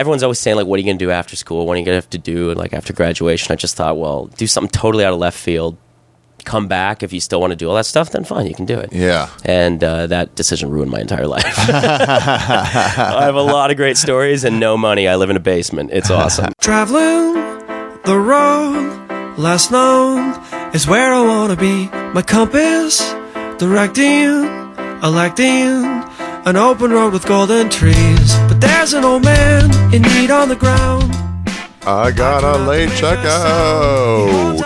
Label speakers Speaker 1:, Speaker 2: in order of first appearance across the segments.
Speaker 1: everyone's always saying like, "What are you going to do after school? What are you going to have to do like after graduation?" I just thought, well, do something totally out of left field. Come back if you still want to do all that stuff. Then fine, you can do it.
Speaker 2: Yeah.
Speaker 1: And uh, that decision ruined my entire life. I have a lot of great stories and no money. I live in a basement. It's awesome.
Speaker 3: Traveling the road less known is where I wanna be. My compass directing, electing an open road with golden trees. There's an old man in need on the ground.
Speaker 2: I got a late checkout.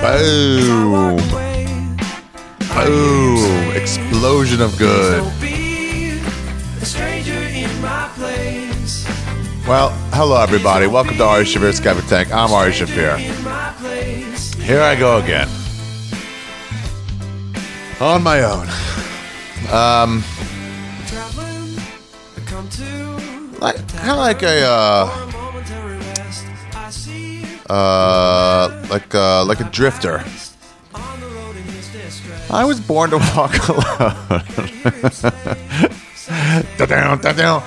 Speaker 2: Boom. Boom. Explosion of good. Well, hello everybody. Welcome to Ari Shaffir's Skeptic Tank. I'm Ari Shaffir. Here I go again. On my own. Um, like, kind of like a, uh, uh, like, uh, like a drifter. I was born to walk alone.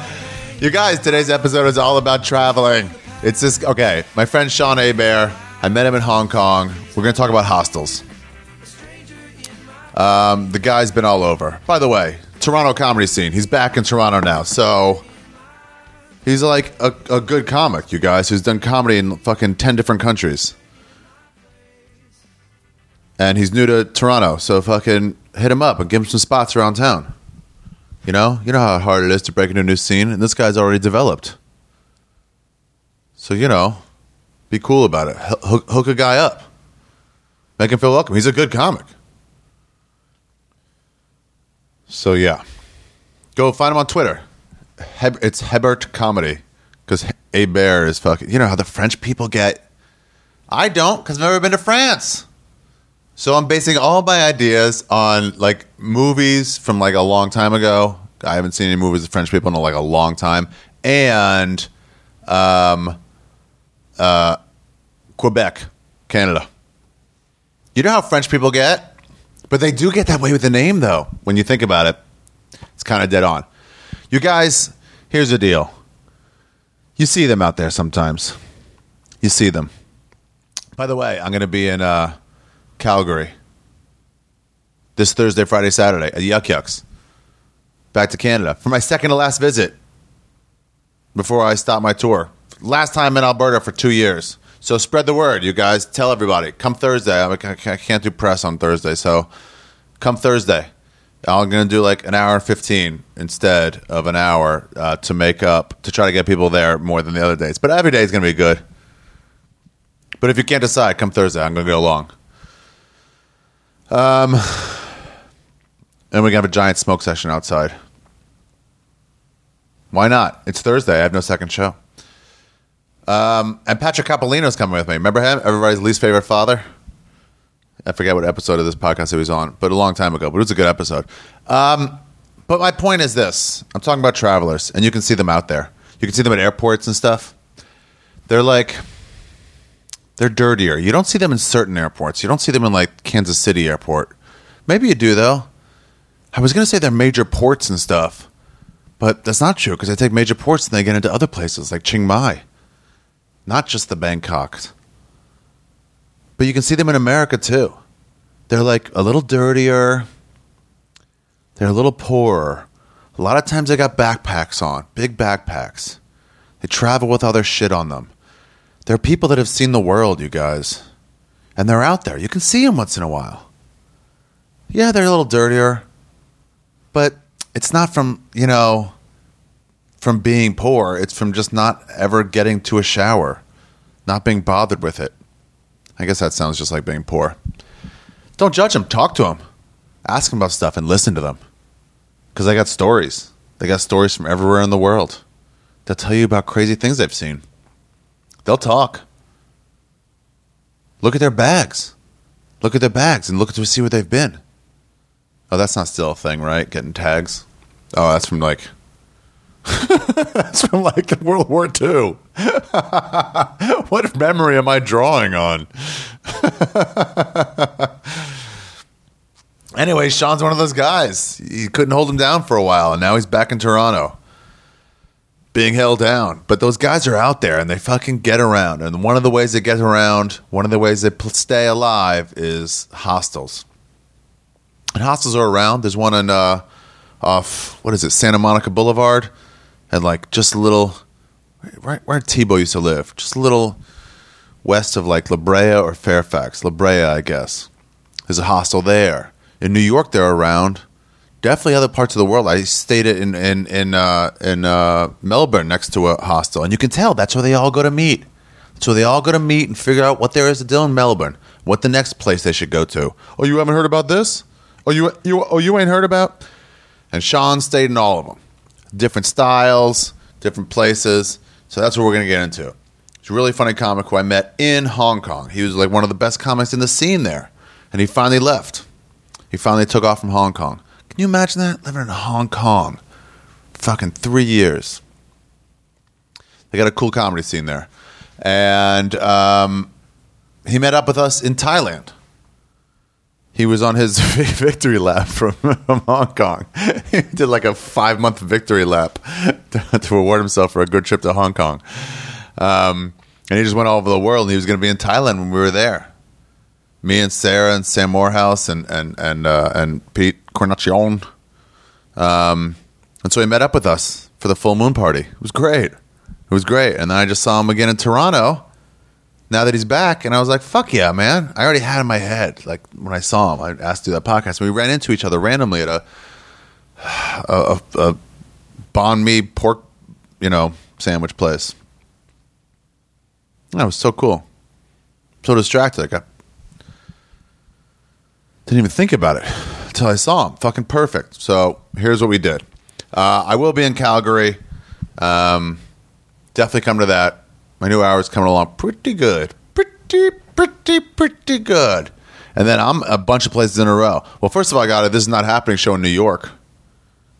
Speaker 2: You guys, today's episode is all about traveling. It's this okay. My friend Sean Hebert, I met him in Hong Kong. We're to talk about hostels. Um, the guy's been all over. By the way, Toronto comedy scene. He's back in Toronto now, so he's like a, a good comic. You guys, who's done comedy in fucking ten different countries, and he's new to Toronto. So fucking hit him up and give him some spots around town. You know, you know how hard it is to break into a new scene, and this guy's already developed. So you know, be cool about it. Hook, hook a guy up, make him feel welcome. He's a good comic. So yeah, go find him on Twitter. It's Hebert Comedy because Bear is fucking. You know how the French people get. I don't because I've never been to France. So I'm basing all my ideas on like movies from like a long time ago. I haven't seen any movies with French people in like a long time, and um, uh, Quebec, Canada. You know how French people get, but they do get that way with the name though. When you think about it, it's kind of dead on. You guys, here's the deal. You see them out there sometimes. You see them. By the way, I'm going to be in uh, Calgary this Thursday, Friday, Saturday at Yuk Yuk's. Back to Canada for my second to last visit before I stop my tour. Last time in Alberta for two years. So spread the word, you guys. Tell everybody. Come Thursday. I I can't do press on Thursday, so come Thursday. I'm going to do like an hour and 15 instead of an hour uh, to make up, to try to get people there more than the other days. But every day is going to be good. But if you can't decide, come Thursday. I'm going to go along. Um, and we're gonna have a giant smoke session outside. Why not? It's Thursday. I have no second show. Um, and Patrick Capolino's coming with me. Remember him? Everybody's least favorite father. I forget what episode of this podcast he was on, but a long time ago. But it was a good episode. Um, but my point is this: I'm talking about travelers, and you can see them out there. You can see them at airports and stuff. They're like they're dirtier. You don't see them in certain airports. You don't see them in like Kansas City airport. Maybe you do though. I was gonna say they're major ports and stuff, but that's not true because they take major ports and they get into other places like Chiang Mai, not just the Bangkok. But you can see them in America too. They're like a little dirtier. They're a little poorer. A lot of times they got backpacks on, big backpacks. They travel with all their shit on them. They're people that have seen the world, you guys. And they're out there. You can see them once in a while. Yeah, they're a little dirtier. But it's not from, you know, from being poor. It's from just not ever getting to a shower, not being bothered with it. I guess that sounds just like being poor. Don't judge them. Talk to them. Ask them about stuff and listen to them. Because they got stories. They got stories from everywhere in the world. They'll tell you about crazy things they've seen. They'll talk. Look at their bags. Look at their bags and look to see where they've been. Oh, that's not still a thing, right? Getting tags. Oh, that's from like that's from like World War II. what memory am I drawing on? anyway, Sean's one of those guys. He couldn't hold him down for a while, and now he's back in Toronto. being held down. But those guys are out there and they fucking get around. And one of the ways they get around, one of the ways they stay alive is hostels. And hostels are around. There's one in uh, off what is it, Santa Monica Boulevard, and like just a little right where Tebow used to live, just a little west of like La Brea or Fairfax. La Brea, I guess. There's a hostel there. In New York, they're around. Definitely other parts of the world. I stayed in in in uh, in uh, Melbourne next to a hostel, and you can tell that's where they all go to meet. So they all go to meet and figure out what there is to do in Melbourne, what the next place they should go to. Oh, you haven't heard about this? Oh, you you oh you ain't heard about? And Sean stayed in all of them, different styles, different places. So that's what we're gonna get into. It's a really funny comic who I met in Hong Kong. He was like one of the best comics in the scene there, and he finally left. He finally took off from Hong Kong. Can you imagine that living in Hong Kong, fucking three years? They got a cool comedy scene there, and um, he met up with us in Thailand. He was on his victory lap from, from Hong Kong. he did like a five month victory lap to, to reward himself for a good trip to Hong Kong. Um, and he just went all over the world. And he was going to be in Thailand when we were there. Me and Sarah and Sam Morehouse and and and uh, and Pete Cornacion. Um, and so he met up with us for the full moon party. It was great. It was great. And then I just saw him again in Toronto. Now that he's back, and I was like, "Fuck yeah, man!" I already had in my head, like when I saw him, I asked to do that podcast. And we ran into each other randomly at a a, a, a banh mi pork, you know, sandwich place. That was so cool. So distracted. I got didn't even think about it until I saw him. Fucking perfect. So here's what we did. Uh, I will be in Calgary. Um, definitely come to that. My new hour's coming along pretty good. Pretty, pretty, pretty good. And then I'm a bunch of places in a row. Well, first of all, I got it. This is not happening show in New York.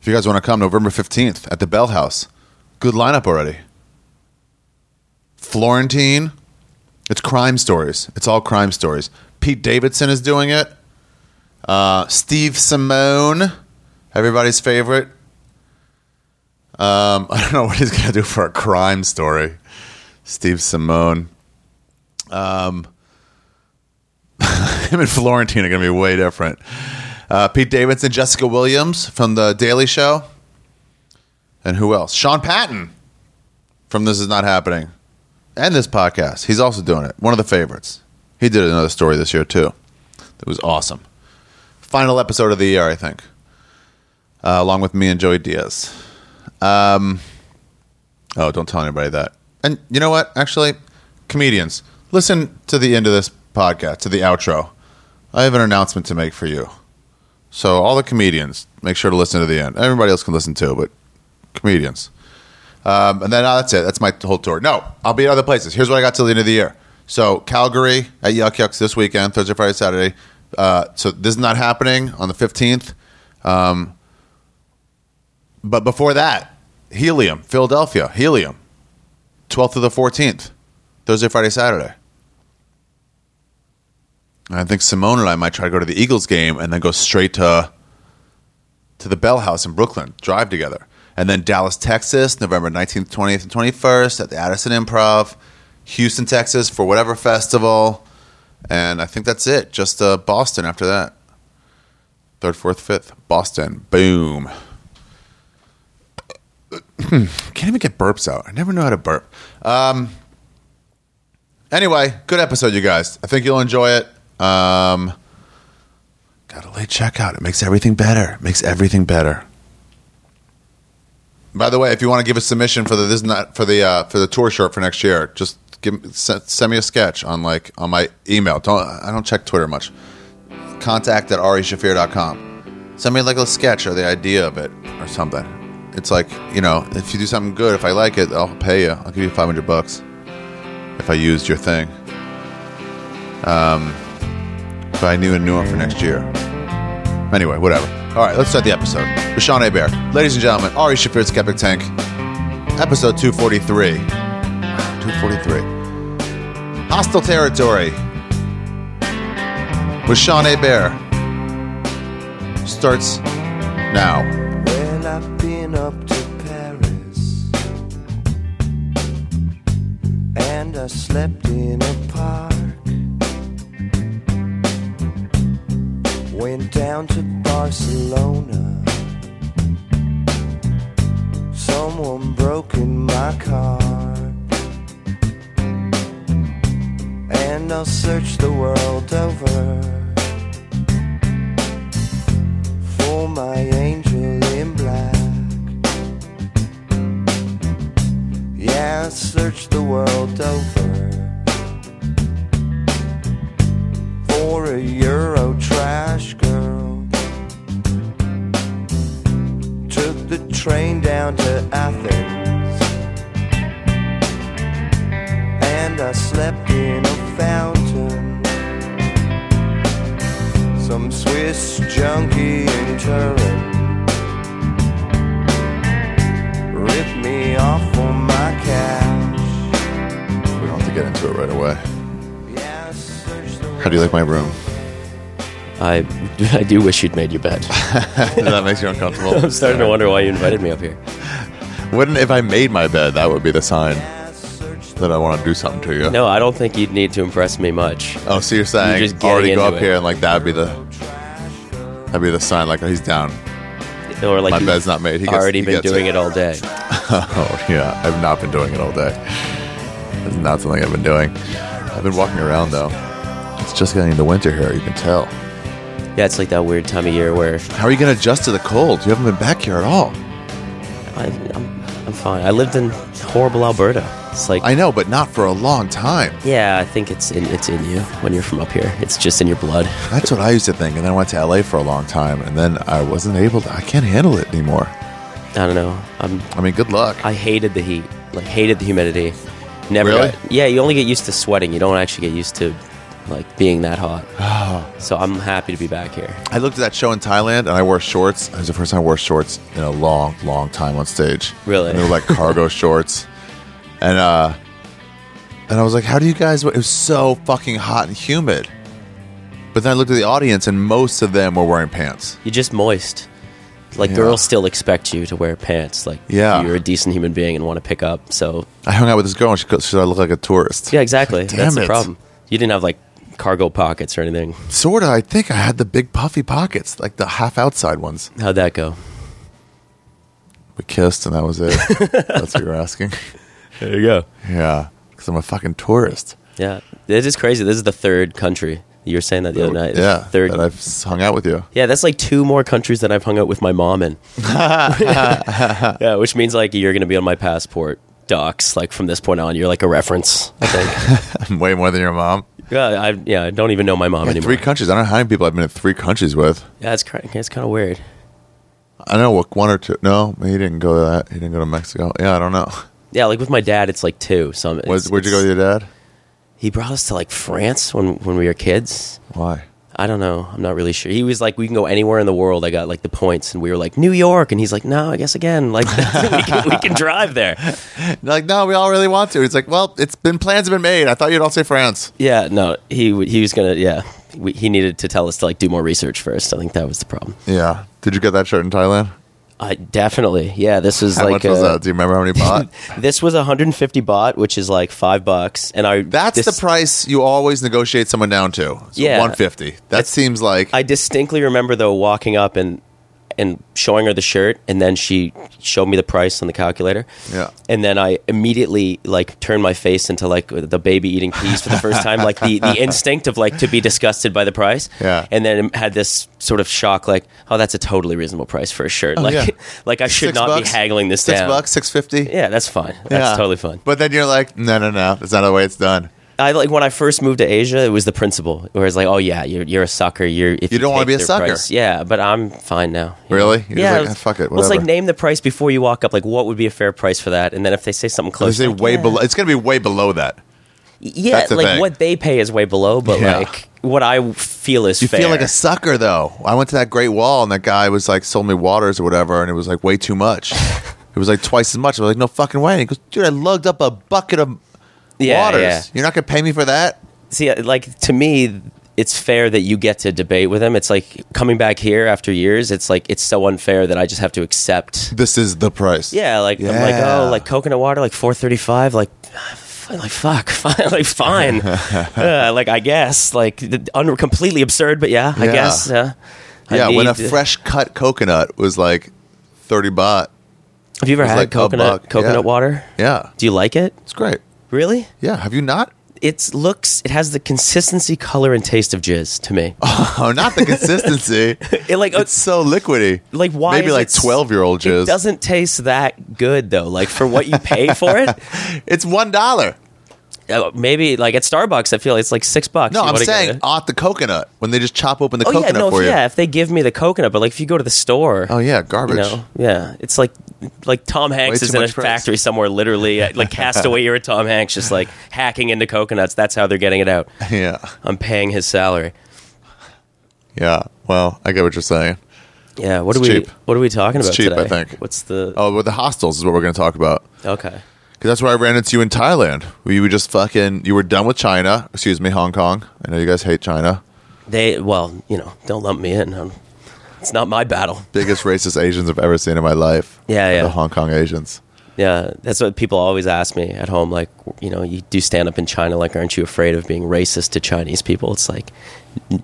Speaker 2: If you guys want to come, November 15th at the Bell House. Good lineup already. Florentine. It's crime stories. It's all crime stories. Pete Davidson is doing it. Uh, Steve Simeone, everybody's favorite. Um, I don't know what he's going to do for a crime story. Steve Simeone. Um, him and Florentine are going to be way different. Uh, Pete Davidson, Jessica Williams from The Daily Show. And who else? Sean Patton from This Is Not Happening. And this podcast. He's also doing it. One of the favorites. He did another story this year, too. It was awesome. Final episode of the year, I think. Uh, along with me and Joey Diaz. Um, oh, don't tell anybody that. And you know what? Actually, comedians, listen to the end of this podcast, to the outro. I have an announcement to make for you. So, all the comedians, make sure to listen to the end. Everybody else can listen too, but comedians. Um, and then uh, that's it. That's my whole tour. No, I'll be at other places. Here's what I got till the end of the year. So, Calgary at Yuk Yuk's this weekend, Thursday, Friday, Saturday. Uh, so, this is not happening on the 15th. Um, but before that, Helium, Philadelphia, Helium, 12th to the 14th, Thursday, Friday, Saturday. And I think Simeone and I might try to go to the Eagles game and then go straight to to the Bell House in Brooklyn, drive together. And then Dallas, Texas, November 19th, 20th, and 21st at the Addison Improv. Houston, Texas for whatever festival. And I think that's it. Just uh, Boston after that. Third, fourth, fifth. Boston. Boom. Can't even get burps out. I never know how to burp. Um, anyway, good episode, you guys. I think you'll enjoy it. Um, got a late checkout. It makes everything better. It makes everything better. By the way, if you want to give a submission for the this is not for the uh, for the tour shirt for next year, just give send, me a sketch on like on my email. Don't I don't check Twitter much. Contact at arishaffir.com. Send me like a sketch or the idea of it or something. It's like you know, if you do something good, if I like it, I'll pay you. I'll give you five hundred bucks if I used your thing. Um, but I knew a new one for next year. Anyway, whatever. All right, let's start the episode. With Sean Hebert. Ladies and gentlemen, Ari Shaffir's Skeptic Tank, episode 243. 243. Hostel Territory with Sean Hebert starts now.
Speaker 4: I've been up to Paris and I slept in a park. Went down to Barcelona. Someone broke in my car. And I'll search the world over for my angel I searched the world over for a Euro trash girl. Took the train down to Athens, and I slept in a fountain. Some Swiss junkie in Turin
Speaker 2: get into it right away.
Speaker 4: Yeah, I searched the
Speaker 2: How do you like my room?
Speaker 1: I I do wish you'd made your bed.
Speaker 2: that makes you uncomfortable.
Speaker 1: I'm starting to wonder why you invited me up here.
Speaker 2: Wouldn't if I made my bed, that would be the sign that I want to do something to you.
Speaker 1: No, I don't think you'd need to impress me much.
Speaker 2: Oh, so you're saying
Speaker 1: You're just getting
Speaker 2: already go up
Speaker 1: it.
Speaker 2: here and like that would be the that'd be the sign like oh, he's down.
Speaker 1: Or like
Speaker 2: My bed's not made. He gets-
Speaker 1: already
Speaker 2: he
Speaker 1: been
Speaker 2: gets
Speaker 1: doing
Speaker 2: it.
Speaker 1: it all day.
Speaker 2: Oh yeah, I've not been doing it all day. It's not something I've been doing. I've been walking around though. It's just getting into winter here. You can tell.
Speaker 1: Yeah, it's like that weird time of year where
Speaker 2: How are you going to adjust to the cold? You haven't been back here at all.
Speaker 1: I, I'm I'm fine. I lived in horrible Alberta. It's like
Speaker 2: I know, but not for a long time.
Speaker 1: yeah, I think it's in it's in you when you're from up here. It's just in your blood.
Speaker 2: That's what I used to think. And then I went to LA for a long time, and then I wasn't able to. I can't handle it anymore.
Speaker 1: I don't know. I'm
Speaker 2: I mean, good luck.
Speaker 1: I hated the heat. Like hated the humidity. Never.
Speaker 2: Really?
Speaker 1: got- yeah, you only get used to sweating. You don't actually get used to like being that hot. so I'm happy to be back here.
Speaker 2: I looked at that show in Thailand and I wore shorts. It was the first time I wore shorts in a long, long time on stage.
Speaker 1: Really?
Speaker 2: And they were like cargo shorts. And uh and I was like, how do you guys it was so fucking hot and humid. But then I looked at the audience and most of them were wearing pants.
Speaker 1: You're just moist. Like
Speaker 2: Yeah.
Speaker 1: girls still expect you to wear pants. Like
Speaker 2: Yeah.
Speaker 1: you're a decent human being and want to pick up. So
Speaker 2: I hung out with this girl and she goes, "Should I look like a tourist?"
Speaker 1: yeah, exactly.
Speaker 2: Damn
Speaker 1: That's the problem. You didn't have like cargo pockets or anything.
Speaker 2: Sorta. I think I had the big puffy pockets, like the half outside ones.
Speaker 1: How'd that go?
Speaker 2: We kissed and that was it. That's what you're asking.
Speaker 1: There you go.
Speaker 2: Yeah, because I'm a fucking tourist.
Speaker 1: Yeah, it is crazy. This is the third country. You were saying that the other night.
Speaker 2: Yeah,
Speaker 1: third.
Speaker 2: that I've hung out with you.
Speaker 1: Yeah, that's like two more countries that I've hung out with my mom in. yeah, which means like you're going to be on my passport docs like from this point on. You're like a reference. I think.
Speaker 2: Way more than your mom.
Speaker 1: yeah, I yeah I don't even know my mom
Speaker 2: Yeah,
Speaker 1: anymore.
Speaker 2: three countries. I don't know how many people I've been in three countries with.
Speaker 1: yeah, it's it's kind of weird.
Speaker 2: I know what one or two. No, he didn't go to that. He didn't go to Mexico. Yeah, I don't know.
Speaker 1: Yeah, like with my dad, it's like two. So I'm-
Speaker 2: Where'd,
Speaker 1: it's-
Speaker 2: where'd you go with your dad?
Speaker 1: He brought us to like France when when we were kids.
Speaker 2: Why?
Speaker 1: I don't know. I'm not really sure. He was like, we can go anywhere in the world. I got like the points, and we were like New York, and he's like, no, I guess again, like we, can, we can drive there.
Speaker 2: They're like, no, we all really want to. He's like, well, it's been plans have been made. I thought you'd all say France.
Speaker 1: Yeah, no, he he was gonna. Yeah, we, he needed to tell us to like do more research first. I think that was the problem.
Speaker 2: Yeah. Did you get that shirt in Thailand?
Speaker 1: I definitely. Yeah, this was
Speaker 2: How
Speaker 1: like
Speaker 2: much was
Speaker 1: uh,
Speaker 2: that? Do you remember how many bought?
Speaker 1: this was 150 baht, which is like five bucks, and I
Speaker 2: That's
Speaker 1: dis-
Speaker 2: the price you always negotiate someone down to. So
Speaker 1: Yeah.
Speaker 2: 150. That seems like
Speaker 1: I distinctly remember though walking up and and showing her the shirt, and then she showed me the price on the calculator.
Speaker 2: Yeah.
Speaker 1: And then I immediately like turned my face into like the baby eating peas for the first time, like the, the instinct of like to be disgusted by the price.
Speaker 2: Yeah.
Speaker 1: And then had this sort of shock, like, oh, that's a totally reasonable price for a shirt. Oh, like,
Speaker 2: Oh, yeah.
Speaker 1: like I should
Speaker 2: Six
Speaker 1: not
Speaker 2: bucks?
Speaker 1: be haggling this
Speaker 2: six
Speaker 1: down.
Speaker 2: bucks, six fifty.
Speaker 1: Yeah, that's fine. That's totally fine.
Speaker 2: But then you're like, no, no, no. That's not the way it's done.
Speaker 1: I like when I first moved to Asia, it was the principle. Where it's like, oh yeah, you're you're a sucker. You're if
Speaker 2: You don't wanna be a sucker.
Speaker 1: price- Yeah, but I'm fine now.
Speaker 2: Really? You're
Speaker 1: yeah.
Speaker 2: like, "Ah, fuck it,
Speaker 1: Well, it's like name the price before you walk up. Like, what would be a fair price for that? And then if they say something
Speaker 2: They
Speaker 1: close,
Speaker 2: say
Speaker 1: like,
Speaker 2: way
Speaker 1: yeah.
Speaker 2: below. It's going to be way below that.
Speaker 1: Yeah, like
Speaker 2: thing.
Speaker 1: what they pay is way below, but
Speaker 2: Yeah.
Speaker 1: like what I feel is fair.
Speaker 2: You
Speaker 1: fair.
Speaker 2: feel like a sucker though. I went to that Great Wall and that guy was like sold me waters or whatever, and it was like way too much. it was like twice as much. I was like, no fucking way. And he goes, dude, I lugged up a bucket of
Speaker 1: Yeah,
Speaker 2: waters.
Speaker 1: yeah.
Speaker 2: You're not gonna pay me for that.
Speaker 1: See, uh, like to me, it's fair that you get to debate with them. It's like coming back here after years. It's like it's so unfair that I just have to accept.
Speaker 2: This is the price.
Speaker 1: Yeah, like I'm like oh, like coconut water, like four thirty five. Like like fuck, fine, like fine, uh, like I guess, like the- un- completely absurd, but yeah, I
Speaker 2: Yeah.
Speaker 1: guess. Yeah, I
Speaker 2: Yeah, when a fresh cut coconut was like thirty baht.
Speaker 1: Have you ever had
Speaker 2: like
Speaker 1: coconut coconut
Speaker 2: yeah.
Speaker 1: water?
Speaker 2: Yeah,
Speaker 1: Do you like it?
Speaker 2: it's great.
Speaker 1: Really?
Speaker 2: Yeah, have you not?
Speaker 1: It looks. It has the consistency, color, and taste of jizz to me.
Speaker 2: Oh, not the consistency.
Speaker 1: It like
Speaker 2: it's so liquidy.
Speaker 1: like why
Speaker 2: Maybe like twelve year old
Speaker 1: It
Speaker 2: jizz.
Speaker 1: doesn't taste that good though. Like for what you pay for it,
Speaker 2: It's one dollar.
Speaker 1: Uh, maybe like at Starbucks, I feel it's like six bucks.
Speaker 2: No,
Speaker 1: You
Speaker 2: I'm saying off the coconut when they just chop open the
Speaker 1: Oh yeah,
Speaker 2: coconut
Speaker 1: no,
Speaker 2: for
Speaker 1: if,
Speaker 2: you.
Speaker 1: yeah. If they give me the coconut, but like if you go to the store,
Speaker 2: Oh yeah,
Speaker 1: you
Speaker 2: garbage.
Speaker 1: know, yeah, it's like like Tom Hanks
Speaker 2: Way
Speaker 1: is in a
Speaker 2: price.
Speaker 1: factory somewhere, literally uh, like Castaway era Tom Hanks, just like hacking into coconuts. That's how they're getting it out.
Speaker 2: Yeah,
Speaker 1: I'm paying his salary.
Speaker 2: yeah. Well, I get what you're saying.
Speaker 1: Yeah, what
Speaker 2: It's
Speaker 1: are we
Speaker 2: cheap.
Speaker 1: what are we talking
Speaker 2: It's
Speaker 1: about
Speaker 2: cheap, I think.
Speaker 1: What's the
Speaker 2: Oh, with the hostels is what we're going to talk about.
Speaker 1: okay?
Speaker 2: Because that's where I ran into you in Thailand. We were just fucking. You were done with China. Excuse me, Hong Kong. I know you guys hate China.
Speaker 1: They well, you know, don't lump me in. Um, it's not my battle.
Speaker 2: Biggest racist Asians I've ever seen in my life.
Speaker 1: Yeah, yeah.
Speaker 2: The Hong Kong Asians.
Speaker 1: Yeah, that's what people always ask me at home. Like, you know, you do stand up in China. Like, aren't you afraid of being racist to Chinese people? It's like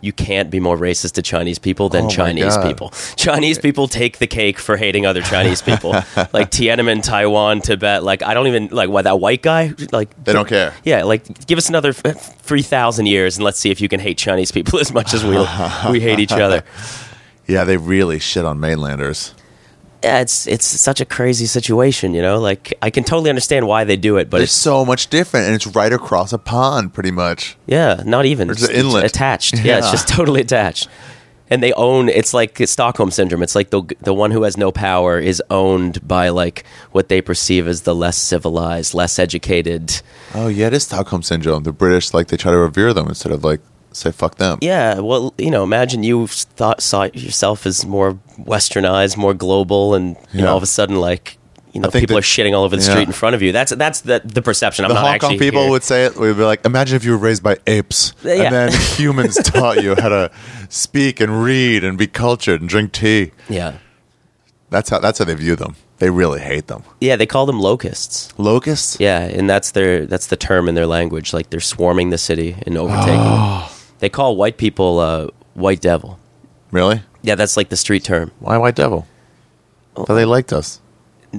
Speaker 1: you can't be more racist to Chinese people than
Speaker 2: Oh
Speaker 1: Chinese
Speaker 2: God.
Speaker 1: people. Chinese people take the cake for hating other Chinese people. like Tiananmen, Taiwan, Tibet. Like, I don't even like why that white guy. Like,
Speaker 2: They don't care.
Speaker 1: Yeah, like give us another three thousand years, and let's see if you can hate Chinese people as much as we we hate each other.
Speaker 2: Yeah, they really shit on mainlanders.
Speaker 1: Yeah, it's it's such a crazy situation, you know. Like I can totally understand why they do it, but
Speaker 2: It's
Speaker 1: it's
Speaker 2: so much different, and it's right across a pond, pretty much.
Speaker 1: yeah, not even
Speaker 2: It's
Speaker 1: It's-
Speaker 2: an inlet.
Speaker 1: attached. Yeah. it's just totally attached. And they own. It's like Stockholm syndrome. It's like the the one who has no power is owned by like what they perceive as the less civilized, less educated.
Speaker 2: Oh yeah, it is Stockholm syndrome. The British like they try to revere them instead of like say fuck them.
Speaker 1: Yeah, well, you know, imagine you thought saw yourself as more westernized, more global, and you
Speaker 2: Yeah.
Speaker 1: know, all of a sudden, like you know, people
Speaker 2: that-
Speaker 1: are shitting all over the
Speaker 2: yeah.
Speaker 1: street in front of you. That's that's the the perception. I'm
Speaker 2: the
Speaker 1: not
Speaker 2: Hong Kong people
Speaker 1: here.
Speaker 2: would say it. We'd be like, imagine if you were raised by apes,
Speaker 1: Yeah.
Speaker 2: and then humans taught you how to speak and read and be cultured and drink tea.
Speaker 1: Yeah,
Speaker 2: That's how that's how they view them. They really hate them.
Speaker 1: yeah, they call them locusts.
Speaker 2: Locusts.
Speaker 1: Yeah, and that's their that's the term in their language. Like they're swarming the city and overtaking.
Speaker 2: Oh.
Speaker 1: They call white people uh, white devil.
Speaker 2: Really?
Speaker 1: Yeah, that's like the street term.
Speaker 2: Why white devil?
Speaker 1: Oh.
Speaker 2: Thought they liked us.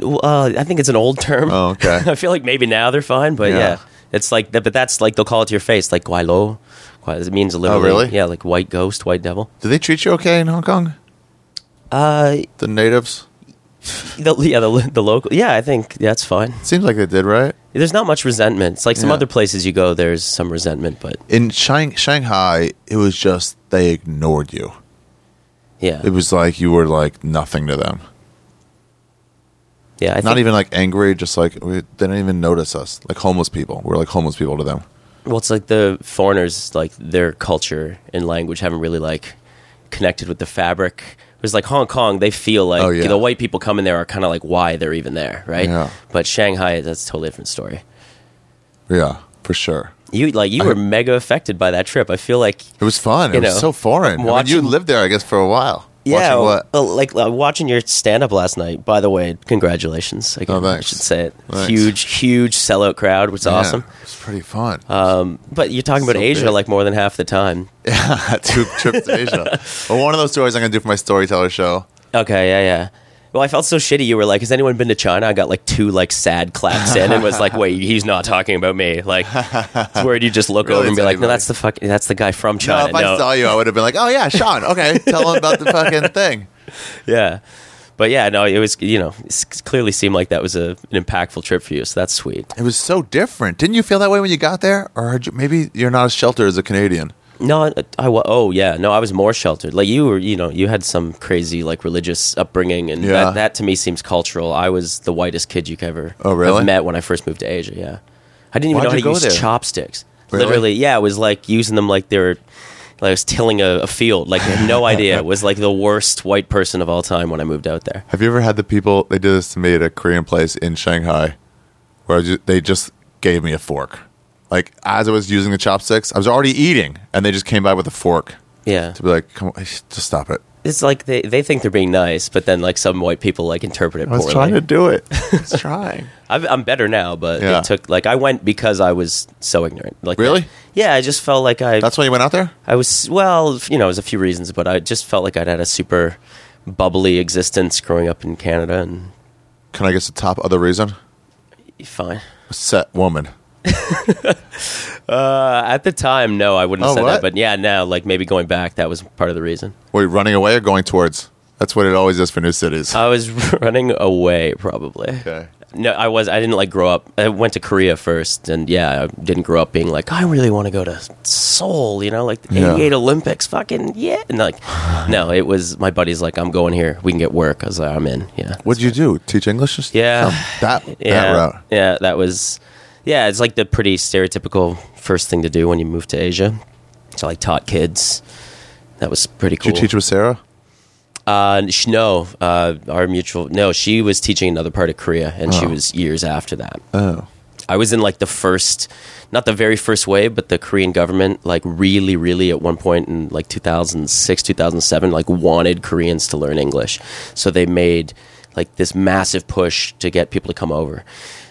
Speaker 1: Uh, I think it's an old term.
Speaker 2: Oh, okay.
Speaker 1: I feel like maybe now they're fine, but
Speaker 2: Yeah.
Speaker 1: yeah, it's like. But that's like they'll call it to your face, like guaylo. Guai- It means literally,
Speaker 2: Oh, really?
Speaker 1: yeah, like white ghost, white devil.
Speaker 2: Do they treat you okay in Hong Kong?
Speaker 1: Uh,
Speaker 2: The natives?
Speaker 1: the, yeah, the the local. Yeah, I think that's fine.
Speaker 2: Seems like they did, right?
Speaker 1: There's not much resentment. It's like some
Speaker 2: Yeah.
Speaker 1: other places you go, there's some resentment, but
Speaker 2: In Shang- Shanghai, it was just they ignored you.
Speaker 1: yeah,
Speaker 2: It was like you were like nothing to them.
Speaker 1: yeah. I
Speaker 2: Not
Speaker 1: think,
Speaker 2: even like angry, just like we, they didn't even notice us. Like homeless people, we're like homeless people to them.
Speaker 1: Well, it's like the foreigners, like their culture and language haven't really like connected with the fabric. Whereas like Hong Kong, they feel like
Speaker 2: Oh, yeah.
Speaker 1: the white people coming there are kind of like why they're even there, right?
Speaker 2: Yeah.
Speaker 1: But Shanghai, that's a totally different story.
Speaker 2: Yeah, for sure.
Speaker 1: You like you
Speaker 2: I-
Speaker 1: were mega affected by that trip. I feel like
Speaker 2: It was fun. It
Speaker 1: You
Speaker 2: was so foreign. I mean, you lived there, I guess, for a while.
Speaker 1: Yeah,
Speaker 2: Watching
Speaker 1: like uh, watching your stand up last night. By the way, congratulations! Again,
Speaker 2: Oh,
Speaker 1: I should say it.
Speaker 2: Thanks.
Speaker 1: Huge, huge sellout crowd, which is
Speaker 2: Yeah,
Speaker 1: awesome.
Speaker 2: It was pretty fun.
Speaker 1: Um, but you're talking about Asia
Speaker 2: big.
Speaker 1: like more than half the time.
Speaker 2: yeah, two trips to Asia. Well, one of those stories I'm going to do for my storyteller show.
Speaker 1: Okay, yeah, yeah. Well, I felt so shitty. You were like, "Has anyone been to China?" I got like two like sad claps in, and was like, "Wait, he's not talking about me." Like, it's where you just look
Speaker 2: Really,
Speaker 1: over and be like, "No,
Speaker 2: anybody.
Speaker 1: that's the fuck. That's the guy from
Speaker 2: No,
Speaker 1: China."
Speaker 2: if I saw you, I would have been like, "Oh yeah, Sean. Okay, tell him about the fucking thing."
Speaker 1: yeah, but yeah, no, it was you know, it clearly seemed like that was a, an impactful trip for you. So that's sweet.
Speaker 2: It was so different. Didn't you feel that way when you got there, or had you- maybe you're not as sheltered as a Canadian?
Speaker 1: No, I, I wa- oh yeah, no, I was more sheltered. Like you were, you know, you had some crazy like religious upbringing, and
Speaker 2: Yeah.
Speaker 1: that, that to me seems cultural. I was the whitest kid you could ever
Speaker 2: Oh, really?
Speaker 1: have met when I first moved to Asia. Yeah, I didn't even
Speaker 2: Why'd
Speaker 1: know how
Speaker 2: you
Speaker 1: to
Speaker 2: go
Speaker 1: use
Speaker 2: there?
Speaker 1: chopsticks.
Speaker 2: Really?
Speaker 1: Literally, yeah, it was like using them like they were. Like I was tilling a, a field. Like I had no idea. It was like the worst white person of all time when I moved out there.
Speaker 2: Have you ever had the people? They did this to me at a Korean place in Shanghai, where I ju- they just gave me a fork. Like as I was using the chopsticks, I was already eating, and they just came by with a fork
Speaker 1: Yeah,
Speaker 2: to be like, "Come on, just stop it."
Speaker 1: it's like they, they think they're being nice, but then like some white people like interpret it
Speaker 2: I was
Speaker 1: poorly.
Speaker 2: trying to do it. I was trying.
Speaker 1: I've, I'm better now, but
Speaker 2: Yeah.
Speaker 1: it took like I went because I was so ignorant. Like
Speaker 2: Really?
Speaker 1: yeah, I just felt like I
Speaker 2: That's why you went out there.
Speaker 1: I was well, you know, it was a few reasons, but I just felt like I'd had a super bubbly existence growing up in Canada, and
Speaker 2: Can I guess the top other reason?
Speaker 1: fine.
Speaker 2: Set woman.
Speaker 1: Uh, at the time, no, I wouldn't have
Speaker 2: Oh,
Speaker 1: said
Speaker 2: what?
Speaker 1: that, but yeah, now like maybe going back, that was part of the reason.
Speaker 2: Were you running away or going towards? That's what it always is for new cities.
Speaker 1: I was running away, probably.
Speaker 2: okay.
Speaker 1: No, I was. I didn't like grow up. I went to Korea first, and yeah, I didn't grow up being like, I really want to go to Seoul. You know, like the
Speaker 2: Yeah.
Speaker 1: '88 Olympics. Fucking yeah. And like, no, it was my buddy's like, I'm going here. We can get work. I was like, I'm in. Yeah.
Speaker 2: What'd you do? Teach English? Just-
Speaker 1: Yeah.
Speaker 2: Oh, that that
Speaker 1: yeah,
Speaker 2: route.
Speaker 1: Yeah, that was. Yeah, it's like the pretty stereotypical first thing to do when you move to Asia. So I like taught kids. That was pretty
Speaker 2: Did
Speaker 1: cool.
Speaker 2: you teach with Sarah?
Speaker 1: Uh, sh- no, uh, our mutual. No, she was teaching another part of Korea, and she
Speaker 2: Oh.
Speaker 1: was years after that.
Speaker 2: Oh.
Speaker 1: I was in like the first, not the very first wave, but the Korean government, like really, really at one point in like 2006, 2007, like wanted Koreans to learn English. So they made like this massive push to get people to come over.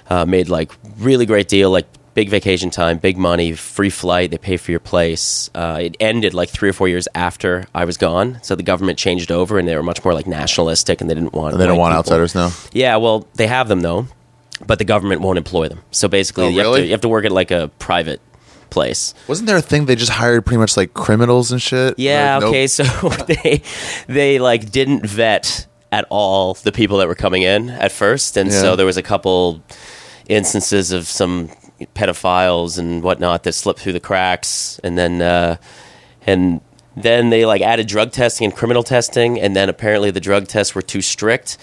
Speaker 1: Uh, made like really great deal, like big vacation time, big money, free flight. They pay for your place. Uh, it ended like three or four years after I was gone. So the government changed over and they were much more like nationalistic and they didn't want
Speaker 2: And they don't want
Speaker 1: people.
Speaker 2: outsiders now.
Speaker 1: Yeah, well, they have them though, but the government won't employ them. So basically,
Speaker 2: Oh,
Speaker 1: you, have to, you have to work at like a private place.
Speaker 2: Wasn't there a thing they just hired pretty much like criminals and shit?
Speaker 1: Yeah.
Speaker 2: Like, nope.
Speaker 1: okay. So they they like didn't vet at all the people that were coming in at first, and
Speaker 2: Yeah.
Speaker 1: so there was a couple instances of some pedophiles and whatnot that slipped through the cracks, and then uh, and then they like added drug testing and criminal testing, and then apparently the drug tests were too strict.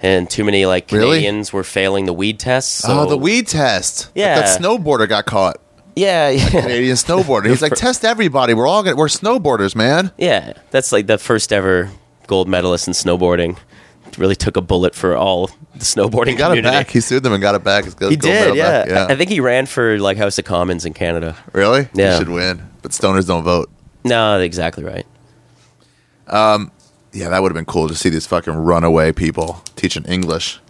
Speaker 1: And too many like
Speaker 2: Really?
Speaker 1: Canadians were failing the weed tests. So
Speaker 2: oh, the weed test. Like
Speaker 1: Yeah.
Speaker 2: that snowboarder got caught.
Speaker 1: Yeah, yeah.
Speaker 2: Canadian snowboarder. He's like, test everybody. We're all gonna, we're snowboarders, man.
Speaker 1: Yeah, that's like the first ever gold medalist in snowboarding. Really took a bullet for all the snowboarding
Speaker 2: He got it back. He sued them and got it back.
Speaker 1: He did, yeah.
Speaker 2: back. yeah.
Speaker 1: I think he ran for like House of Commons in Canada.
Speaker 2: really?
Speaker 1: Yeah.
Speaker 2: He should win. But stoners don't vote.
Speaker 1: No, exactly right.
Speaker 2: Um, Yeah, that would have been cool to see these fucking runaway people teaching English.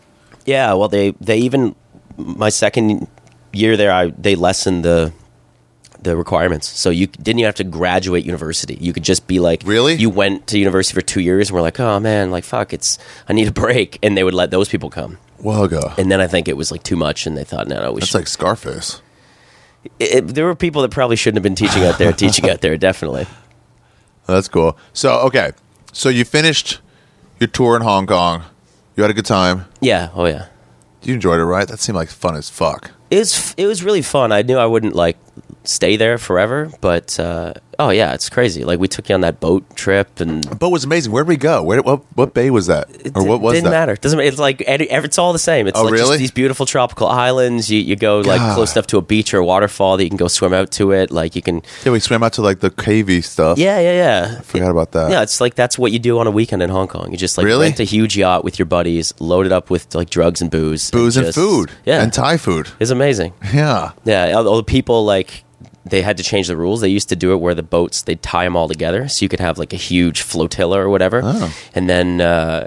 Speaker 1: Yeah, well, they they even my second year there, I they lessened the the requirements. So you didn't even have to graduate university. You could just be like,
Speaker 2: Really?
Speaker 1: You went to university for two years and we're like, oh man, like fuck, it's I need a break, and they would let those people come.
Speaker 2: Wugga.
Speaker 1: And then I think it was like too much, and they thought, no, no, we
Speaker 2: That's
Speaker 1: should.
Speaker 2: like Scarface.
Speaker 1: it, there were people that probably shouldn't have been teaching out there, teaching out there, definitely.
Speaker 2: That's cool. So, okay. So you finished your tour in Hong Kong. You had a good time.
Speaker 1: Yeah, oh yeah.
Speaker 2: You enjoyed it, right? That seemed like fun as fuck.
Speaker 1: It was it was really fun. I knew I wouldn't like stay there forever, but uh, oh yeah, it's crazy. Like we took you on that boat trip, and
Speaker 2: The boat was amazing. Where did we go? Where? What? What bay was that? Or what was
Speaker 1: didn't
Speaker 2: that?
Speaker 1: matter. Doesn't matter. It's like it's all the same. It's
Speaker 2: Oh,
Speaker 1: like
Speaker 2: really?
Speaker 1: just these beautiful tropical islands. You you go like
Speaker 2: God.
Speaker 1: close enough to a beach or a waterfall that you can go swim out to it. Like you can.
Speaker 2: Yeah, we swam out to like the cavey stuff.
Speaker 1: Yeah, yeah, yeah.
Speaker 2: Forgot about that.
Speaker 1: Yeah, it's like that's what you do on a weekend in Hong Kong. You just like
Speaker 2: Really?
Speaker 1: rent a huge yacht with your buddies, load it up with like drugs and booze,
Speaker 2: Booze and
Speaker 1: just-
Speaker 2: food.
Speaker 1: Yeah,
Speaker 2: And Thai food.
Speaker 1: it's amazing.
Speaker 2: Yeah.
Speaker 1: Yeah, all the people like they had to change the rules. They used to do it where the boats they'd tie them all together, so you could have like a huge flotilla or whatever.
Speaker 2: Oh.
Speaker 1: And then uh,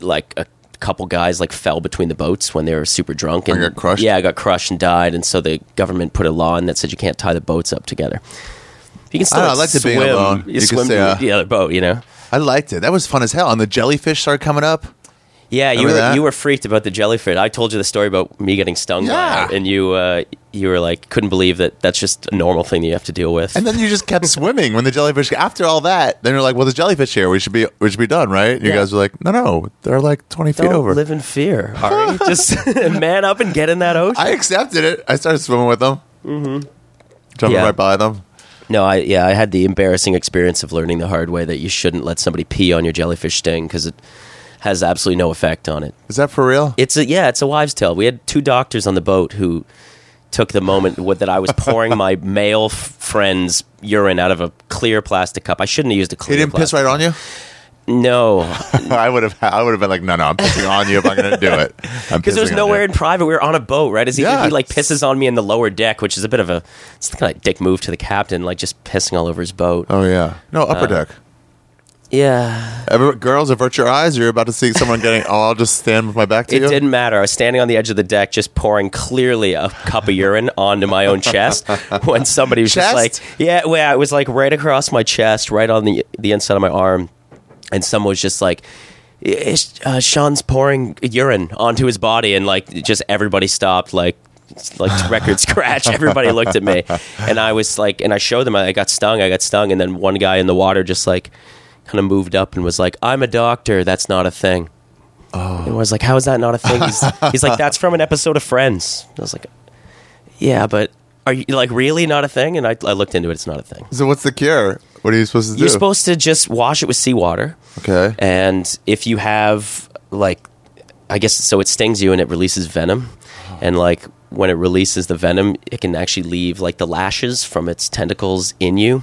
Speaker 1: like a couple guys like fell between the boats when they were super drunk and
Speaker 2: Or got crushed?
Speaker 1: Yeah, got crushed and died. And so the government put a law in that said you can't tie the boats up together. You can still
Speaker 2: I
Speaker 1: like,
Speaker 2: I liked it being
Speaker 1: swim.
Speaker 2: alone.
Speaker 1: You,
Speaker 2: You
Speaker 1: swim
Speaker 2: say,
Speaker 1: to
Speaker 2: uh,
Speaker 1: the other boat, you know.
Speaker 2: I liked it. That was fun as hell. And the jellyfish started coming up.
Speaker 1: Yeah, you
Speaker 2: Remember
Speaker 1: were
Speaker 2: that?
Speaker 1: you were freaked about the jellyfish. I told you the story about me getting stung
Speaker 2: Yeah.
Speaker 1: by it, and you uh, you were like couldn't believe that that's just a normal thing that you have to deal with.
Speaker 2: And then you just kept swimming when the jellyfish. After all that, then you're like, "Well, there's jellyfish here. We should be. We should be done, right?" You
Speaker 1: Yeah.
Speaker 2: guys were like, "No, no, they're like 20 feet
Speaker 1: Don't
Speaker 2: over."
Speaker 1: live in fear, Ari. Just man up and get in that ocean.
Speaker 2: I accepted it. I started swimming with them. Mm-hmm. Jumping
Speaker 1: Yeah.
Speaker 2: right by them.
Speaker 1: no, I yeah, I had the embarrassing experience of learning the hard way that you shouldn't let somebody pee on your jellyfish sting because it has absolutely no effect on it.
Speaker 2: Is that for real?
Speaker 1: It's a yeah, it's a wives' tale. We had two doctors on the boat who took the moment that I was pouring my male f- friend's urine out of a clear plastic cup. I shouldn't have used a clear plastic.
Speaker 2: he didn't piss right on you.
Speaker 1: No,
Speaker 2: I would have. I would have been like, "No, no, I'm pissing on you if I'm going to do it."
Speaker 1: because there's nowhere in private. We were on a boat, right? He,
Speaker 2: Yeah,
Speaker 1: he like pisses on me in the lower deck, which is a bit of a it's kind of like dick move to the captain, like just pissing all over his boat.
Speaker 2: Oh yeah, no upper
Speaker 1: Uh,
Speaker 2: deck.
Speaker 1: Yeah.
Speaker 2: Ever, girls avert your eyes. You're about to see someone getting. Oh, I'll just stand with my back to
Speaker 1: It
Speaker 2: you.
Speaker 1: didn't matter. I was standing on the edge of the deck, just pouring clearly a cup of urine onto my own chest. When somebody was
Speaker 2: Chest?
Speaker 1: just like, "Yeah, well, it was like right across my chest, right on the the inside of my arm," and someone was just like. Uh, Sean's pouring urine onto his body, and like just everybody stopped, like like record scratch. Everybody looked at me, and I was like, and I showed them I got stung. I got stung, and then one guy in the water just like kind of moved up and was like, "I'm a doctor. That's not a thing." Oh. And I was like, "How is that not a thing?" He's, he's like, "That's from an episode of Friends." I was like, "Yeah, but are you like really not a thing?" And I, I looked into it. It's not a thing.
Speaker 2: So what's the cure? What are you supposed to do?
Speaker 1: You're supposed to just wash it with seawater.
Speaker 2: Okay.
Speaker 1: And if you have like, I guess so, it stings you and it releases venom, oh. and like when it releases the venom, it can actually leave like the lashes from its tentacles in you,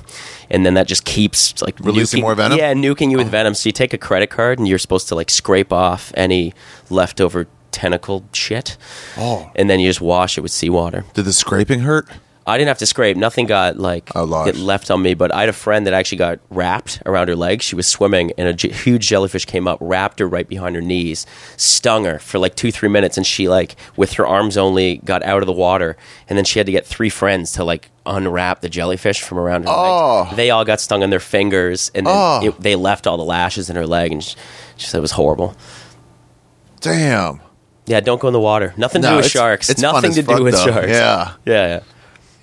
Speaker 1: and then that just keeps like
Speaker 2: Releasing
Speaker 1: nuking-
Speaker 2: more venom? Oh.
Speaker 1: Yeah, nuking you with oh. venom. So you take a credit card and you're supposed to like scrape off any leftover tentacle shit,
Speaker 2: Oh.
Speaker 1: and then you just wash it with seawater.
Speaker 2: Did the scraping hurt?
Speaker 1: I didn't have to scrape. Nothing got like
Speaker 2: Oh,
Speaker 1: get left on me. But I had a friend that actually got wrapped around her legs. She was swimming, and a j- huge jellyfish came up, wrapped her right behind her knees, stung her for like two, three minutes, and she like with her arms only got out of the water, and then she had to get three friends to like unwrap the jellyfish from around her
Speaker 2: Oh.
Speaker 1: legs. They all got stung on their fingers, and then
Speaker 2: Oh.
Speaker 1: it, they left all the lashes in her leg, and she, she said it was horrible.
Speaker 2: Damn.
Speaker 1: Yeah, don't go in the water. Nothing to do with
Speaker 2: it's-
Speaker 1: sharks.
Speaker 2: it's
Speaker 1: Nothing to do with
Speaker 2: though.
Speaker 1: sharks.
Speaker 2: Yeah.
Speaker 1: yeah, yeah.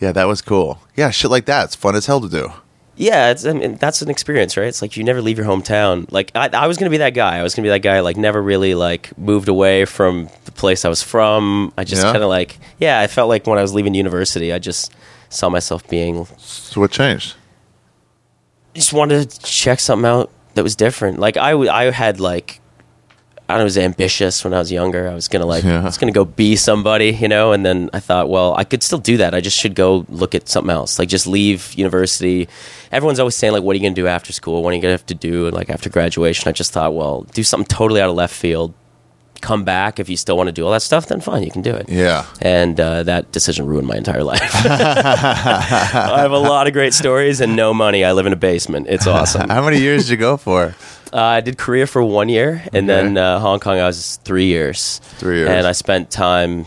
Speaker 2: Yeah, that was cool. Yeah, shit like that. It's fun as hell to do.
Speaker 1: Yeah, it's, I mean, that's an experience, right? It's like you never leave your hometown. Like I, I was gonna be that guy. I was gonna be that guy. Like never really like moved away from the place I was from. I just
Speaker 2: Yeah?
Speaker 1: kind of like yeah. I felt like when I was leaving university, I just saw myself being
Speaker 2: So what changed?
Speaker 1: just wanted to check something out that was different. Like I, w- I had like I was ambitious when I was younger. I was gonna like
Speaker 2: Yeah.
Speaker 1: I was gonna go be somebody, you know. And then I thought, well, I could still do that. I just should go look at something else. Like just leave university. Everyone's always saying like, what are you gonna do after school? What are you gonna have to do like after graduation? I just thought, well, do something totally out of left field. Come back if you still want to do all that stuff. Then fine, you can do it.
Speaker 2: Yeah.
Speaker 1: And uh, that decision ruined my entire life. I have a lot of great stories and no money. I live in a basement. It's awesome.
Speaker 2: How many years did you go for?
Speaker 1: Uh, I did Korea for one year, and
Speaker 2: Okay.
Speaker 1: then uh, Hong Kong. I was three years.
Speaker 2: Three years.
Speaker 1: and I spent time.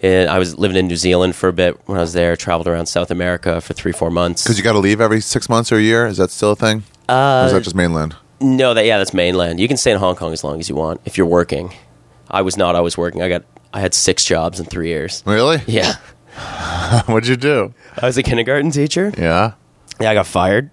Speaker 1: In, I was living in New Zealand for a bit when I was there. Traveled around South America for three, four months.
Speaker 2: Because you got to leave every six months or a year. Is that still a thing? or is that just mainland?
Speaker 1: no, that yeah, that's mainland. You can stay in Hong Kong as long as you want if you're working. I was not. I was working. I got. I had six jobs in three years.
Speaker 2: Really?
Speaker 1: Yeah,
Speaker 2: What'd you do?
Speaker 1: I was a kindergarten teacher.
Speaker 2: Yeah.
Speaker 1: Yeah, I got fired.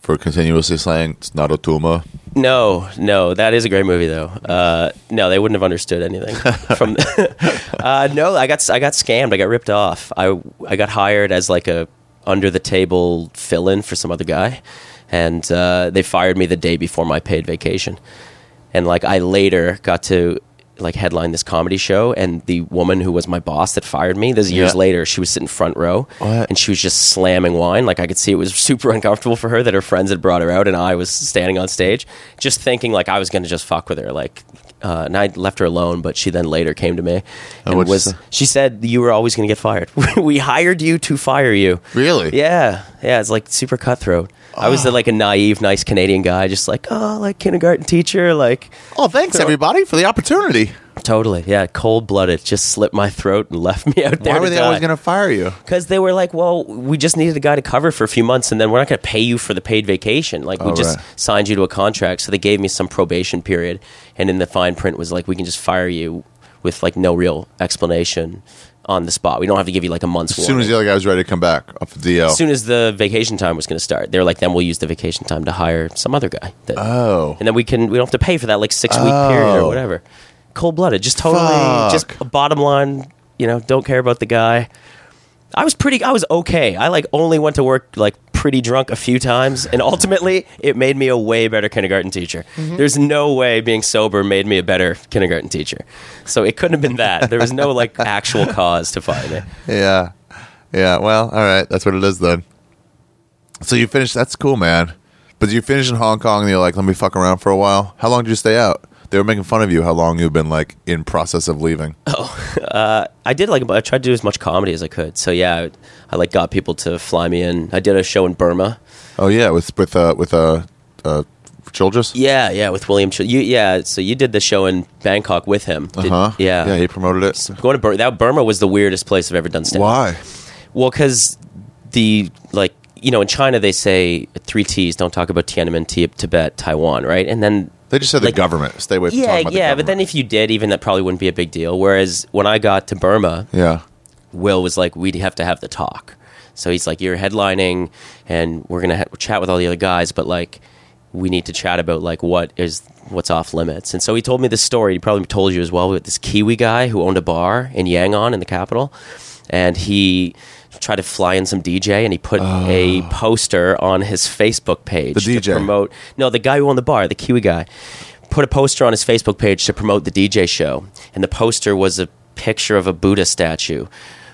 Speaker 2: For continuously saying it's not Otuma.
Speaker 1: No, no, that is a great movie though. Uh, no, they wouldn't have understood anything from. uh, no, I got I got scammed. I got ripped off. I I got hired as like a under the table fill in for some other guy, and uh, they fired me the day before my paid vacation. And like I later got to like headline this comedy show, and the woman who was my boss that fired me, this years
Speaker 2: Yeah.
Speaker 1: later, she was sitting front row,
Speaker 2: What?
Speaker 1: and she was just slamming wine. Like I could see it was super uncomfortable for her that her friends had brought her out, and I was standing on stage, just thinking like I was going to just fuck with her, like. Uh, and I left her alone, but she then later came to me and
Speaker 2: what'd
Speaker 1: was she said you were always going to get fired. we hired you to fire you.
Speaker 2: Really?
Speaker 1: Yeah, yeah. It's like super cutthroat. I was the, like a naive, nice Canadian guy, just like oh, like kindergarten teacher, like
Speaker 2: Oh, thanks everybody for the opportunity.
Speaker 1: totally, yeah, cold blooded. Just slit my throat and left me out there.
Speaker 2: Why were they always going to fire you?
Speaker 1: Because they were like, well, we just needed a guy to cover for a few months, and then we're not going to pay you for the paid vacation. Like, we
Speaker 2: Oh,
Speaker 1: just
Speaker 2: right.
Speaker 1: signed you to a contract. So they gave me some probation period, and in the fine print was like, we can just fire you with like no real explanation on the spot. We don't have to give you like a month's
Speaker 2: As soon as the other guy was ready to come back off the DL.
Speaker 1: As soon as the vacation time was going to start, they were like, then we'll use the vacation time to hire some other guy. That,
Speaker 2: oh.
Speaker 1: and then we can we don't have to pay for that like six week period or
Speaker 2: Oh.
Speaker 1: whatever. Cold blooded, just totally,
Speaker 2: Fuck.
Speaker 1: just a bottom line. You know, don't care about the guy. I was pretty. I was okay. I like only went to work like pretty drunk a few times, and ultimately it made me a way better kindergarten teacher. Mm-hmm. There's no way being sober made me a better kindergarten teacher. So it couldn't have been that. There was no like actual cause to fire me.
Speaker 2: Yeah. Yeah. Well, all right. That's what it is then. So you finished. That's cool, man. But you finished in Hong Kong and you're like, let me fuck around for a while. How long did you stay out? They were making fun of you how long you've been like in process of leaving.
Speaker 1: Oh, I did like I tried to do as much comedy as I could. So yeah, I, I like got people to fly me in. I did a show in Burma.
Speaker 2: Oh yeah, with with uh with uh, uh Childress.
Speaker 1: Yeah, yeah, with William. Ch- you, yeah, so you did the show in Bangkok with him. Did-
Speaker 2: Uh huh.
Speaker 1: Yeah.
Speaker 2: Yeah, he promoted it.
Speaker 1: Going to Bur- that Burma was the weirdest place I've ever done stand.
Speaker 2: Why?
Speaker 1: Well, because the like you know in China they say three T's: don't talk about Tiananmen, Ti- Tibet, Taiwan, right? And then
Speaker 2: They just said the government. Stay away from
Speaker 1: yeah,
Speaker 2: talking about the
Speaker 1: yeah. But then if you did, even that probably wouldn't be a big deal. Whereas when I got to Burma,
Speaker 2: yeah.
Speaker 1: Will was like, we'd have to have the talk. So he's like, you're headlining, and we're gonna ha- chat with all the other guys, but like, we need to chat about like what is what's off limits. And so he told me this story. He probably told you as well with this Kiwi guy who owned a bar in Yangon in the capital, and he tried to fly in some DJ, and he put a oh. poster on his Facebook page
Speaker 2: Oh. The
Speaker 1: to
Speaker 2: DJ.
Speaker 1: promote. No, the guy who owned the bar, the Kiwi guy, put a poster on his Facebook page to promote the DJ show, and the poster was a picture of a Buddha statue,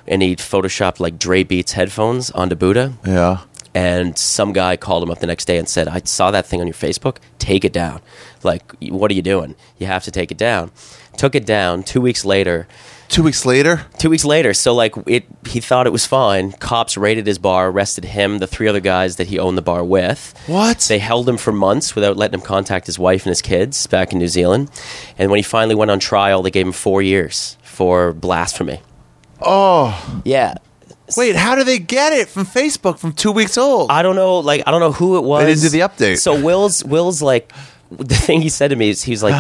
Speaker 1: and he photoshopped like Dre Beats headphones onto Buddha.
Speaker 2: Yeah.
Speaker 1: And some guy called him up the next day and said, "I saw that thing on your Facebook. Take it down. Like, what are you doing? You have to take it down." Took it down. Two weeks later,
Speaker 2: Two weeks later.
Speaker 1: two weeks later so like it he thought it was fine cops raided his bar arrested him the three other guys that he owned the bar with
Speaker 2: What?
Speaker 1: they held him for months without letting him contact his wife and his kids back in new zealand and when he finally went on trial they gave him four years for blasphemy
Speaker 2: Oh.
Speaker 1: yeah
Speaker 2: Wait, how do they get it from Facebook from two weeks old?
Speaker 1: i don't know like i don't know who it was
Speaker 2: They didn't do the update.
Speaker 1: so will's will's like the thing he said to me is he was like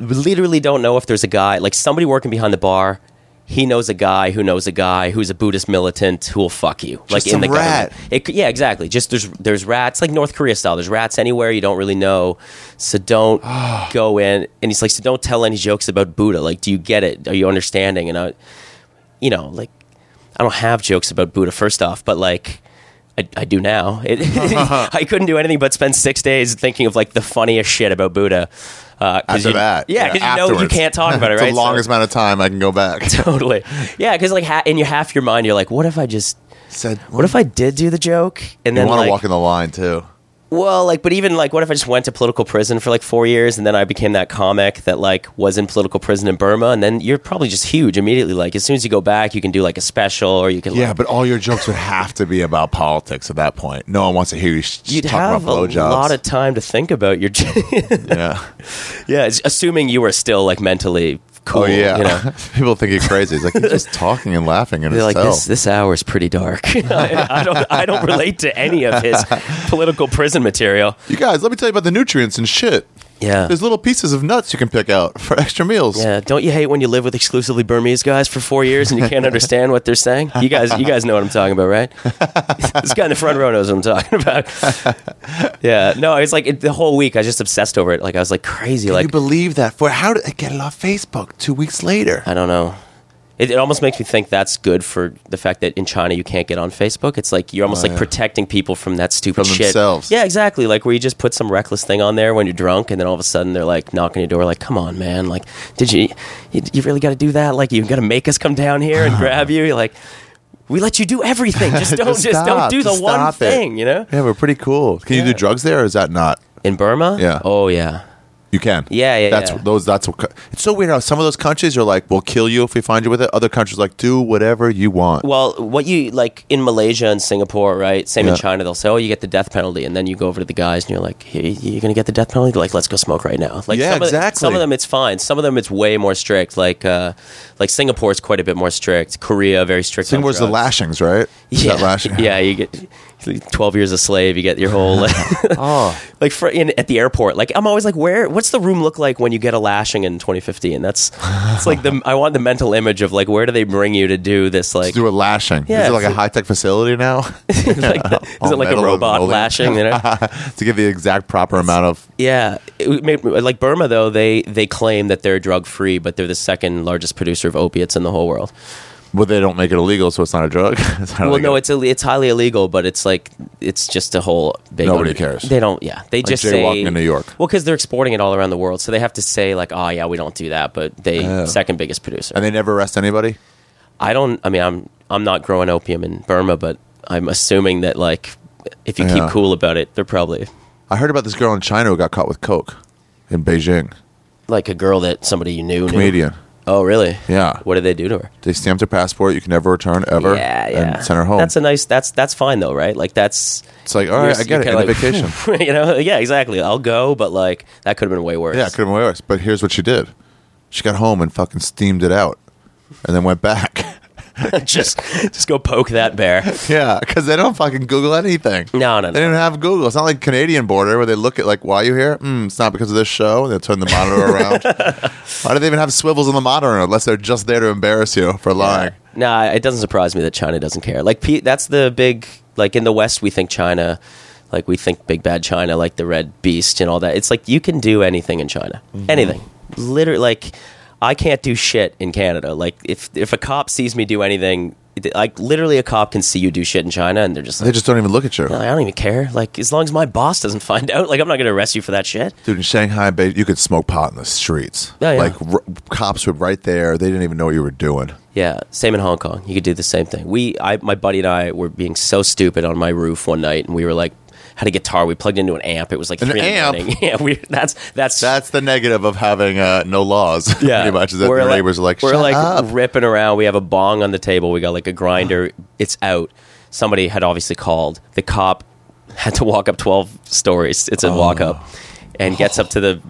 Speaker 1: you literally don't know if there's a guy like somebody working behind the bar he knows a guy who knows a guy who's a Buddhist militant who will fuck you, like in the
Speaker 2: rat.
Speaker 1: government. It, yeah, exactly. Just there's there's rats like North Korea style. There's rats anywhere you don't really know, so don't go in. And he's like, so don't tell any jokes about Buddha. Like, do you get it? Are you understanding? And I, you know, like I don't have jokes about Buddha. First off, but like. I, I do now. It, I couldn't do anything but spend six days thinking of like the funniest shit about Buddha. Uh,
Speaker 2: After
Speaker 1: you,
Speaker 2: that,
Speaker 1: yeah, because you know you can't talk about it.
Speaker 2: it's
Speaker 1: right?
Speaker 2: the
Speaker 1: So-
Speaker 2: longest amount of time I can go back.
Speaker 1: totally. Yeah, because like ha- in your half your mind, you're like, what if I just,
Speaker 2: Said,
Speaker 1: what if I did do the joke and
Speaker 2: you
Speaker 1: then
Speaker 2: want to
Speaker 1: like,
Speaker 2: walk in the line too?
Speaker 1: Well, like, but even like, what if I just went to political prison for like four years and then I became that comic that like was in political prison in Burma, and then you're probably just huge immediately. Like as soon as you go back, you can do like a special or you can
Speaker 2: Yeah,
Speaker 1: like,
Speaker 2: but all your jokes would have to be about politics at that point. No one wants to hear you sh-
Speaker 1: You'd
Speaker 2: talk
Speaker 1: have
Speaker 2: about
Speaker 1: a lot of time to think about your.
Speaker 2: yeah.
Speaker 1: yeah, assuming you were still like mentally cool.
Speaker 2: oh yeah.
Speaker 1: you know.
Speaker 2: People think you're crazy. It's like he's just talking and laughing in
Speaker 1: They're
Speaker 2: his
Speaker 1: like this. This hour is pretty dark. I, I don't. I don't relate to any of his political prison material.
Speaker 2: You guys, let me tell you about the nutrients and shit.
Speaker 1: Yeah.
Speaker 2: There's little pieces of nuts you can pick out for extra meals.
Speaker 1: Yeah, don't you hate when you live with exclusively Burmese guys for four years and you can't understand what they're saying? You guys, you guys know what I'm talking about, right? this guy in the front row knows what I'm talking about. Yeah, no, it's like it, the whole week I was just obsessed over it. Like I was like crazy.
Speaker 2: Can
Speaker 1: like
Speaker 2: you believe that? For how did I get it off Facebook two weeks later?
Speaker 1: I don't know. It, it almost makes me think that's good for the fact that in China you can't get on Facebook. It's like you're almost
Speaker 2: Oh,
Speaker 1: like
Speaker 2: yeah.
Speaker 1: protecting people from that stupid
Speaker 2: From
Speaker 1: shit.
Speaker 2: themselves.
Speaker 1: Yeah, exactly. Like where you just put some reckless thing on there when you're drunk, and then all of a sudden they're like knocking your door, like, "Come on, man! Like, did you you, you really got to do that? Like, you got to make us come down here and grab you? You're like, we let you do everything. Just don't, just, don't do the one
Speaker 2: stop it.
Speaker 1: thing. You know?
Speaker 2: Yeah, we're pretty cool. Can you do drugs there, or is that not?
Speaker 1: In Burma?
Speaker 2: Yeah.
Speaker 1: Oh yeah.
Speaker 2: You can.
Speaker 1: Yeah, yeah,
Speaker 2: That's
Speaker 1: yeah.
Speaker 2: those. That's what. It's so weird how some of those countries are like, "We'll kill you if we find you with it." Other countries are like, "Do whatever you want."
Speaker 1: Well, what you like in Malaysia and Singapore, right? Same
Speaker 2: Yeah.
Speaker 1: in China. They'll say, "Oh, you get the death penalty," and then you go over to the guys and you're like, hey, "You're gonna get the death penalty?" They're like, "Let's go smoke right now." Like,
Speaker 2: Yeah,
Speaker 1: some of,
Speaker 2: exactly.
Speaker 1: Some of them it's fine. Some of them it's way more strict. Like, uh, like Singapore is quite a bit more strict. Korea very strict.
Speaker 2: Singapore's the lashings, right? Is
Speaker 1: Yeah,
Speaker 2: that lashing?
Speaker 1: yeah. You get twelve years a slave. You get your whole
Speaker 2: Oh,
Speaker 1: like for in, at the airport. Like I'm always like, where? What's the room look like when you get a lashing in 2015? That's it's like the I want the mental image of like where do they bring you to do this? Like
Speaker 2: to do a lashing.
Speaker 1: Yeah,
Speaker 2: is it like a high tech facility now?
Speaker 1: like the, is it like a robot lashing? You know?
Speaker 2: to give the exact proper amount of.
Speaker 1: yeah, It would like Burma though they they claim that they're drug free, but they're the second largest producer of opiates in the whole world.
Speaker 2: Well, they don't make it illegal, so it's not a drug. Not
Speaker 1: Well,
Speaker 2: illegal.
Speaker 1: no, it's Ill- it's highly illegal, but it's like it's just a whole big.
Speaker 2: Nobody
Speaker 1: under-
Speaker 2: cares.
Speaker 1: They don't. Yeah, they just say
Speaker 2: jaywalking in New York.
Speaker 1: Well, because they're exporting it all around the world, so they have to say like, oh yeah, we don't do that, but they
Speaker 2: Oh.
Speaker 1: second biggest producer.
Speaker 2: and they never arrest anybody.
Speaker 1: I don't. I mean, I'm I'm not growing opium in Burma, but I'm assuming that like if you
Speaker 2: Yeah.
Speaker 1: keep cool about it, they're probably
Speaker 2: I heard about this girl in China who got caught with coke in Beijing.
Speaker 1: like a girl that somebody you knew. knew.
Speaker 2: Comedian.
Speaker 1: Oh, really?
Speaker 2: Yeah.
Speaker 1: What did they do to her?
Speaker 2: They stamped her passport. You can never return ever.
Speaker 1: Yeah, yeah.
Speaker 2: And send her home.
Speaker 1: That's a nice. That's that's fine though, right? Like that's.
Speaker 2: it's like, all right, I get it.
Speaker 1: you're
Speaker 2: End of
Speaker 1: kinda
Speaker 2: vacation.
Speaker 1: you know? Yeah, exactly. I'll go, but like that could have been way worse.
Speaker 2: Yeah, it could have been way worse. But here's what she did. She got home and fucking steamed it out, and then went back.
Speaker 1: just just go poke that bear.
Speaker 2: yeah, because they don't fucking Google anything.
Speaker 1: No, no,
Speaker 2: They don't have Google. It's not like Canadian border where they look at like, why are you here? Mm, it's not because of this show. And they turn the monitor around. why do they even have swivels on the monitor unless they're just there to embarrass you for lying?
Speaker 1: No, it doesn't surprise me that China doesn't care. Like that's the big like in the West we think China like we think big bad China like the red beast and all that. It's like you can do anything in China.
Speaker 2: Mm-hmm.
Speaker 1: Anything. Literally like I can't do shit in Canada. Like if if a cop sees me do anything like literally a cop can see you do shit in China and they're just like, They
Speaker 2: just don't even look at you.
Speaker 1: I don't even care. Like as long as my boss doesn't find out, like I'm not going to arrest you for that shit.
Speaker 2: Dude, in Shanghai, you could smoke pot in the streets.
Speaker 1: Yeah, yeah.
Speaker 2: Like r- cops were right there. They didn't even know what you were doing.
Speaker 1: Yeah, same in Hong Kong. You could do the same thing. We, I, my buddy and I were being so stupid on my roof one night, and we were like, had a guitar. We plugged into an amp. It was like
Speaker 2: An
Speaker 1: three in the
Speaker 2: amp?
Speaker 1: Yeah, we. That's that's
Speaker 2: That's the negative of having uh, no laws.
Speaker 1: yeah.
Speaker 2: pretty much. Is that
Speaker 1: We're
Speaker 2: your
Speaker 1: like-
Speaker 2: neighbors are like,
Speaker 1: we're like
Speaker 2: up.
Speaker 1: ripping around. We have a bong on the table. We got like a grinder. it's out. Somebody had obviously called. The cop had to walk up twelve stories. It's a walk up,
Speaker 2: Oh.
Speaker 1: and gets up to the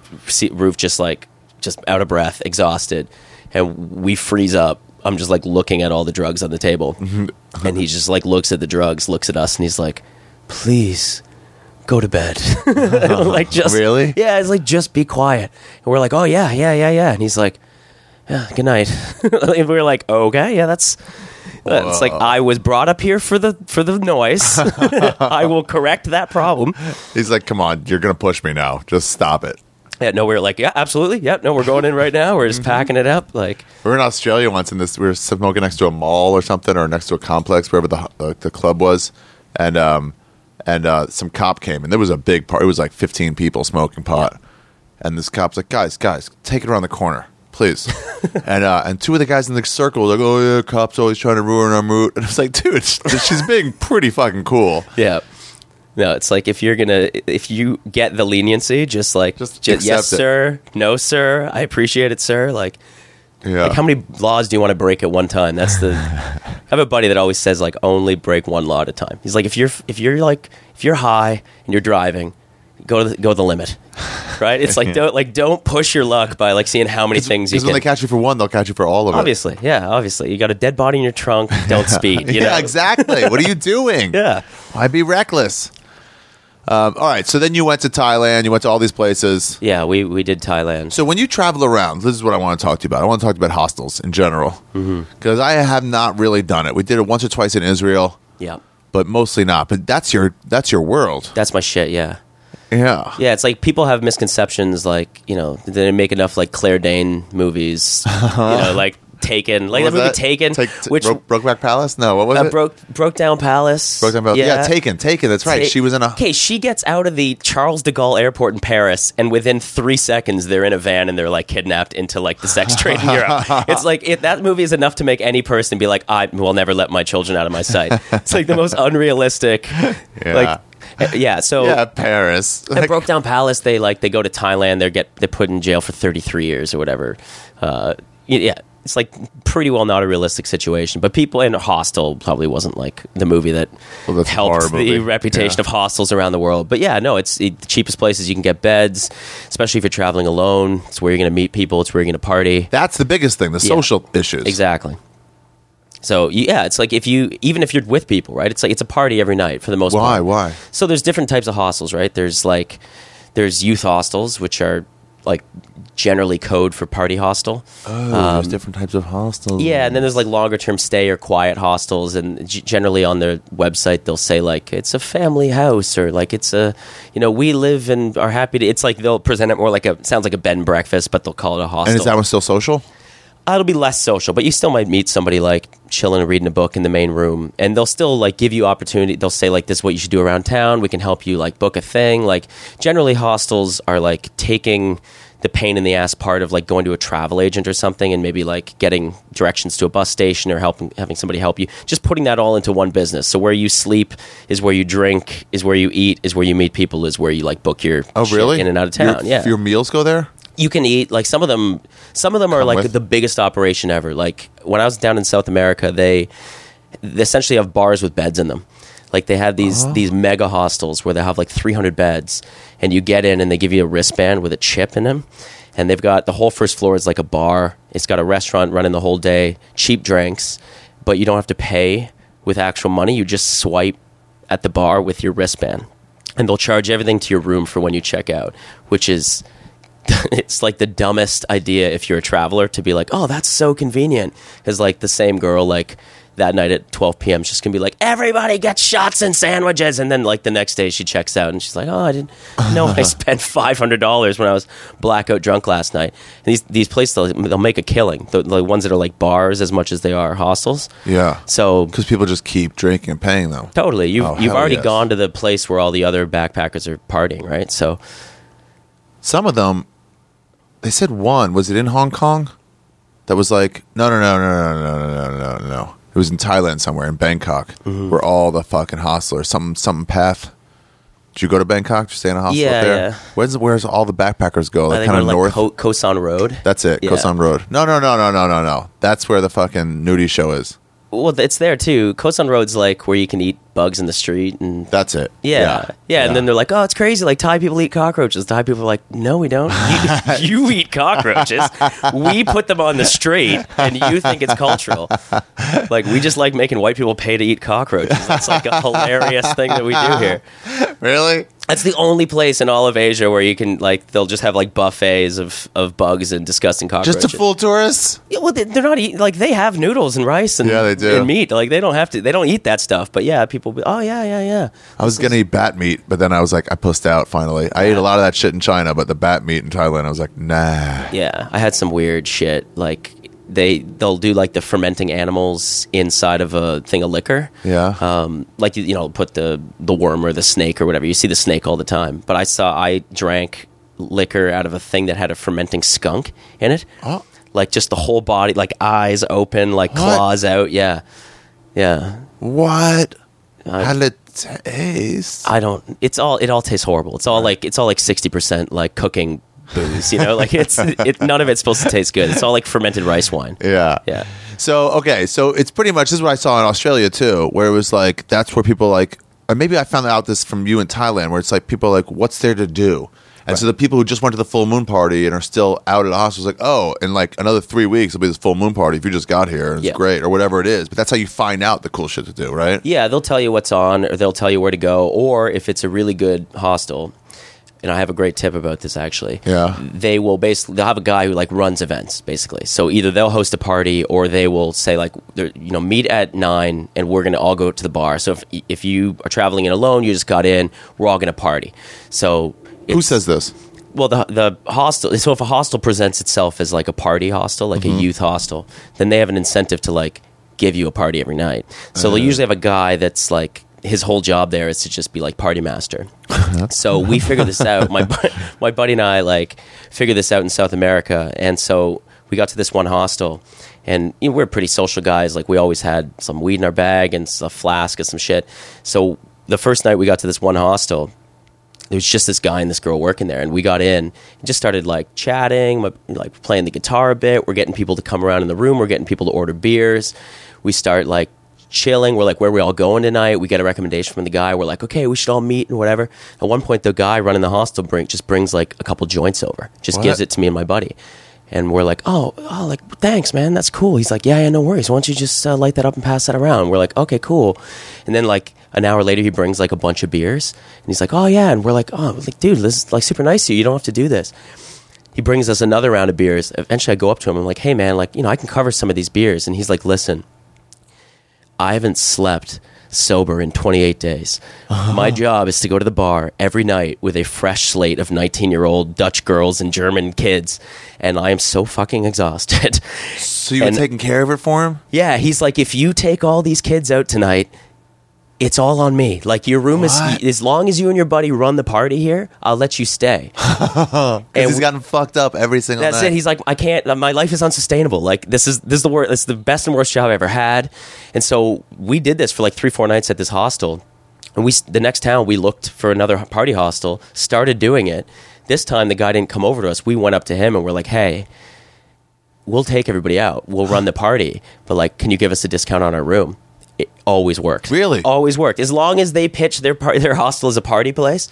Speaker 1: roof just like just out of breath, exhausted, and we freeze up. I'm just like looking at all the drugs on the table,
Speaker 2: Mm-hmm.
Speaker 1: and he just like looks at the drugs, looks at us, and he's like, "Please." Go to bed. like just
Speaker 2: Really?
Speaker 1: Yeah, it's like just be quiet. And we're like, oh yeah, yeah, yeah, yeah. And he's like, yeah, good night. and we are like, okay, yeah, that's. It's like I was brought up here for the for the noise. I will correct that problem.
Speaker 2: He's like, come on, you're going to push me now. Just stop it.
Speaker 1: Yeah, no, we are like, yeah, absolutely, yeah, no, we're going in right now. We're just packing it up. Like,
Speaker 2: We were in Australia once, and this we were smoking next to a mall or something, or next to a complex, wherever the uh, the club was, and um, and uh, some cop came, and there was a big part. It was like 15 people smoking pot, and this cop's like, guys, guys, take it around the corner, please. and uh, and two of the guys in the circle were like, oh yeah, cops always trying to ruin our mood, and I was like, dude, she's being pretty fucking cool.
Speaker 1: yeah. No, it's like if you're gonna if you get the leniency, just like
Speaker 2: Just
Speaker 1: ju- yes,
Speaker 2: it.
Speaker 1: sir, no, sir, I appreciate it, sir. Like,
Speaker 2: Yeah.
Speaker 1: Like how many laws do you want to break at one time? That's the. I have a buddy that always says like only break one law at a time. He's like if you're if you're like if you're high and you're driving, go to the, go the limit, right? It's like don't like don't push your luck by like seeing how many things you
Speaker 2: Because when they catch you for one, they'll catch you for all of it.
Speaker 1: obviously, yeah, obviously, you got a dead body in your trunk. Don't speed. You
Speaker 2: yeah,
Speaker 1: know?
Speaker 2: exactly. what are you doing?
Speaker 1: Yeah.
Speaker 2: Why be reckless? Um, all right. So then you went to Thailand. You went to all these places.
Speaker 1: Yeah, we we did Thailand.
Speaker 2: So when you travel around, this is what I want to talk to you about. I want to talk to you about hostels in general
Speaker 1: Mm-hmm.
Speaker 2: because I have not really done it. We did it once or twice in Israel,
Speaker 1: yeah,
Speaker 2: but mostly not. But that's your that's your world.
Speaker 1: that's my shit. Yeah.
Speaker 2: Yeah.
Speaker 1: Yeah, it's like people have misconceptions, like you know, they didn't make enough like Claire Danes movies, you know, like Taken, like the movie
Speaker 2: that?
Speaker 1: Taken,
Speaker 2: Take- t-
Speaker 1: which
Speaker 2: Bro- Brokeback Palace? No, what was
Speaker 1: uh,
Speaker 2: it?
Speaker 1: broke broke down Palace.
Speaker 2: Broke down Palace. Yeah. Taken. Taken. That's right.
Speaker 1: Ta-
Speaker 2: she was in a.
Speaker 1: Okay, she gets out of the Charles de Gaulle airport in Paris, and within three seconds, they're in a van and they're like kidnapped into like the sex trade in Europe. It's like it, that movie is enough to make any person be like, "I will never let my children out of my sight." It's like the most unrealistic.
Speaker 2: Yeah.
Speaker 1: Like, uh, yeah. So
Speaker 2: Yeah, Paris.
Speaker 1: at
Speaker 2: Like,
Speaker 1: Broke Down Palace, they like they go to Thailand. They get they're put in jail for thirty three years or whatever. Uh, yeah, it's like pretty well not a realistic situation. But people in a Hostel probably wasn't like the movie that
Speaker 2: Well,
Speaker 1: helped the
Speaker 2: movie.
Speaker 1: reputation
Speaker 2: Yeah.
Speaker 1: of hostels around the world. But yeah, no, it's it, the cheapest places you can get beds, especially if you're traveling alone. It's where you're going to meet people. It's where you're going to party.
Speaker 2: that's the biggest thing. The
Speaker 1: Yeah.
Speaker 2: social issues.
Speaker 1: Exactly. So yeah, it's like if you even if you're with people, right? It's like it's a party every night for the most
Speaker 2: Why?
Speaker 1: part.
Speaker 2: Why?
Speaker 1: So there's different types of hostels, right? There's like there's youth hostels, which are like generally code for party hostel.
Speaker 2: Oh, there's um, different types of hostels.
Speaker 1: Yeah, and then there's like longer term stay or quiet hostels, and g- generally on their website they'll say like it's a family house or like it's a you know we live and are happy to. It's like they'll present it more like a sounds like a bed and breakfast, but they'll call it a hostel.
Speaker 2: And is that one still social?
Speaker 1: It'll be less social, but you still might meet somebody like chilling and reading a book in the main room, and they'll still like give you opportunity. They'll say like, "This is what you should do around town. We can help you like book a thing." Like generally, hostels are like taking the pain in the ass part of like going to a travel agent or something, and maybe like getting directions to a bus station or helping having somebody help you. Just putting that all into one business. So where you sleep is where you drink, is where you eat, is where you meet people, is where you like book your
Speaker 2: Oh, really?
Speaker 1: in and out of
Speaker 2: Your-
Speaker 1: town. yeah, If
Speaker 2: Your meals go there.
Speaker 1: You can eat like some of them some of them are
Speaker 2: Come
Speaker 1: like
Speaker 2: with?
Speaker 1: the biggest operation ever. Like when i was down in south america they, they essentially have bars with beds in them. Like they have these oh. these mega hostels where they have like 300 beds and you get in and they give you a wristband with a chip in them and they've got the whole first floor is like a bar. It's got a restaurant running the whole day cheap drinks but you don't have to pay with actual money. You just swipe at the bar with your wristband and they'll charge everything to your room for when you check out which is it's like the dumbest idea if you're a traveler to be like, oh, that's so convenient. Because like the same girl, like that night at 12 p.m., she's gonna be like, everybody gets shots and sandwiches, and then like the next day she checks out and she's like, oh, I didn't know I spent five hundred dollars when I was blackout drunk last night. And these these places they'll, they'll make a killing. The, the ones that are like bars as much as they are hostels.
Speaker 2: Yeah.
Speaker 1: So
Speaker 2: Because people just keep drinking and paying them.
Speaker 1: Totally. You've,
Speaker 2: Oh,
Speaker 1: you've already
Speaker 2: yes.
Speaker 1: gone to the place where all the other backpackers are partying, right? So
Speaker 2: Some of them, they said one. Was it in Hong Kong? That was like, no, no, no, no, no, no, no, no, no, no. It was in Thailand somewhere, in Bangkok,
Speaker 1: Mm-hmm.
Speaker 2: where all the fucking hostlers, something, something path. Did you go to Bangkok? Did you stay in a hostel
Speaker 1: Yeah,
Speaker 2: there?
Speaker 1: yeah.
Speaker 2: Where's, where's all the backpackers go? Like kind of
Speaker 1: like
Speaker 2: north?
Speaker 1: Ko- Khao San Road.
Speaker 2: That's it,
Speaker 1: Yeah.
Speaker 2: Khao San Road. No, no, no, no, no, no, no. That's where the fucking nudie show is.
Speaker 1: Well, it's there too. Khao San Road's like where you can eat bugs in the street and
Speaker 2: That's it.
Speaker 1: yeah, yeah. And then they're like, "Oh, it's crazy! Like Thai people eat cockroaches." Thai people are like, "No, we don't. You, you eat cockroaches. we put them on the street, and you think it's cultural. Like we just like making white people pay to eat cockroaches. That's like a hilarious thing that we do here.
Speaker 2: really?
Speaker 1: That's the only place in all of Asia where you can like they'll just have like buffets of, of bugs and disgusting cockroaches.
Speaker 2: Just to fool tourists?
Speaker 1: Yeah, well, they- they're not eating like they have noodles and rice and
Speaker 2: Yeah, they do.
Speaker 1: and meat. Like they don't have to. They don't eat that stuff. But yeah, people. Be, oh yeah, yeah, yeah.
Speaker 2: I was gonna eat bat meat, but then I was like, I pussed out finally. I ate a lot of that shit in China, but the bat meat in Thailand, I was like, nah.
Speaker 1: Yeah, I had some weird shit. Like they they'll do like the fermenting animals inside of a thing of liquor.
Speaker 2: Yeah.
Speaker 1: Um, like you, you know, put the the worm or the snake or whatever. You see the snake all the time. But I saw I drank liquor out of a thing that had a fermenting skunk in it.
Speaker 2: Oh.
Speaker 1: Like just the whole body, like eyes open, like
Speaker 2: What?
Speaker 1: claws out. Yeah, yeah.
Speaker 2: What?
Speaker 1: I-
Speaker 2: How did it taste?
Speaker 1: I don't. It's all. It all tastes horrible. It's all like. It's all like sixty percent like cooking booze. You know, like it's. It, none of it's supposed to taste good. It's all like fermented rice wine.
Speaker 2: yeah.
Speaker 1: Yeah.
Speaker 2: So okay, so it's pretty much this is what I saw in Australia too, where it was like that's where people like, or maybe I found out this from you in Thailand, where it's like people are like, what's there to do? And so the people who just went to the full moon party and are still out at the hospital, like, oh, in like another three weeks it'll be this full moon party if you just got here and it's
Speaker 1: Yeah.
Speaker 2: great or whatever it is. But that's how you find out the cool shit to do, right?
Speaker 1: Yeah, they'll tell you what's on, or they'll tell you where to go, or if it's a really good hostel. And I have a great tip about this actually.
Speaker 2: Yeah.
Speaker 1: They will basically they'll have a guy who like runs events basically. So either they'll host a party or they will say like you know meet at nine and we're gonna all go to the bar. So if if you are traveling in alone, you just got in, we're all gonna party. So
Speaker 2: Who says this?
Speaker 1: well the the hostel so if a hostel presents itself as like a party hostel like
Speaker 2: Mm-hmm.
Speaker 1: a youth hostel then they have an incentive to like give you a party every night so
Speaker 2: Uh.
Speaker 1: they'll usually have a guy that's like his whole job there is to just be like party master. Uh-huh. So we figured this out. My my buddy and I like figured this out in South America. And so we got to this one hostel and you know, we're pretty social guys. Like we always had some weed in our bag and a flask and some shit. So the first night we got to this one hostel there was just this guy and this girl working there. And we got in and just started like chatting like playing the guitar a bit. We're getting people to come around in the room. We're getting people to order beers. We start like chilling. We're like where are we all going tonight? We get a recommendation from the guy. We're like okay we should all meet and whatever. At one point the guy running the hostel just brings like a couple joints over just
Speaker 2: What?
Speaker 1: gives it to me and my buddy. And we're like oh, oh like thanks man that's cool. He's like yeah yeah no worries. Why don't you just uh, light that up and pass that around? We're like okay cool. And then like an hour later he brings like a bunch of beers. And he's like oh yeah. And we're like oh like dude this is like super nice of you. You don't have to do this. He brings us another round of beers. Eventually i go up to him. I'm like hey man like you know i can cover some of these beers. And he's like listen i haven't slept sober in 28 days. My uh-huh. job is to go to the bar every night with a fresh slate of 19 year old dutch girls and german kids and i am so fucking exhausted.
Speaker 2: So you were
Speaker 1: And-
Speaker 2: taking care of it for him?
Speaker 1: yeah, he's like, if you take all these kids out tonight, it's all on me. Like your room
Speaker 2: What?
Speaker 1: is as long as you and your buddy run the party here, I'll let you stay. And
Speaker 2: he's gotten fucked up every single
Speaker 1: That's
Speaker 2: night.
Speaker 1: it. He's like, I can't. Uh, my life is unsustainable. Like this is this is the worst. It's the best and worst job I ever had. And so we did this for like three, four nights at this hostel. And we the next town we looked for another party hostel. Started doing it. This time the guy didn't come over to us. We went up to him and we're like, "Hey, we'll take everybody out. We'll run the party, but like, can you give us a discount on our room?" Always worked.
Speaker 2: Really?
Speaker 1: Always worked. As long as they pitch their par- their hostel as a party place,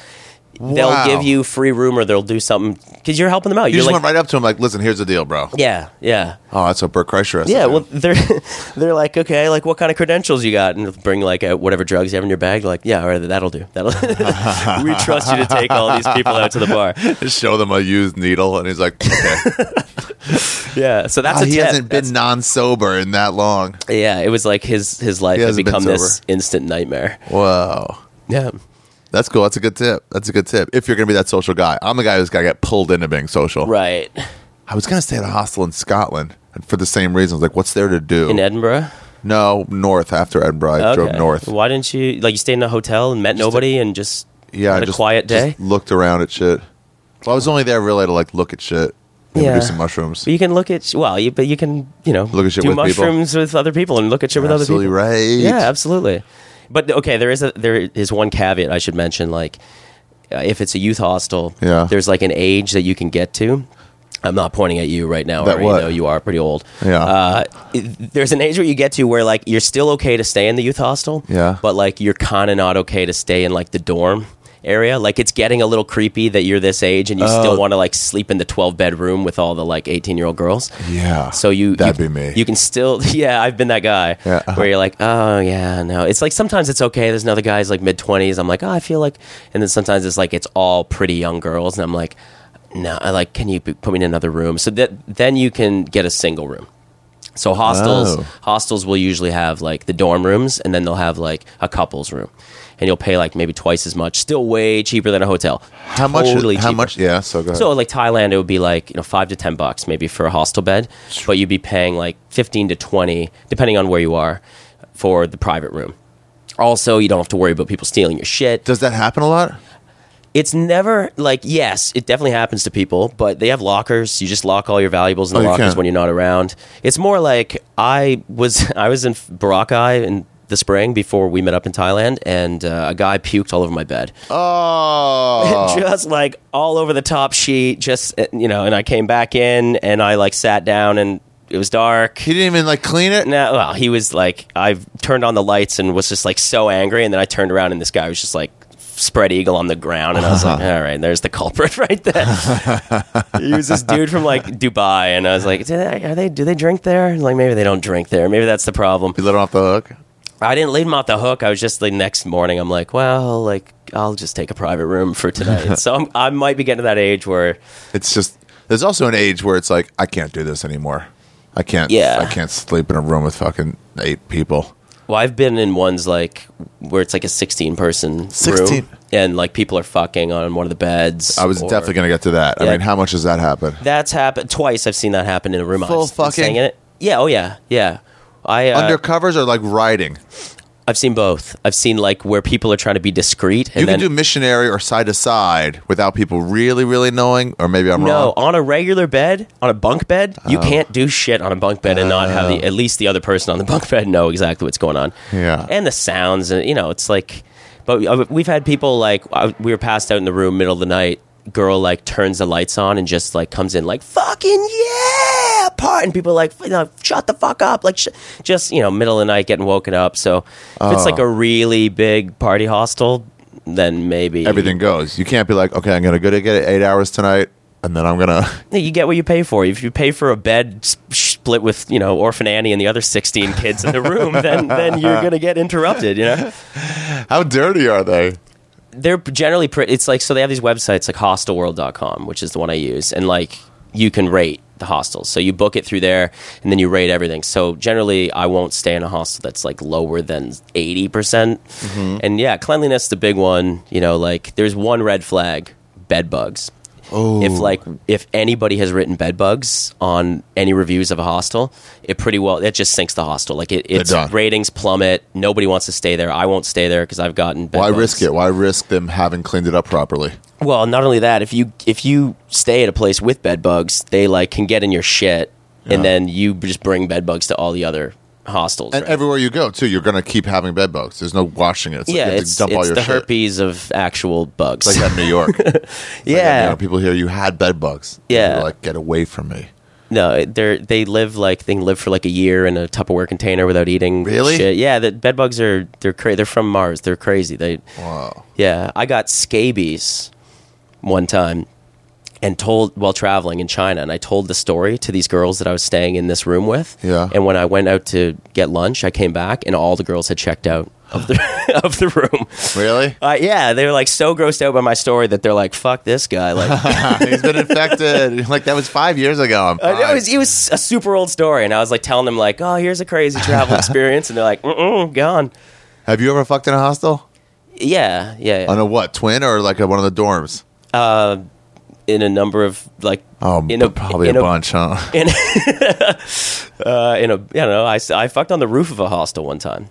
Speaker 2: Wow.
Speaker 1: they'll give you free room or they'll do something because you're helping them out.
Speaker 2: You
Speaker 1: You're
Speaker 2: just
Speaker 1: like,
Speaker 2: went right up to him like, listen, here's the deal, bro.
Speaker 1: yeah, yeah.
Speaker 2: Oh, that's what Bert Kreischer has
Speaker 1: Yeah, well, they're they're like, okay, like what kind of credentials you got, and bring like uh, whatever drugs you have in your bag. Like, yeah, all right, that'll do. That'll. we trust you to take all these people out to the bar.
Speaker 2: Just show them a used needle, and he's like, okay.
Speaker 1: Yeah, so that's a
Speaker 2: he
Speaker 1: tip.
Speaker 2: hasn't been
Speaker 1: That's-
Speaker 2: non-sober in that long.
Speaker 1: Yeah, it was like his his life had become this instant nightmare.
Speaker 2: Whoa.
Speaker 1: Yeah,
Speaker 2: That's cool. That's a good tip. That's a good tip. If you're going to be that social guy, I'm the guy who's got to get pulled into being social.
Speaker 1: right.
Speaker 2: I was going to stay at a hostel in Scotland and for the same reasons. Like, what's there to do?
Speaker 1: In Edinburgh.
Speaker 2: no, north after Edinburgh. I drove north.
Speaker 1: Why didn't you like you stayed in a hotel and met nobody and just
Speaker 2: Yeah,
Speaker 1: had
Speaker 2: I
Speaker 1: a
Speaker 2: just,
Speaker 1: quiet day?
Speaker 2: Just looked around at shit. Well, I was only there really to like look at shit. Maybe
Speaker 1: Yeah.
Speaker 2: do some mushrooms.
Speaker 1: But you can look at well, you, but you can you know
Speaker 2: Look at shit
Speaker 1: do
Speaker 2: with people.
Speaker 1: mushrooms with other people and look at shit with other people.
Speaker 2: right.
Speaker 1: Yeah, absolutely. But okay, there is a there is one caveat I should mention. Like, uh, if it's a youth hostel,
Speaker 2: Yeah.
Speaker 1: there's like an age that you can get to. I'm not pointing at you right now.
Speaker 2: That
Speaker 1: Ari,
Speaker 2: what?
Speaker 1: though you are pretty old.
Speaker 2: Yeah.
Speaker 1: Uh, it- there's an age where you get to where like you're still okay to stay in the youth hostel.
Speaker 2: Yeah.
Speaker 1: But like you're kind of not okay to stay in like the dorm area. Like it's getting a little creepy that you're this age and you
Speaker 2: Oh.
Speaker 1: still want to like sleep in the 12 bedroom with all the like 18 year old girls.
Speaker 2: Yeah.
Speaker 1: So you
Speaker 2: That'd
Speaker 1: you-
Speaker 2: be me.
Speaker 1: You can still yeah, I've been that guy
Speaker 2: Yeah, uh-huh.
Speaker 1: where you're like, oh yeah, no. It's like sometimes it's okay. There's another guy's like mid twenties. I'm like, oh, I feel like, and then sometimes it's like it's all pretty young girls, and I'm like, no, I like, can you put me in another room? So that then you can get a single room. So hostels
Speaker 2: Oh.
Speaker 1: hostels will usually have like the dorm rooms, and then they'll have like a couples room, and you'll pay like maybe twice as much, still way cheaper than a hotel.
Speaker 2: how much?
Speaker 1: Totally
Speaker 2: how
Speaker 1: cheaper.
Speaker 2: much? Yeah. So go ahead.
Speaker 1: So like Thailand, it would be like you know five to ten bucks maybe for a hostel bed, but you'd be paying like fifteen to twenty depending on where you are for the private room. Also, you don't have to worry about people stealing your shit.
Speaker 2: Does that happen a lot?
Speaker 1: It's never like yes, it definitely happens to people, but they have lockers. You just lock all your valuables in
Speaker 2: Oh,
Speaker 1: the
Speaker 2: you
Speaker 1: lockers when you're not around. It's more like I was I was in Boracay in the spring before we met up in Thailand, and uh, a guy puked all over my bed.
Speaker 2: Oh.
Speaker 1: just like all over the top sheet just uh, you know and i came back in and i like sat down and it was dark
Speaker 2: he didn't even like clean it.
Speaker 1: no well he was like i turned on the lights and was just like so angry and then i turned around and this guy was just like spread eagle on the ground and i was like all right there's the culprit right there he was this dude from like dubai and i was like do they, are they do they drink there like maybe they don't drink there maybe that's the problem
Speaker 2: You let him off the hook.
Speaker 1: I didn't leave him off the hook. I was just the next morning. I'm like, well, like I'll just take a private room for tonight. so I'm, I might be getting to that age where,
Speaker 2: It's just there's also an age where it's like I can't do this anymore. I can't.
Speaker 1: Yeah.
Speaker 2: I can't sleep in a room with fucking eight people.
Speaker 1: well, I've been in ones like where it's like a 16 person
Speaker 2: 16?
Speaker 1: room, and like people are fucking on one of the beds.
Speaker 2: I was
Speaker 1: or-
Speaker 2: definitely going to get to that. I mean, how much does that happen?
Speaker 1: That's happened twice. I've seen that happen in a room.
Speaker 2: Full
Speaker 1: I've been
Speaker 2: fucking-
Speaker 1: in it. Yeah. Oh yeah. Yeah. I uh,
Speaker 2: Undercovers or like writing?
Speaker 1: I've seen both. I've seen like where people are trying to be discreet, and
Speaker 2: You
Speaker 1: then
Speaker 2: can do missionary or side to side without people really, really knowing, or maybe I'm
Speaker 1: No,
Speaker 2: wrong.
Speaker 1: No, on a regular bed, on a bunk bed, you
Speaker 2: Oh.
Speaker 1: can't do shit on a bunk bed and not have the at least the other person on the bunk bed know exactly what's going on.
Speaker 2: Yeah.
Speaker 1: and the sounds, and you know, it's like. But uh, we've had people like uh, we were passed out in the room, middle of the night. Girl like turns the lights on and just like comes in like fucking yeah, part, and people are like you know, shut the fuck up, like sh-, just you know, middle of the night getting woken up. So if it's
Speaker 2: Oh.
Speaker 1: like a really big party hostel, then maybe
Speaker 2: Everything goes. You can't be like, okay, I'm going to go to get eight hours tonight, and then I'm going to.
Speaker 1: Yeah, you get what you pay for. If you pay for a bed split with you know Orphan Annie and the other sixteen kids in the room, then then you're gonna get interrupted. You know,
Speaker 2: How dirty are they?
Speaker 1: They're generally pretty. It's like so they have these websites like HostelWorld.com, which is the one I use, and like you can rate the hostels. So you book it through there, and then you rate everything. So generally, I won't stay in a hostel that's like lower than eighty percent. Mm-hmm. And yeah, cleanliness is the big one. You know, like there's one red flag: bed bugs. If like if anybody has written bed bugs on any reviews of a hostel, it pretty well it just sinks the hostel. Like it, its
Speaker 2: done.
Speaker 1: ratings plummet. Nobody wants to stay there. I won't stay there because I've gotten bed
Speaker 2: Why
Speaker 1: bugs.
Speaker 2: risk it? Why risk them having cleaned it up properly?
Speaker 1: Well, not only that, if you if you stay at a place with bed bugs, they like can get in your shit,
Speaker 2: Yeah.
Speaker 1: and then you just bring bed bugs to all the other hostels.
Speaker 2: And
Speaker 1: right?
Speaker 2: everywhere you go too, you're gonna keep having bed bugs. There's no washing it. It's like
Speaker 1: yeah,
Speaker 2: you have to
Speaker 1: it's,
Speaker 2: all
Speaker 1: it's the
Speaker 2: shit.
Speaker 1: herpes of actual bugs.
Speaker 2: It's like that in New York. It's like
Speaker 1: yeah,
Speaker 2: you know, people hear you had bed bugs.
Speaker 1: Yeah.
Speaker 2: Like get away from me.
Speaker 1: no, they they live like they can live for like a year in a Tupperware container without eating.
Speaker 2: Really?
Speaker 1: Shit. Yeah, the bed bugs are they're cra- they're from Mars. They're crazy. They
Speaker 2: Wow.
Speaker 1: Yeah, I got scabies one time and told while traveling in China, and I told the story to these girls that I was staying in this room with.
Speaker 2: Yeah.
Speaker 1: And when I went out to get lunch, I came back, and all the girls had checked out of the of the room.
Speaker 2: Really?
Speaker 1: Uh, yeah, they were like so grossed out by my story that they're like, "Fuck this guy!" Like,
Speaker 2: He's been infected. like that was five years ago.
Speaker 1: Uh, it was it was a super old story, and I was like telling them like, "Oh, here's a crazy travel experience," and they're like, "Mm, gone."
Speaker 2: Have you ever fucked in a hostel?
Speaker 1: Yeah, yeah, yeah.
Speaker 2: On a what? Twin or like a, one of the dorms?
Speaker 1: Uh, in a number of like,
Speaker 2: Oh,
Speaker 1: in a,
Speaker 2: probably
Speaker 1: in
Speaker 2: a, bunch, huh?
Speaker 1: in uh, in a you know I, I fucked on the roof of a hostel one time.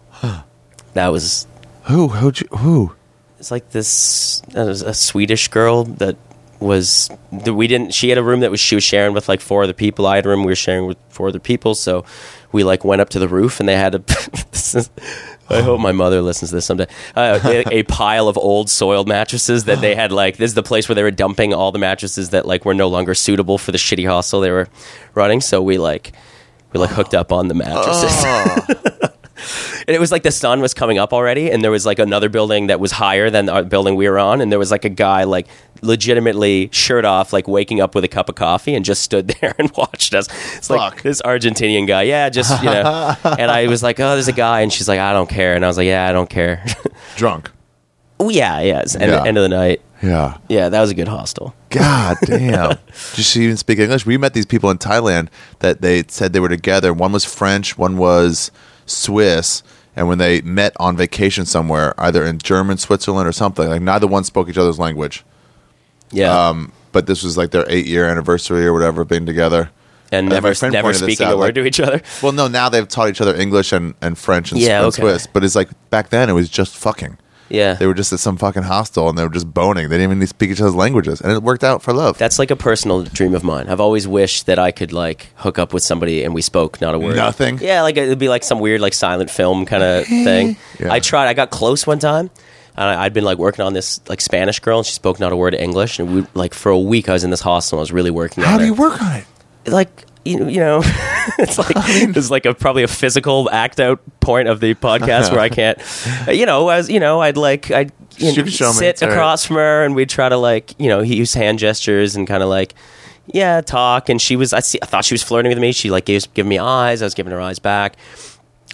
Speaker 1: that was
Speaker 2: Who? Who'd you? Who?
Speaker 1: it's like this uh, was a Swedish girl that was that we didn't she had a room that was she was sharing with like four other people. I had a room we were sharing with four other people. So we like went up to the roof and they had a. I hope my mother listens to this someday. Uh, a, a pile of old soiled mattresses that they had like this is the place where they were dumping all the mattresses that like were no longer suitable for the shitty hostel they were running. So we like we like hooked up on the mattresses. and it was like the sun was coming up already and there was like another building that was higher than the uh, building we were on and there was like a guy like legitimately shirt off like waking up with a cup of coffee and just stood there and watched us it's like this argentinian guy yeah just you know and i was like oh there's a guy and she's like i don't care and i was like yeah i don't care
Speaker 2: Drunk.
Speaker 1: oh yeah yeah it's end,
Speaker 2: Yeah.
Speaker 1: end of the night
Speaker 2: Yeah.
Speaker 1: yeah that was a good hostel
Speaker 2: God damn. Did she even speak English? We met these people in Thailand that they said they were together. One was French, one was Swiss. And when they met on vacation somewhere, either in German, Switzerland, or something, like neither one spoke each other's language.
Speaker 1: yeah
Speaker 2: Um, but this was like their eight year anniversary or whatever, being together.
Speaker 1: and
Speaker 2: my
Speaker 1: never never speaking
Speaker 2: out,
Speaker 1: a word
Speaker 2: like-
Speaker 1: to each other
Speaker 2: Well, no, now they've taught each other English and, and French and,
Speaker 1: Yeah,
Speaker 2: and
Speaker 1: okay.
Speaker 2: Swiss. But it's like back then, it was just fucking.
Speaker 1: Yeah
Speaker 2: They were just at some fucking hostel and they were just boning. They didn't even speak each other's languages. And it worked out for love.
Speaker 1: That's like a personal dream of mine. I've always wished that I could like hook up with somebody and we spoke not a word.
Speaker 2: Nothing?
Speaker 1: Yeah, like it'd be like some weird like silent film kind of thing.
Speaker 2: Yeah.
Speaker 1: I tried. I got close one time. And I- I'd been like working on this like Spanish girl, and she spoke not a word of English. And we like for a week, I was in this hostel. and I was really working. On it.
Speaker 2: How do
Speaker 1: her.
Speaker 2: you work on it?
Speaker 1: like you, you know it's like there's like a probably a physical act out point of the podcast where I can't you know as you know I'd like I'd you know, sit
Speaker 2: It's all right.
Speaker 1: across from her and we'd try to like you know use hand gestures and kind of like yeah talk. And she was I see I thought she was flirting with me. She like gave giving me eyes. I was giving her eyes back.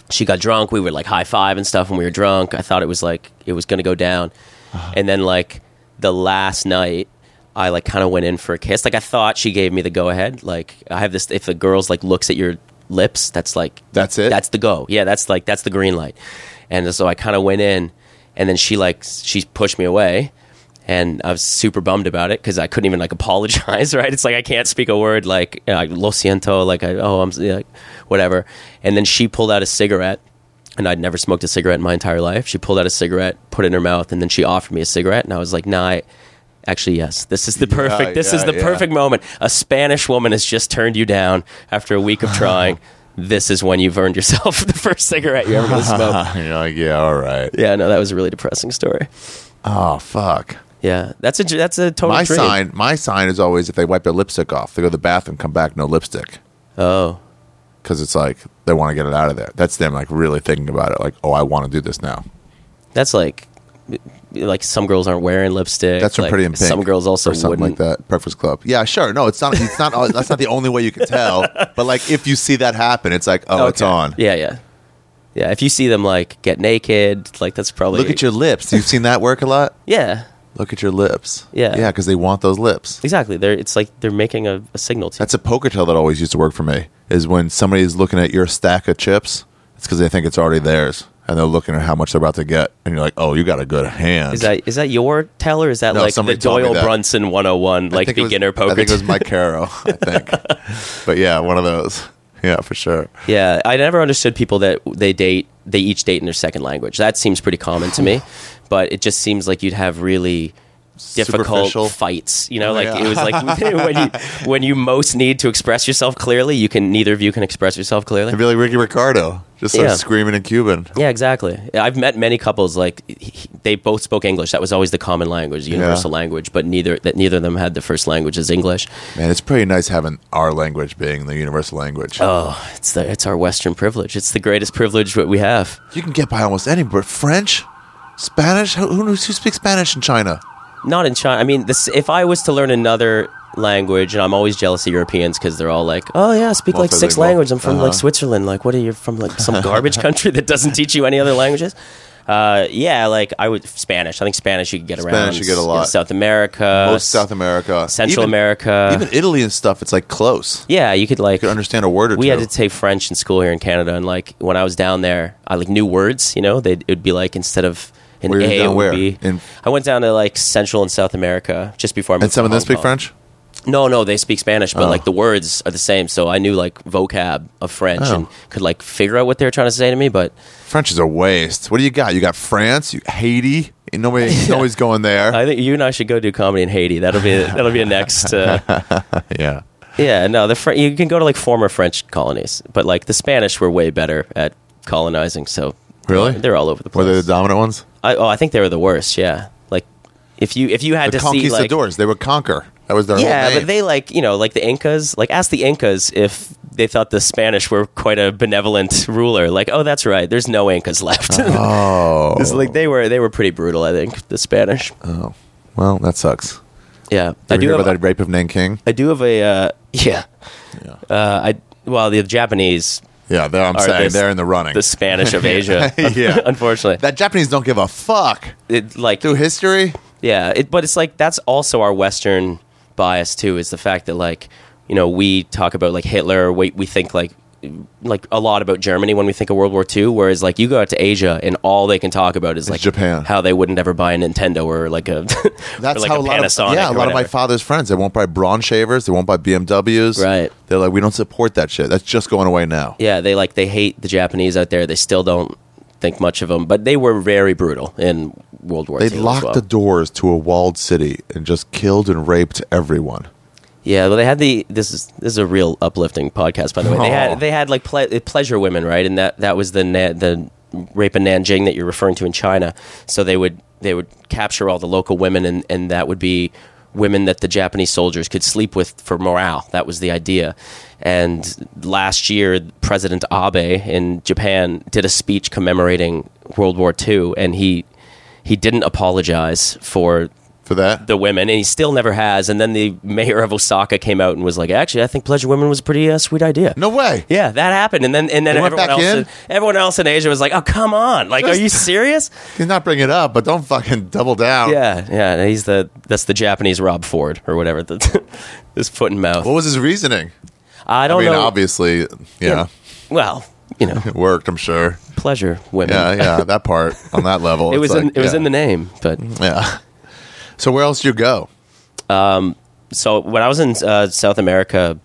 Speaker 1: She got drunk. We were like high five and stuff when we were drunk. I thought it was like it was gonna go down.
Speaker 2: Uh-huh.
Speaker 1: and then like the last night I like kind of went in for a kiss. Like I thought she gave me the go ahead. Like I have this if the girls like looks at your lips, that's like
Speaker 2: That's it?
Speaker 1: That's the go. Yeah, that's like that's the green light. And so I kind of went in and then she like she pushed me away and I was super bummed about it because I couldn't even like apologize. Right? It's like I can't speak a word like uh, lo siento, like I, oh I'm like, whatever. And then she pulled out a cigarette, and I'd never smoked a cigarette in my entire life. She pulled out a cigarette, put it in her mouth, and then she offered me a cigarette, and I was like, nah. I, Actually, yes. This is the perfect. this is the
Speaker 2: yeah.
Speaker 1: perfect moment. A Spanish woman has just turned you down after a week of trying. this is when you've earned yourself the first cigarette you're ever going to smoke.
Speaker 2: You're like, yeah, all right.
Speaker 1: Yeah, no, that was a really depressing story.
Speaker 2: Oh, fuck.
Speaker 1: Yeah, that's a that's a total
Speaker 2: My
Speaker 1: dream.
Speaker 2: sign, my sign is always if they wipe their lipstick off, they go to the bathroom, come back, no lipstick,
Speaker 1: Oh,
Speaker 2: because it's like they want to get it out of there. That's them like really thinking about it. Like, oh, I want to do this now.
Speaker 1: that's like like some girls aren't wearing lipstick.
Speaker 2: That's from
Speaker 1: like,
Speaker 2: Pretty in Pink.
Speaker 1: Some girls also
Speaker 2: or something
Speaker 1: wouldn't.
Speaker 2: like that. Breakfast Club. Yeah, sure. No, it's not. It's not. that's not the only way you can tell. But like, if you see that happen, it's like, oh, it's on.
Speaker 1: Yeah, yeah, yeah. If you see them like get naked, like that's probably
Speaker 2: Look at your lips. You've seen that work a lot.
Speaker 1: yeah.
Speaker 2: Look at your lips.
Speaker 1: Yeah.
Speaker 2: yeah, because they want those lips.
Speaker 1: Exactly. They're it's like they're making a, a signal to you.
Speaker 2: That's a poker tell that always used to work for me. Is when somebody is looking at your stack of chips, it's because they think it's already theirs, and they're looking at how much they're about to get, and you're like, oh, you got a good hand.
Speaker 1: Is that is that your tell or is that
Speaker 2: No,
Speaker 1: like the
Speaker 2: somebody told me
Speaker 1: Doyle
Speaker 2: that.
Speaker 1: Brunson 101
Speaker 2: I
Speaker 1: like
Speaker 2: think it was-
Speaker 1: beginner poker?
Speaker 2: I think it was Mike Caro. I think, but yeah, one of those. Yeah, for sure.
Speaker 1: yeah, I never understood people that they date they each date in their second language. That seems pretty common to me, but it just seems like you'd have really difficult fights. You know, like
Speaker 2: yeah.
Speaker 1: it was like when you when you most need to express yourself clearly, you can neither of you can express yourself clearly.
Speaker 2: It'd be like Ricky Ricardo, just
Speaker 1: Yeah.
Speaker 2: screaming in Cuban.
Speaker 1: Yeah, exactly. I've met many couples like he- he- they both spoke English. That was always the common language, the universal language. But neither that neither of them had the first language as English.
Speaker 2: Man, it's pretty nice having our language being the universal language.
Speaker 1: Oh, it's the it's our Western privilege. It's the greatest privilege that we have.
Speaker 2: You can get by almost any, but French, Spanish. Who, who, knows- who speaks Spanish in China?
Speaker 1: Not in China. I mean, this, if I was to learn another language, and I'm always jealous of Europeans because they're all like, "Oh yeah, I speak like six languages. I'm from
Speaker 2: Uh-huh.
Speaker 1: like Switzerland. Like, what are you from? Like some garbage country that doesn't teach you any other languages?" Uh, yeah, like I would Spanish. I think Spanish you could get around.
Speaker 2: Spanish you get a lot.
Speaker 1: South America,
Speaker 2: Most South America,
Speaker 1: Central
Speaker 2: even-
Speaker 1: America.
Speaker 2: even Italy and stuff. It's like close.
Speaker 1: yeah, you could like
Speaker 2: You could understand a word or
Speaker 1: we
Speaker 2: two.
Speaker 1: had to take French in school here in Canada, and like when I was down there, I like knew words. You know, they it would be like instead of an
Speaker 2: Where
Speaker 1: A, would
Speaker 2: where?
Speaker 1: be.
Speaker 2: In-
Speaker 1: I went down to like Central and South America just before I moved.
Speaker 2: and some of them
Speaker 1: Hong
Speaker 2: speak
Speaker 1: Kong.
Speaker 2: French.
Speaker 1: No, no, they speak Spanish, but
Speaker 2: Oh.
Speaker 1: like the words are the same. So I knew like vocab of French
Speaker 2: Oh.
Speaker 1: and could like figure out what they were trying to say to me. But
Speaker 2: French is a waste. What do you got? You got France, you Haiti. Ain't Nobody, nobody's going there.
Speaker 1: I think you and I should go do comedy in Haiti. That'll be that'll be a next. Uh,
Speaker 2: yeah.
Speaker 1: yeah, no, the Fr- you can go to like former French colonies, but like the Spanish were way better at colonizing. So
Speaker 2: Really?
Speaker 1: they're all over the place.
Speaker 2: Were
Speaker 1: place.
Speaker 2: they the dominant ones?
Speaker 1: I, oh, I think they were the worst. Yeah, like if you if you had
Speaker 2: The
Speaker 1: to see like
Speaker 2: conquistadors. they would conquer. That was their
Speaker 1: yeah, but they like you know like the Incas. Like ask the Incas if they thought the Spanish were quite a benevolent ruler. Like oh, that's right. There's no Incas left.
Speaker 2: oh.
Speaker 1: It's like they were they were pretty brutal. I think the Spanish.
Speaker 2: oh. Well, that sucks.
Speaker 1: Yeah,
Speaker 2: I
Speaker 1: I
Speaker 2: do
Speaker 1: do
Speaker 2: hear
Speaker 1: have.
Speaker 2: about that rape of Nanking.
Speaker 1: I do have a uh, yeah.
Speaker 2: Yeah.
Speaker 1: Uh, I well the Japanese
Speaker 2: Yeah, there I'm saying
Speaker 1: this-
Speaker 2: they're in the running.
Speaker 1: the Spanish of Asia.
Speaker 2: Yeah.
Speaker 1: unfortunately,
Speaker 2: that Japanese don't give a fuck.
Speaker 1: it, like
Speaker 2: Through history,
Speaker 1: Yeah, it, but it's like that's also our Western bias too. Is the fact that like you know we talk about like Hitler, we we think like like a lot about Germany when we think of World War II. Whereas like you go out to Asia and all they can talk about is like
Speaker 2: Japan.
Speaker 1: how they wouldn't ever buy a Nintendo or like a
Speaker 2: that's
Speaker 1: like
Speaker 2: how a
Speaker 1: a
Speaker 2: lot of yeah, a lot of my father's friends they won't buy Braun shavers, they won't buy BMWs.
Speaker 1: Right.
Speaker 2: They're like, we don't support that shit. That's just going away now.
Speaker 1: yeah they like they hate the Japanese out there. They still don't think much of them, but they were very brutal in World War
Speaker 2: They
Speaker 1: II.
Speaker 2: locked
Speaker 1: well.
Speaker 2: the doors to a walled city and just killed and raped everyone.
Speaker 1: Yeah, well, they had the this is this is a real uplifting podcast, by the way. They had they had like ple- pleasure women, right? And that that was the na- the rape in Nanjing that you're referring to in China. So they would they would capture all the local women, and and that would be women that the Japanese soldiers could sleep with for morale. That was the idea. And last year, President Abe in Japan did a speech commemorating World War II, and he he didn't apologize for
Speaker 2: For that?
Speaker 1: the women, and he still never has. And then the mayor of Osaka came out and was like, "Actually, I think pleasure women was a pretty uh, sweet idea."
Speaker 2: no way.
Speaker 1: Yeah, that happened, and then and then
Speaker 2: They went
Speaker 1: everyone
Speaker 2: back
Speaker 1: else,
Speaker 2: in?
Speaker 1: in, everyone else in Asia was like, "Oh, come on! Like,
Speaker 2: Just-
Speaker 1: are you serious?"
Speaker 2: He's not bring it up, but don't fucking double down.
Speaker 1: yeah, yeah. and He's the that's the Japanese Rob Ford or whatever. The, this foot and mouth.
Speaker 2: What was his reasoning?
Speaker 1: I
Speaker 2: I
Speaker 1: don't
Speaker 2: mean,
Speaker 1: know.
Speaker 2: obviously, yeah,
Speaker 1: Well, you know,
Speaker 2: it worked. I'm sure.
Speaker 1: pleasure women.
Speaker 2: Yeah, yeah, that part on that level.
Speaker 1: it was in it was in the name, but
Speaker 2: yeah. So where else did you go?
Speaker 1: so when I was in uh, South America,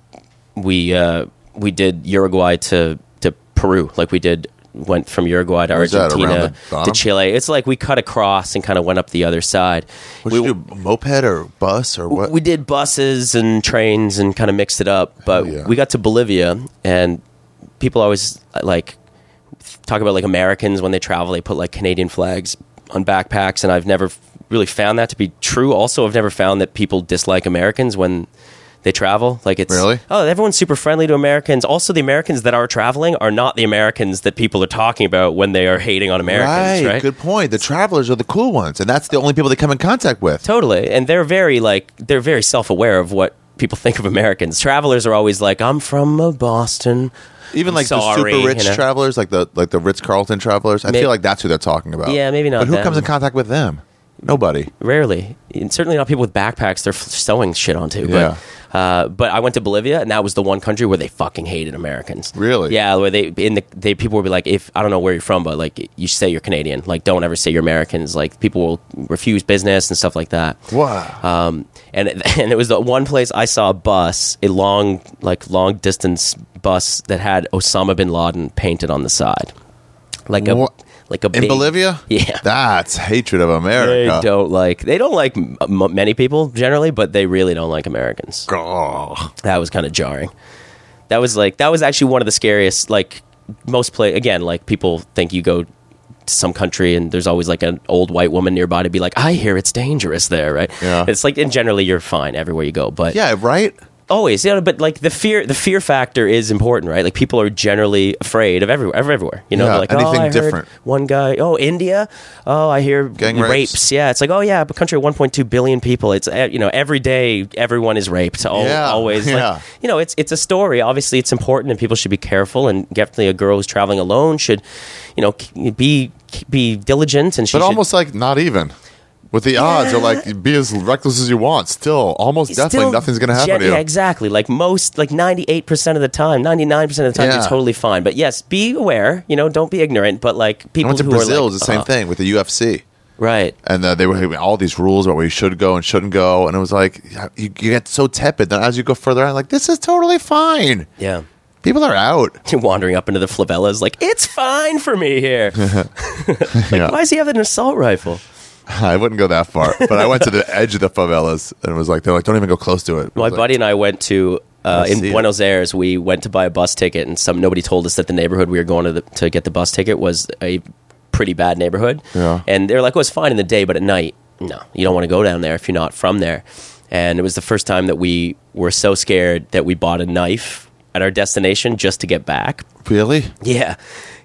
Speaker 1: we uh, we did Uruguay to to Peru. Like we did went from Uruguay to
Speaker 2: Where's
Speaker 1: Argentina to? Chile. It's like we cut across and kind of went up the other side.
Speaker 2: What
Speaker 1: we,
Speaker 2: did you do? Moped or bus or what?
Speaker 1: we did buses and trains and kind of mixed it up. But
Speaker 2: yeah.
Speaker 1: we got to Bolivia and people always like talk about like Americans when they travel, they put like Canadian flags on backpacks, and I've never really found that to be true. Also, I've never found that people dislike Americans when they travel. Like it's
Speaker 2: Really?
Speaker 1: oh, everyone's super friendly to Americans. Also, the Americans that are traveling are not the Americans that people are talking about when they are hating on Americans. Right?
Speaker 2: Good point. The travelers are the cool ones, and that's the only people they come in contact with.
Speaker 1: Totally. And they're very like they're very self-aware of what people think of Americans. Travelers are always like, "I'm from uh, Boston."
Speaker 2: Even like
Speaker 1: Sorry,
Speaker 2: the super rich
Speaker 1: you know?
Speaker 2: travelers, like the like the Ritz Carlton travelers. I feel like that's who they're talking about.
Speaker 1: Yeah, maybe not
Speaker 2: But who
Speaker 1: them.
Speaker 2: comes in contact with them? Nobody.
Speaker 1: Rarely, and certainly not people with backpacks. They're f- sewing shit onto.
Speaker 2: Yeah.
Speaker 1: But, uh, but I went to Bolivia, and that was the one country where they fucking hated Americans.
Speaker 2: Really?
Speaker 1: Yeah. Where they in the they people would be like, if I don't know where you're from, but like you say you're Canadian. Like don't ever say you're Americans. Like people will refuse business and stuff like that.
Speaker 2: Wow.
Speaker 1: Um, and and it was the one place I saw a bus, a long like long distance bus that had Osama bin Laden painted on the side, like a
Speaker 2: What?
Speaker 1: Like a
Speaker 2: In
Speaker 1: big-
Speaker 2: Bolivia?
Speaker 1: Yeah.
Speaker 2: That's hatred of America.
Speaker 1: They don't like they don't like m- many people generally, but they really don't like Americans.
Speaker 2: Oh.
Speaker 1: That was kind of jarring. That was like that was actually one of the scariest. Like most play again, like people think you go to some country and there's always like an old white woman nearby to be like, I hear it's dangerous there, right?
Speaker 2: Yeah.
Speaker 1: It's like and generally you're fine everywhere you go, but
Speaker 2: Yeah, right?
Speaker 1: Always, yeah but like the fear, the fear factor is important, right? Like people are generally afraid of everywhere, of everywhere. You know,
Speaker 2: Yeah,
Speaker 1: like
Speaker 2: anything
Speaker 1: oh,
Speaker 2: different.
Speaker 1: One guy, oh, India, oh, I hear
Speaker 2: Gang
Speaker 1: rapes.
Speaker 2: rapes.
Speaker 1: Yeah, it's like, oh yeah, a country of 1.2 billion people. It's uh, you know every day everyone is raped.
Speaker 2: Yeah,
Speaker 1: always.
Speaker 2: yeah.
Speaker 1: Like, you know, it's it's a story. Obviously, it's important, and people should be careful. And definitely, a girl who's traveling alone should, you know, be be diligent. And she
Speaker 2: But
Speaker 1: should,
Speaker 2: almost like not even. With the odds, are like be as reckless as you want. Still, almost definitely
Speaker 1: Still
Speaker 2: nothing's going to happen
Speaker 1: gen-
Speaker 2: to you.
Speaker 1: Yeah, exactly. Like most, like ninety eight percent of the time, ninety nine percent of the time,
Speaker 2: Yeah.
Speaker 1: you're totally fine. But yes, be aware. You know, don't be ignorant. But like
Speaker 2: I
Speaker 1: people
Speaker 2: went to
Speaker 1: who
Speaker 2: Brazil,
Speaker 1: are like,
Speaker 2: was the same
Speaker 1: uh,
Speaker 2: thing with the UFC.
Speaker 1: right?
Speaker 2: and uh, they were having all these rules about where you should go and shouldn't go, and it was like you, you get so tepid. Then as you go further out, like this is totally fine.
Speaker 1: Yeah.
Speaker 2: People are out.
Speaker 1: Wandering up into the favelas, like it's fine for me here.
Speaker 2: Yeah.
Speaker 1: Why does he have an assault rifle?
Speaker 2: I wouldn't go that far, but I went to the edge of the favelas, and it was like they're like, don't even go close to it.
Speaker 1: My
Speaker 2: was like,
Speaker 1: buddy and I went to uh, in
Speaker 2: see it.
Speaker 1: Buenos Aires. We went to buy a bus ticket, and some nobody told us that the neighborhood we were going to the, to get the bus ticket was a pretty bad neighborhood.
Speaker 2: Yeah.
Speaker 1: And they're like, "Oh, it's fine in the day, but at night, no, you don't want to go down there if you're not from there." And it was the first time that we were so scared that we bought a knife at our destination just to get back.
Speaker 2: really?
Speaker 1: Yeah,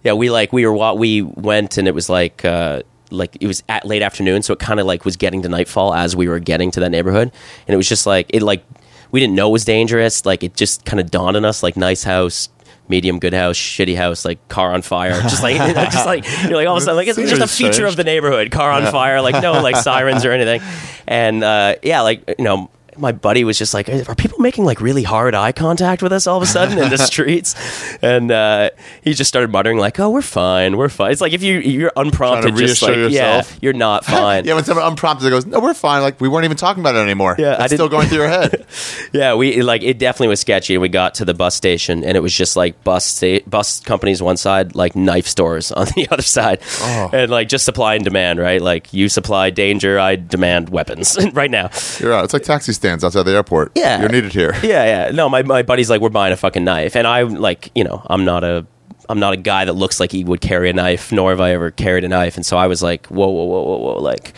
Speaker 1: yeah. We like we were wa- we went and it was like uh, like it was at late afternoon, so it kind of like was getting to nightfall as we were getting to that neighborhood, and it was just like it like we didn't know it was dangerous. Like it just kind of dawned on us like nice house. Medium good house, shitty house, like car on fire. Just like, just like you're like all of a sudden, like it's just a feature of the neighborhood. Car on fire, like no like sirens or anything. And uh, yeah, like you know, my buddy was just like, "Are people making like really hard eye contact with us all of a sudden in the streets?" And uh, he just started muttering like, "Oh, we're fine, we're fine." It's like if you you're unprompted, just like
Speaker 2: yourself.
Speaker 1: yeah, you're not fine.
Speaker 2: Yeah, when someone unprompted it goes, no, we're fine. Like we weren't even talking about it anymore.
Speaker 1: Yeah,
Speaker 2: it's still going through your head.
Speaker 1: Yeah, we like it definitely was sketchy. And we got to the bus station, and it was just like bus sta- bus companies one side, like knife stores on the other side,
Speaker 2: Oh.
Speaker 1: and like just supply and demand. Right, like you supply danger, I demand weapons right now.
Speaker 2: You're out. It's like taxi stands outside the airport.
Speaker 1: Yeah.
Speaker 2: you're needed here.
Speaker 1: Yeah, yeah. No, my my buddy's like, we're buying a fucking knife, and I'm like, you know, I'm not a. I'm not a guy that looks like he would carry a knife, nor have I ever carried a knife. And so I was like, whoa, whoa, whoa, whoa, whoa, like,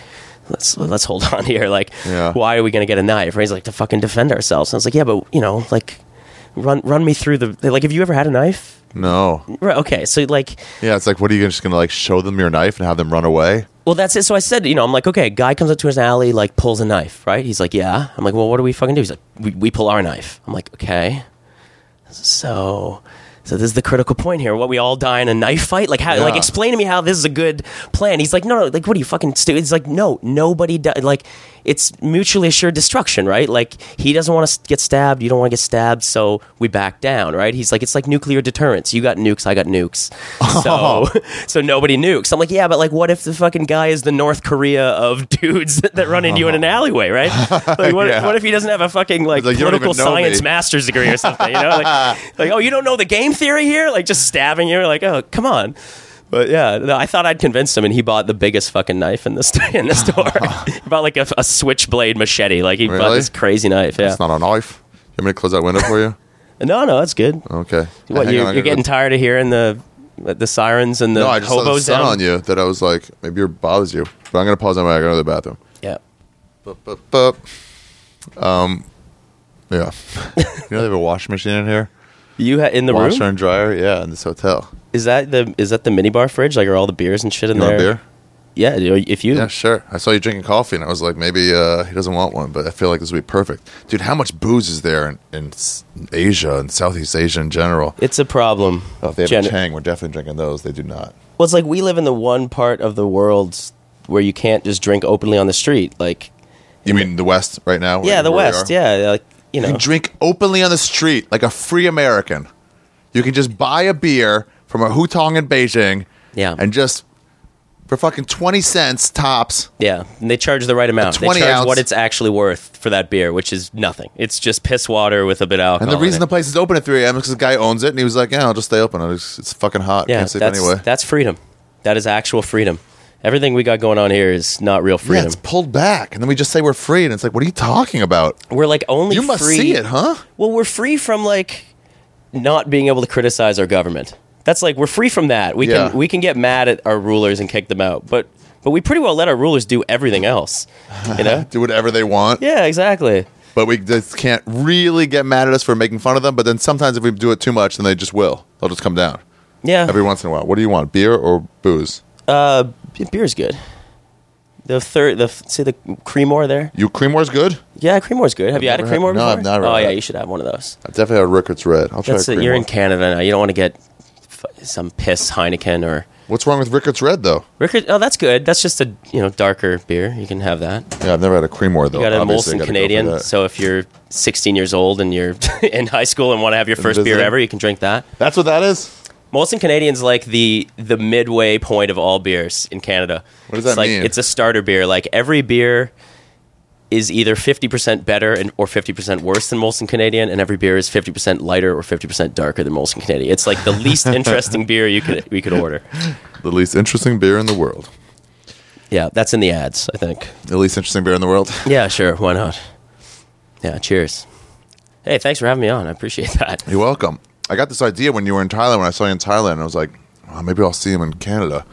Speaker 1: let's let's hold on here. Like,
Speaker 2: Yeah.
Speaker 1: why are we gonna get a knife? And he's like, to fucking defend ourselves. And I was like, yeah, but you know, like, run run me through the like. Have you ever had a knife?
Speaker 2: No.
Speaker 1: Right. Okay. So like,
Speaker 2: Yeah, it's like, what are you just gonna like show them your knife and have them run away?
Speaker 1: Well, that's it. So I said, you know, I'm like, okay, a guy comes up to his alley, like pulls a knife, right? He's like, yeah. I'm like, well, what do we fucking do? He's like, we, we pull our knife. I'm like, okay. So, so this is the critical point here. What we all die in a knife fight? Like, how? Like, explain to me how this is a good plan. He's like, no, no. Like, what are you fucking stupid? He's like, no, nobody. Di- like, it's mutually assured destruction, right? Like, he doesn't want to get stabbed. You don't want to get stabbed, so we back down, right? He's like, it's like nuclear deterrence. You got nukes, I got nukes. So, so nobody nukes. I'm like, yeah, but like, what if the fucking guy is the North Korea of dudes that run into you in an alleyway, right? Like, what,
Speaker 2: Yeah.
Speaker 1: what if he doesn't have a fucking like,
Speaker 2: like,
Speaker 1: political science
Speaker 2: me."
Speaker 1: master's degree or something? You know, like, like, oh, you don't know the game theory here? Like, just stabbing you? Like, oh, come on. But yeah, no, I thought I'd convinced him, and he bought the biggest fucking knife in the st- in the store. he bought like a, a switchblade machete. Like he bought
Speaker 2: Really?
Speaker 1: this crazy knife. Yeah.
Speaker 2: It's not a knife. You want me to close that window for you?
Speaker 1: No, no, that's good.
Speaker 2: Okay.
Speaker 1: What
Speaker 2: Hang
Speaker 1: you,
Speaker 2: on, I
Speaker 1: you're
Speaker 2: gotta
Speaker 1: getting tired of hearing the the sirens and the
Speaker 2: No, I just saw the
Speaker 1: hobos
Speaker 2: sun
Speaker 1: down?
Speaker 2: on you that I was like, maybe it bothers you. But I'm gonna pause on my way. I gotta go to the bathroom.
Speaker 1: Yeah.
Speaker 2: Bup, bup, bup. Um, yeah. you know they have a washing machine in here.
Speaker 1: You ha- in the
Speaker 2: Washer
Speaker 1: room?
Speaker 2: and dryer. Yeah, in this hotel.
Speaker 1: Is that the is that the minibar fridge? Like are all the beers and shit in
Speaker 2: You
Speaker 1: there?
Speaker 2: want beer?
Speaker 1: Yeah, if you
Speaker 2: Yeah, sure. I saw you drinking coffee, and I was like, maybe uh, he doesn't want one, but I feel like this would be perfect, dude. How much booze is there in, in S- Asia and Southeast Asia in general?
Speaker 1: it's a problem.
Speaker 2: Oh, if they have
Speaker 1: Gen-
Speaker 2: a Chang, we're definitely drinking those. They do not.
Speaker 1: Well, it's like we live in the one part of the world where you can't just drink openly on the street. Like,
Speaker 2: You mean the West right now?
Speaker 1: yeah, the West. Yeah, like you
Speaker 2: You can drink openly on the street like a free American. You can just buy a beer from a hutong in Beijing,
Speaker 1: Yeah.
Speaker 2: and just for fucking twenty cents tops.
Speaker 1: Yeah, and they charge the right amount. They
Speaker 2: 20
Speaker 1: charge
Speaker 2: ounce-
Speaker 1: what it's actually worth for that beer, which is nothing. It's just piss water with a bit of alcohol.
Speaker 2: And the reason the place is open at three a.m. is because the guy owns it, and he was like, "Yeah, I'll just stay open. I'll it's fucking hot.
Speaker 1: yeah,
Speaker 2: Can't sleep
Speaker 1: that's
Speaker 2: anyway."
Speaker 1: that's freedom. That is actual freedom. Everything we got going on here is not real freedom.
Speaker 2: Yeah, it's pulled back, and then we just say we're free, and it's like, what are you talking about?
Speaker 1: we're like only free.
Speaker 2: You must
Speaker 1: free.
Speaker 2: see it, huh?
Speaker 1: Well, we're free from like not being able to criticize our government. That's like we're free from that. We
Speaker 2: Yeah.
Speaker 1: can we can get mad at our rulers and kick them out, but but we pretty well let our rulers do everything else. You know?
Speaker 2: Do whatever they want,
Speaker 1: yeah, exactly.
Speaker 2: but we just can't really get mad at us for making fun of them. But then sometimes if we do it too much, then they just will. They'll just come down
Speaker 1: Yeah.
Speaker 2: every once in a while. What do you want, beer or booze?
Speaker 1: uh, b- is good. The third, the see the Creemore there.
Speaker 2: You Creemore's good.
Speaker 1: Yeah, Creemore's good. Have you had a
Speaker 2: never had-
Speaker 1: Creemore
Speaker 2: no? I've never
Speaker 1: Oh yeah,
Speaker 2: it.
Speaker 1: you should have one of those.
Speaker 2: I've definitely had Rickards Red. I'll try.
Speaker 1: That's
Speaker 2: a.
Speaker 1: You're in Canada now. You don't want to get f- some piss Heineken or
Speaker 2: What's wrong with Rickards Red though?
Speaker 1: Rickard. Oh, that's good. That's just a you know darker beer. You can have that.
Speaker 2: Yeah, I've never had a Creemore though.
Speaker 1: You got a
Speaker 2: Obviously, I
Speaker 1: Molson
Speaker 2: gotta go
Speaker 1: Canadian. So if you're 16 years old and you're in high school and want to have your first beer ever, you can drink that.
Speaker 2: That's what that is.
Speaker 1: Molson Canadian's like the the midway point of all beers in Canada.
Speaker 2: What does
Speaker 1: it's
Speaker 2: that
Speaker 1: like,
Speaker 2: mean?
Speaker 1: It's a starter beer. Like every beer is either 50% better and, or 50% worse than Molson Canadian, and every beer is 50% lighter or 50% darker than Molson Canadian. It's like the least interesting beer you could we could order.
Speaker 2: The least interesting beer in the world.
Speaker 1: Yeah, that's in the ads, I think.
Speaker 2: The least interesting beer in the world.
Speaker 1: Yeah, sure, why not? Yeah, cheers. Hey, thanks for having me on. I appreciate that.
Speaker 2: You're welcome. I got this idea when you were in Thailand. When I saw you in Thailand, I was like, well, maybe I'll see him in Canada.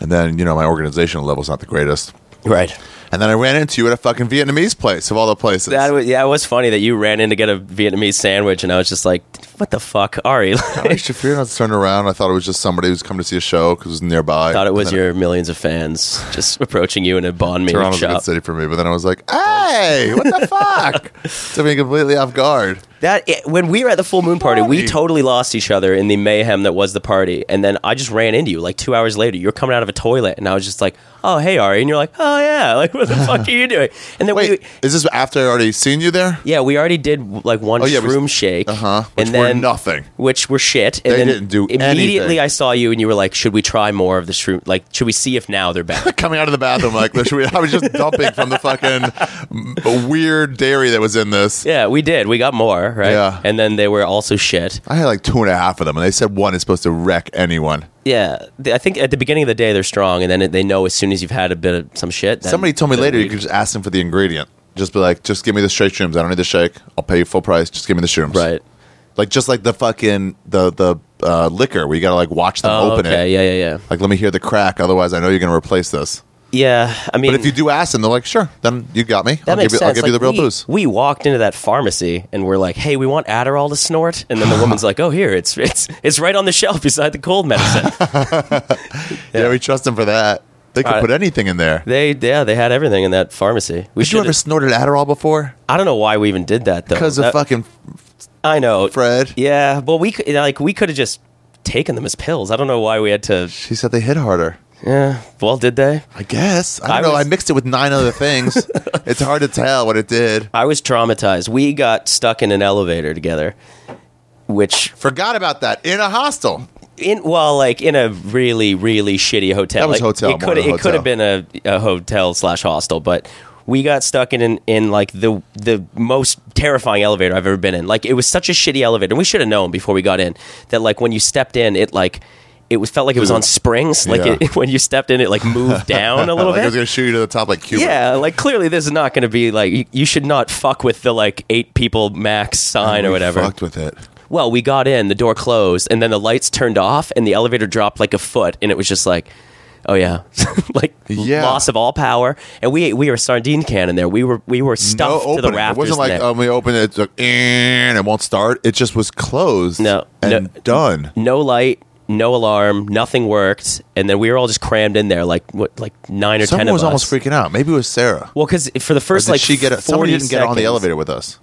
Speaker 2: And then you know my organizational level's not the greatest.
Speaker 1: Right.
Speaker 2: And then I ran into you at a fucking Vietnamese place of all the places.
Speaker 1: That was, yeah, it was funny that you ran in to get a Vietnamese sandwich, and I was just like, "What the fuck, Ari?"
Speaker 2: I Shaffir, I was turned around. I thought it was just somebody who's come to see a show because it was nearby.
Speaker 1: thought it was
Speaker 2: then
Speaker 1: your millions of fans just approaching you in a banh mi
Speaker 2: Toronto's a good city for me, but then I was like, "Hey, what the fuck?" Took me completely off guard.
Speaker 1: That it, when we were at the full moon party, we totally lost each other in the mayhem that was the party, and then I just ran into you like two hours later. You're coming out of a toilet, and I was just like, "Oh, hey, Ari," and you're like, "Oh yeah, like what the fuck are you doing?" And then
Speaker 2: Wait,
Speaker 1: we.
Speaker 2: is this after I already seen you there?
Speaker 1: Yeah, we already did like one
Speaker 2: Oh, yeah,
Speaker 1: shroom shake,
Speaker 2: Uh-huh, which
Speaker 1: and
Speaker 2: were nothing.
Speaker 1: which were shit. And
Speaker 2: They
Speaker 1: then
Speaker 2: didn't do
Speaker 1: immediately.
Speaker 2: anything.
Speaker 1: I saw you, and you were like, "Should we try more of the shroom? Like, should we see if now they're better?"
Speaker 2: Coming out of the bathroom, like literally, I was just dumping from the fucking m- weird dairy that was in this.
Speaker 1: Yeah, we did. We got more, right?
Speaker 2: Yeah.
Speaker 1: And then they were also shit.
Speaker 2: I had like two and a half of them, and they said one is supposed to wreck anyone.
Speaker 1: Yeah. Th- I think at the beginning of the day they're strong, and then it, they know as soon as you've had a bit of some shit. then
Speaker 2: Somebody told me
Speaker 1: they're
Speaker 2: later you
Speaker 1: weak.
Speaker 2: could just ask them for the ingredient. Just be like, just give me the straight shrooms. I don't need the shake. I'll pay you full price. Just give me the shrooms.
Speaker 1: Right.
Speaker 2: Like just like the fucking the the uh, liquor where you gotta like watch them
Speaker 1: Oh,
Speaker 2: open
Speaker 1: okay.
Speaker 2: it.
Speaker 1: Yeah, yeah, yeah.
Speaker 2: Like let me hear the crack. Otherwise, I know you're gonna replace this.
Speaker 1: Yeah. I mean,
Speaker 2: But if you do ask them, they're like, sure, then you got me.
Speaker 1: that
Speaker 2: I'll
Speaker 1: makes
Speaker 2: give you,
Speaker 1: sense.
Speaker 2: I'll give you the
Speaker 1: Like,
Speaker 2: real
Speaker 1: we,
Speaker 2: booze.
Speaker 1: We walked into that pharmacy and we're like, "Hey, we want Adderall to snort," and then the woman's like, "Oh, here, it's it's it's right on the shelf beside the cold medicine."
Speaker 2: Yeah, we trust them for that. They could put anything in there.
Speaker 1: they yeah, they had everything in that pharmacy. We
Speaker 2: Did you
Speaker 1: should.
Speaker 2: ever snorted Adderall before?
Speaker 1: I don't know why we even did that though.
Speaker 2: Because of
Speaker 1: That-
Speaker 2: fucking
Speaker 1: I know
Speaker 2: Fred.
Speaker 1: Yeah, well, we could, like we could have just taken them as pills. I don't know why we had to.
Speaker 2: She said they hit harder.
Speaker 1: Yeah. Well, did they?
Speaker 2: I guess. I don't
Speaker 1: I
Speaker 2: know.
Speaker 1: was-
Speaker 2: I mixed it with nine other things. it's hard to tell what it did.
Speaker 1: I was traumatized. We got stuck in an elevator together, which
Speaker 2: Forgot about that in a hostel.
Speaker 1: in well, like in a really really shitty hotel.
Speaker 2: That was
Speaker 1: Like,
Speaker 2: hotel
Speaker 1: It
Speaker 2: more
Speaker 1: could
Speaker 2: than
Speaker 1: it could have been a, a hotel slash hostel, but we got stuck in, in in like the the most terrifying elevator I've ever been in. Like it was such a shitty elevator, and we should have known before we got in that like when you stepped in, it like. It was felt like it was on mm-hmm. springs. Like
Speaker 2: Yeah.
Speaker 1: it, when you stepped in, it like moved down a little
Speaker 2: like
Speaker 1: bit.
Speaker 2: I was gonna shoot you to the top like Cuba.
Speaker 1: Yeah, like clearly this is not going to be like you, you should not fuck with the like eight people max sign or whatever.
Speaker 2: Fucked with it.
Speaker 1: Well, we got in, the door closed, and then the lights turned off, and the elevator dropped like a foot, and it was just like, oh yeah, like
Speaker 2: Yeah.
Speaker 1: loss of all power. And we we were sardine can in there. We were we were stuffed
Speaker 2: no
Speaker 1: to the rafters.
Speaker 2: It wasn't like um, we open it, it's like, and it won't start. It just was closed.
Speaker 1: No,
Speaker 2: and
Speaker 1: no.
Speaker 2: done.
Speaker 1: no light. No alarm, nothing worked, and then we were all just crammed in there, like what, like nine or ten
Speaker 2: Someone was almost freaking out. Maybe it was Sarah.
Speaker 1: Well, because for the first like
Speaker 2: she get it? Somebody
Speaker 1: 40
Speaker 2: didn't get on the elevator with us.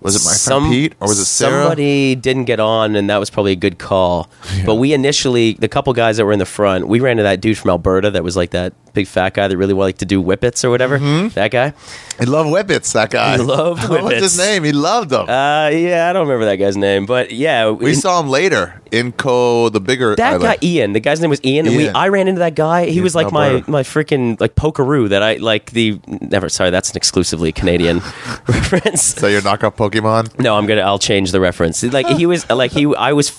Speaker 2: Was it my friend Pete or was it Sarah?
Speaker 1: Somebody didn't get on, and that was probably a good call. But we initially, the couple guys that were in the front, we ran to that dude from Alberta that was like that big fat guy that really liked to do whippets or whatever. That guy.
Speaker 2: He loved whippets. That guy.
Speaker 1: He loved whippets.
Speaker 2: What's his name? He loved them.
Speaker 1: Uh, yeah, I don't remember that guy's name, but yeah,
Speaker 2: we
Speaker 1: in-
Speaker 2: saw him later in Co. The bigger
Speaker 1: that
Speaker 2: island.
Speaker 1: guy Ian. The guy's name was Ian, and we
Speaker 2: Ian.
Speaker 1: I ran into that guy. He
Speaker 2: Ian
Speaker 1: was like my my freaking like pokeroo that I like the never. Sorry, that's an exclusively Canadian reference.
Speaker 2: So you're knockoff Pokemon.
Speaker 1: No, I'm gonna. I'll change the reference. Like he was, like he. I was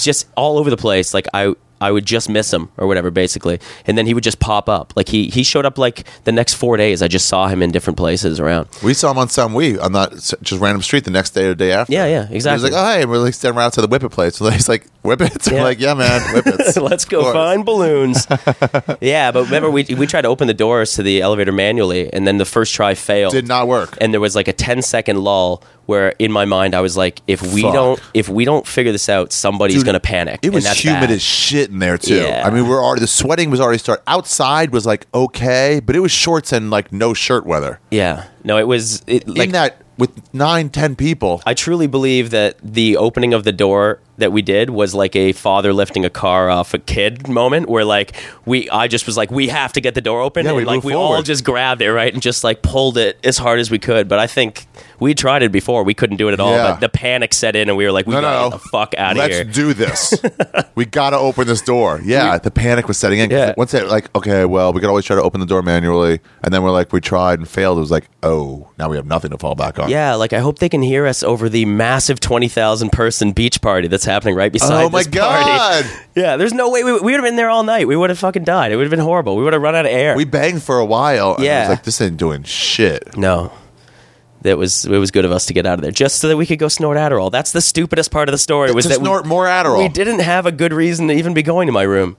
Speaker 1: just all over the place. Like I, I would just miss him or whatever, basically, and then he would just pop up. Like he he showed up like the next four days. I just saw him in different places around.
Speaker 2: We saw him on some we on that s- just random street the next day or the day after.
Speaker 1: Yeah, yeah, exactly.
Speaker 2: He was like, oh hey, we're like standing around to the whippet place. So he's like, whippets.
Speaker 1: Yeah.
Speaker 2: We're like, yeah, man, whippets.
Speaker 1: Let's go find balloons. yeah, but remember we we tried to open the doors to the elevator manually, and then the first try failed.
Speaker 2: Did not work.
Speaker 1: and there was like a 10 second lull where in my mind I was like, if we
Speaker 2: Fuck.
Speaker 1: don't if we don't figure this out, somebody's
Speaker 2: Dude,
Speaker 1: gonna panic.
Speaker 2: It was humid
Speaker 1: bad.
Speaker 2: as shit in there too.
Speaker 1: Yeah.
Speaker 2: I mean, we're already the sweating was already start. Outside was like okay, but it was shorts and like no shirt weather.
Speaker 1: Yeah, no, it was it, like
Speaker 2: in that with nine, ten people.
Speaker 1: I truly believe that the opening of the door that we did was like a father lifting a car off a kid moment where like we I just was like we have to get the door open
Speaker 2: Yeah,
Speaker 1: and
Speaker 2: we
Speaker 1: like we all just grabbed it right and just like pulled it as hard as we could but I think we tried it before we couldn't do it at all
Speaker 2: Yeah.
Speaker 1: but the panic set in and we were like we
Speaker 2: no,
Speaker 1: gotta
Speaker 2: no,
Speaker 1: get the fuck out of here Let's
Speaker 2: do this. we got to open this door. Yeah, the panic was setting in
Speaker 1: Yeah.
Speaker 2: Once it like, okay, well, we could always try to open the door manually, and then we're like, we tried and failed. It was like, oh, now we have nothing to fall back on.
Speaker 1: Yeah, like I hope they can hear us over the massive twenty thousand person beach party that's happening right oh beside.
Speaker 2: Oh my. God.
Speaker 1: Yeah, there's no way we, we would have been there all night. We would have fucking died. It would have been horrible. We would have run out of air.
Speaker 2: We banged for a while. And
Speaker 1: Yeah.
Speaker 2: was like, this ain't doing shit.
Speaker 1: no, that was it was good of us to get out of there just so that we could go snort Adderall. That's the stupidest part of the story. Was
Speaker 2: To
Speaker 1: that
Speaker 2: snort
Speaker 1: we,
Speaker 2: more Adderall.
Speaker 1: We didn't have a good reason to even be going to my room.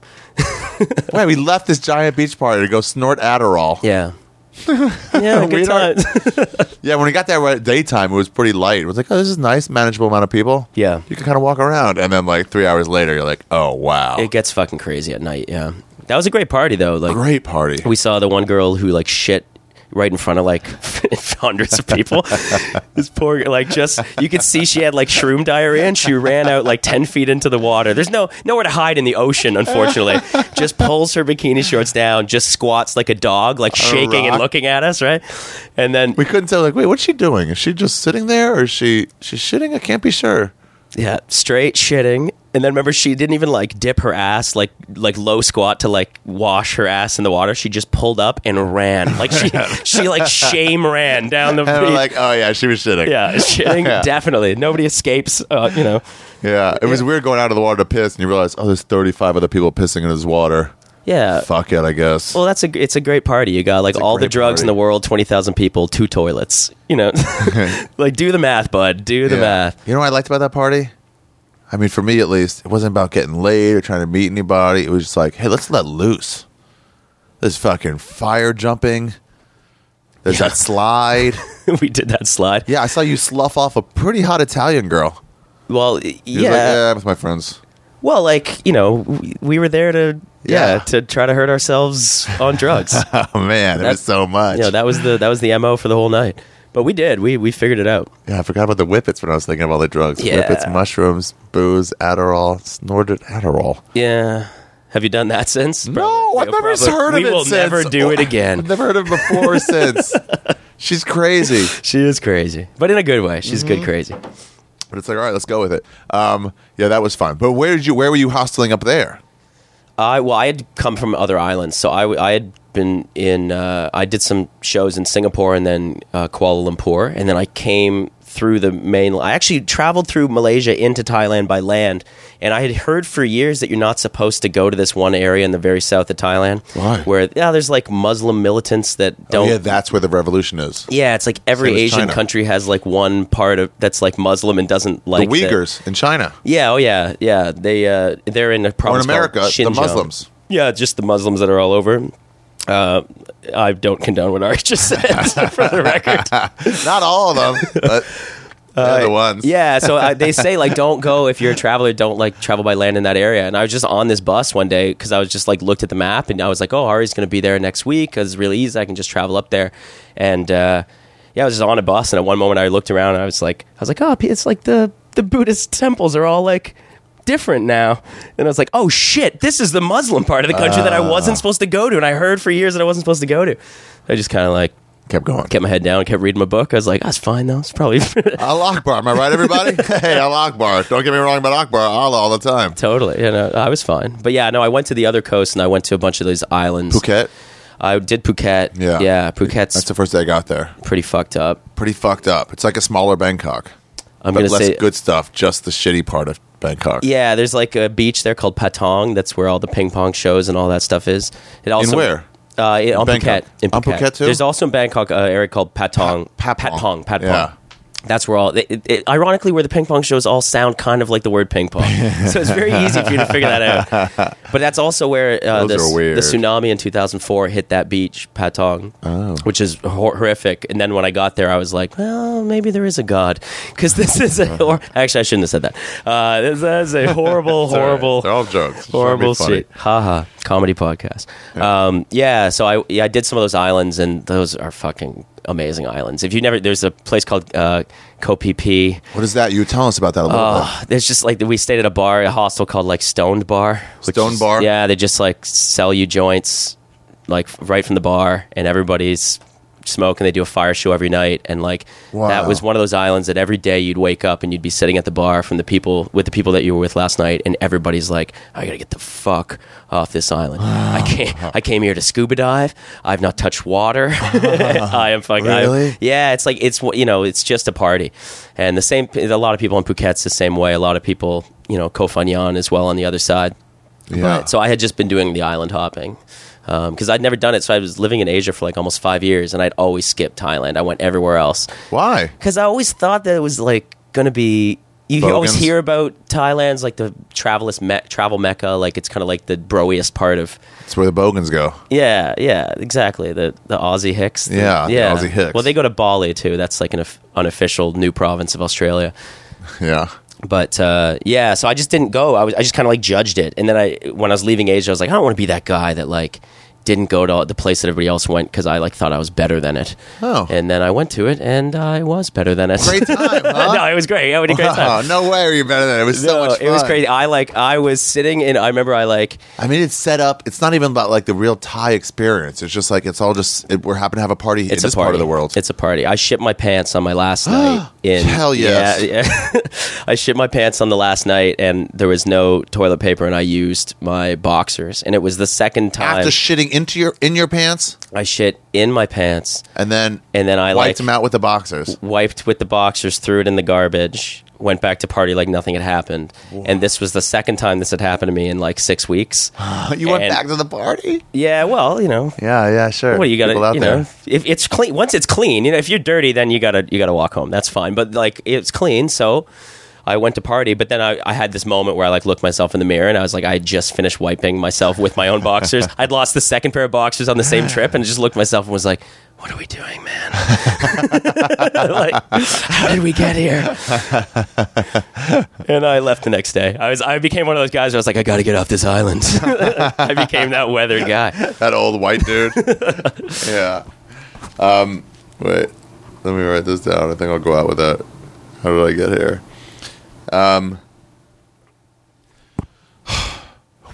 Speaker 2: Wait, we left this giant beach party to go snort Adderall.
Speaker 1: Yeah. Yeah, good
Speaker 2: We don't-
Speaker 1: times.
Speaker 2: Yeah, when we got there at daytime, it was pretty light. It was like, oh, this is nice, manageable amount of people.
Speaker 1: Yeah.
Speaker 2: You can kind of walk around. And then, like, three hours later, you're like, oh, wow.
Speaker 1: It gets fucking crazy at night. Yeah, that was a great party though. Like
Speaker 2: Great party.
Speaker 1: we saw the one girl who like shit right in front of like hundreds of people. this poor like just you could see she had like shroom diarrhea and she ran out like ten feet into the water. There's no nowhere to hide in the ocean, unfortunately. just pulls her bikini shorts down, just squats like a dog, like shaking and looking at us, right? And then
Speaker 2: we couldn't tell, like, wait, what's she doing? Is she just sitting there or is she she's shitting? I can't be sure.
Speaker 1: Yeah, straight shitting. And then remember she didn't even like dip her ass like like low squat to like wash her ass in the water. She just pulled up and ran. Like she she like shame ran down the
Speaker 2: And
Speaker 1: beach.
Speaker 2: like, oh, yeah, she was shitting.
Speaker 1: Yeah, shitting
Speaker 2: Yeah.
Speaker 1: definitely. Nobody escapes. Uh, you know.
Speaker 2: Yeah. It was weird going out of the water to piss and you realize, oh, there's 35 other people pissing in this water.
Speaker 1: Yeah.
Speaker 2: Fuck it, I guess.
Speaker 1: Well, that's a it's a great party. You got like all the drugs in the world, twenty thousand people, two toilets. You know, like do the math, bud. Do the
Speaker 2: Yeah.
Speaker 1: math.
Speaker 2: You know what I liked about that party? I mean, for me at least, it wasn't about getting laid or trying to meet anybody. It was just like, hey, let's let loose. There's fucking fire jumping. There's
Speaker 1: Yeah.
Speaker 2: that slide.
Speaker 1: we did that slide.
Speaker 2: Yeah, I saw you slough off a pretty hot Italian girl.
Speaker 1: Well, yeah.
Speaker 2: like, yeah, with my friends.
Speaker 1: Well, like you know, we, we were there to yeah.
Speaker 2: Yeah.
Speaker 1: to try to hurt ourselves on drugs.
Speaker 2: Oh man, it
Speaker 1: That-
Speaker 2: was so much.
Speaker 1: you know, that was the that was the mo for the whole night. But we did. We we figured it out.
Speaker 2: yeah, I forgot about the whippets when I was thinking of all the drugs.
Speaker 1: Yeah.
Speaker 2: Whippets, mushrooms, booze, Adderall, snorted Adderall.
Speaker 1: Yeah. Have you done that since?
Speaker 2: No,
Speaker 1: Probably.
Speaker 2: I've never
Speaker 1: Probably-
Speaker 2: heard of
Speaker 1: we
Speaker 2: it.
Speaker 1: will
Speaker 2: since.
Speaker 1: never do it again.
Speaker 2: I've never heard of it before since. She's crazy.
Speaker 1: She is crazy, but in a good way. She's
Speaker 2: Mm-hmm.
Speaker 1: good crazy.
Speaker 2: But it's like, all right, let's go with it. Um, yeah, that was fun. But where did you? Where were you hostling up there?
Speaker 1: I well, I had come from other islands, so I, I had been in. Uh, I did some shows in Singapore and then uh, Kuala Lumpur, and then I came through the main. I actually traveled through Malaysia into Thailand by land, and I had heard for years that you're not supposed to go to this one area in the very south of Thailand.
Speaker 2: Why?
Speaker 1: Where yeah, there's like Muslim militants that
Speaker 2: Oh,
Speaker 1: don't.
Speaker 2: yeah, that's where the revolution is.
Speaker 1: Yeah, it's like every
Speaker 2: Same as
Speaker 1: Asian
Speaker 2: China.
Speaker 1: country has like one part of that's like Muslim and doesn't like
Speaker 2: the Uyghurs in China.
Speaker 1: yeah, oh yeah, yeah. They uh, they're in a
Speaker 2: Or in
Speaker 1: province called
Speaker 2: America, the
Speaker 1: Xinjiang.
Speaker 2: Muslims.
Speaker 1: Yeah, just the Muslims that are all over. Uh, I don't condone what Ari just said for the record.
Speaker 2: Not all of them, but they're the ones.
Speaker 1: Uh, Yeah, so I, they say like don't go if you're a traveler, don't like travel by land in that area. And I was just on this bus one day because I was just like looked at the map and I was like, oh, Ari's going to be there next week because it's really easy. I can just travel up there. And uh, yeah, I was just on a bus and at one moment I looked around and I was like, I was like, oh, it's like the the Buddhist temples are all like different now. And I was like, oh shit, this is the Muslim part of the country that I ah. wasn't supposed to go to, and I heard for years that I wasn't supposed to go to. I just kind of like
Speaker 2: Kept going.
Speaker 1: kept my head down, kept reading my book. I was like, that's fine though. It's probably
Speaker 2: Al Akbar, am I right, everybody? hey, Al Akbar. Don't get me wrong about Akbar. Allah all the time.
Speaker 1: totally. You know, I was fine. But yeah, no, I went to the other coast and I went to a bunch of these islands.
Speaker 2: Phuket.
Speaker 1: I did Phuket.
Speaker 2: Yeah.
Speaker 1: yeah. Phuket's
Speaker 2: That's the first day I got there.
Speaker 1: pretty fucked up.
Speaker 2: Pretty fucked up. It's like a smaller Bangkok.
Speaker 1: I'm
Speaker 2: but
Speaker 1: gonna
Speaker 2: less
Speaker 1: say
Speaker 2: good stuff, just the shitty part of Bangkok.
Speaker 1: Yeah, there's like a beach there called Patong. That's where all the ping pong shows and all that stuff is. It also
Speaker 2: where?
Speaker 1: Uh, in, on
Speaker 2: Bangkok.
Speaker 1: Phuket. In
Speaker 2: On Phuket, too?
Speaker 1: There's also in Bangkok an area called Patong.
Speaker 2: Pa- Patpong.
Speaker 1: Patpong. Patpong.
Speaker 2: Yeah.
Speaker 1: That's where all. It, it, it- ironically, where the ping pong shows all sound kind of like the word ping pong, so it's very easy for you to figure that out. But that's also where uh, the, the tsunami in 2004 hit that beach, Patong,
Speaker 2: Oh.
Speaker 1: which is hor- horrific. And then when I got there, I was like, well, maybe there is a god, because this is a. Hor- Actually, I shouldn't have said that. Uh, this is a horrible,
Speaker 2: right.
Speaker 1: horrible,
Speaker 2: They're all jokes. Just trying to be
Speaker 1: horrible shit. Haha, comedy podcast. Yeah. Um, yeah, so I yeah I did some of those islands, and those are fucking amazing islands. If you never, there's a place called uh, Phi.
Speaker 2: What is that? You tell us about that a little
Speaker 1: Oh, there's just like we stayed at a bar, a hostel called like Stoned Bar. is-
Speaker 2: Bar?
Speaker 1: Yeah, they just like sell you joints, like right from the bar, and everybody's smoking. They do a fire show every night, and like
Speaker 2: Wow.
Speaker 1: that was one of those islands that every day you'd wake up and you'd be sitting at the bar from the people with the people that you were with last night, and everybody's like, "I gotta get the fuck off this island. I can't. I came here to scuba dive. I've not touched water. I am fucking. I-
Speaker 2: Really?
Speaker 1: yeah, it's like it's you know it's just a party, and the same. A lot of people in Phuket's the same way. A lot of people, you know, Koh Phangan as well on the other side.
Speaker 2: Yeah.
Speaker 1: But, so I had just been doing the island hopping Um, because I'd never done it. So I was living in Asia for like almost five years, and I'd always skipped Thailand. I went everywhere else
Speaker 2: Why?
Speaker 1: because I always thought that it was like going to be. You always hear about Thailand's like the travelist me- travel mecca, like it's kind of like the broiest part of.
Speaker 2: It's where the bogans go.
Speaker 1: Yeah, yeah, exactly. The the Aussie Hicks. the-
Speaker 2: Yeah, the Aussie Hicks.
Speaker 1: Well, they go to Bali too. That's like an unofficial new province of Australia.
Speaker 2: Yeah.
Speaker 1: But uh, yeah, so I just didn't go. I was I just kind of like judged it, and then I when I was leaving Asia, I was like, I don't want to be that guy that like didn't go to the place that everybody else went because I like thought I was better than it.
Speaker 2: Oh.
Speaker 1: and then I went to it, and I was better than it.
Speaker 2: Great time, huh?
Speaker 1: no, it was great. I had a great
Speaker 2: Wow,
Speaker 1: time.
Speaker 2: no way are you better than it. It was so
Speaker 1: No,
Speaker 2: much fun.
Speaker 1: it was crazy. I like I was sitting in. I remember I like
Speaker 2: I mean, it's set up. It's not even about like the real Thai experience. It's just like it's all just. It, we're happen to have a party in
Speaker 1: it's
Speaker 2: this
Speaker 1: a party.
Speaker 2: part of the world.
Speaker 1: It's a party. I shit my pants on my last night. In
Speaker 2: Hell yes.
Speaker 1: Yeah, yeah. I shit my pants on the last night, and there was no toilet paper, and I used my boxers, and it was the second time
Speaker 2: After shitting into your in your pants,
Speaker 1: I shit in my pants,
Speaker 2: and then
Speaker 1: and then I
Speaker 2: wiped
Speaker 1: like
Speaker 2: them out with the boxers.
Speaker 1: wiped with the boxers, threw it in the garbage, went back to party like nothing had happened, and this was the second time this had happened to me in like six weeks.
Speaker 2: You went
Speaker 1: And-
Speaker 2: back to the party.
Speaker 1: yeah, well, you know,
Speaker 2: Yeah, yeah, sure.
Speaker 1: What you got
Speaker 2: People
Speaker 1: to
Speaker 2: out
Speaker 1: you
Speaker 2: there.
Speaker 1: know if it's clean once it's clean you know if you're dirty then you gotta you gotta walk home that's fine but like it's clean so I went to party but then I, I had this moment where I like looked myself in the mirror and I was like I had just finished wiping myself with my own boxers I'd lost the second pair of boxers on the same trip and just looked myself and was like what are we doing man like how did we get here and I left the next day I was I became one of those guys where I was like I gotta get off this island I became that weathered guy
Speaker 2: That old white dude. yeah. Um. Wait. Let me write this down. I think I'll go out with that. How did I get here? Um.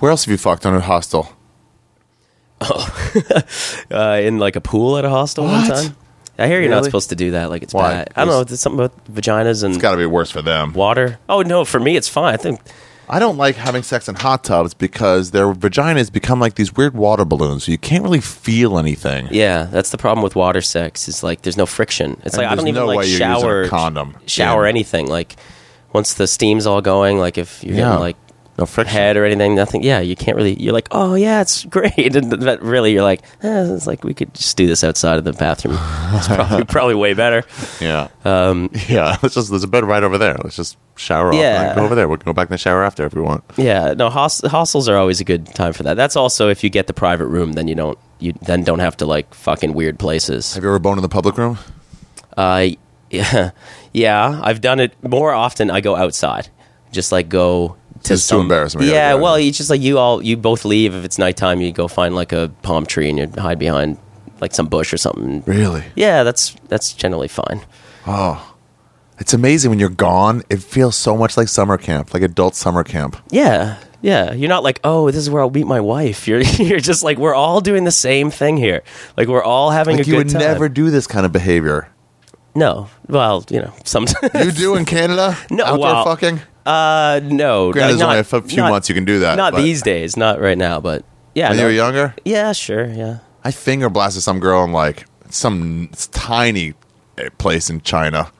Speaker 2: Where else have you fucked on a hostel?
Speaker 1: uh, in like a pool at a hostel one time. I hear you're not supposed to do that. Like it's
Speaker 2: Why?
Speaker 1: bad. I don't know. It's something about vaginas and
Speaker 2: It's got to be worse for them.
Speaker 1: water. Oh no, for me it's fine. I think
Speaker 2: I don't like having sex in hot tubs because their vaginas become like these weird water balloons. So you can't really feel anything.
Speaker 1: yeah, that's the problem with water sex. Is like there's no friction. It's
Speaker 2: And
Speaker 1: like I don't even
Speaker 2: no
Speaker 1: like
Speaker 2: way you're using a
Speaker 1: shower
Speaker 2: condom.
Speaker 1: shower
Speaker 2: Yeah.
Speaker 1: anything. Like once the steam's all going, like if you're
Speaker 2: Yeah.
Speaker 1: getting like
Speaker 2: No friction.
Speaker 1: head or anything, nothing. Yeah, you can't really. You're like, oh yeah, it's great. And but really, you're like, eh, it's like we could just do this outside of the bathroom. It's probably probably way better.
Speaker 2: Yeah.
Speaker 1: Um,
Speaker 2: Yeah. Let's just there's a bed right over there. Let's just shower off.
Speaker 1: Yeah.
Speaker 2: and go over there. We can go back in the shower after if we want.
Speaker 1: Yeah, no, host- hostels are always a good time for that. That's also if you get the private room, then you don't you then don't have to like fucking weird places.
Speaker 2: Have you ever boned in the public room?
Speaker 1: Uh, yeah, yeah, I've done it more often. I go outside, just like go to
Speaker 2: It's too
Speaker 1: some-
Speaker 2: embarrassing. We
Speaker 1: Yeah, well, it's just like you all you both leave if it's nighttime. You go find like a palm tree and you hide behind like some bush or something.
Speaker 2: Really?
Speaker 1: Yeah, that's that's generally fine.
Speaker 2: Oh. It's amazing when you're gone. It feels so much like summer camp, like adult summer camp.
Speaker 1: Yeah, yeah. You're not like, oh, this is where I'll meet my wife. You're you're just like we're all doing the same thing here. Like we're all having
Speaker 2: Like
Speaker 1: a
Speaker 2: you
Speaker 1: good
Speaker 2: would
Speaker 1: time.
Speaker 2: never do this kind of behavior.
Speaker 1: No. Well, you know, sometimes.
Speaker 2: You do in Canada?
Speaker 1: No,
Speaker 2: Outdoor
Speaker 1: well,
Speaker 2: fucking?
Speaker 1: uh, no.
Speaker 2: Granted, there's
Speaker 1: not-
Speaker 2: only a few
Speaker 1: not-
Speaker 2: months you can do that.
Speaker 1: Not
Speaker 2: but
Speaker 1: these days. Not right now. But yeah.
Speaker 2: When
Speaker 1: no.
Speaker 2: you were younger?
Speaker 1: Yeah, sure. Yeah.
Speaker 2: I finger blasted some girl in like some tiny eh, place in China.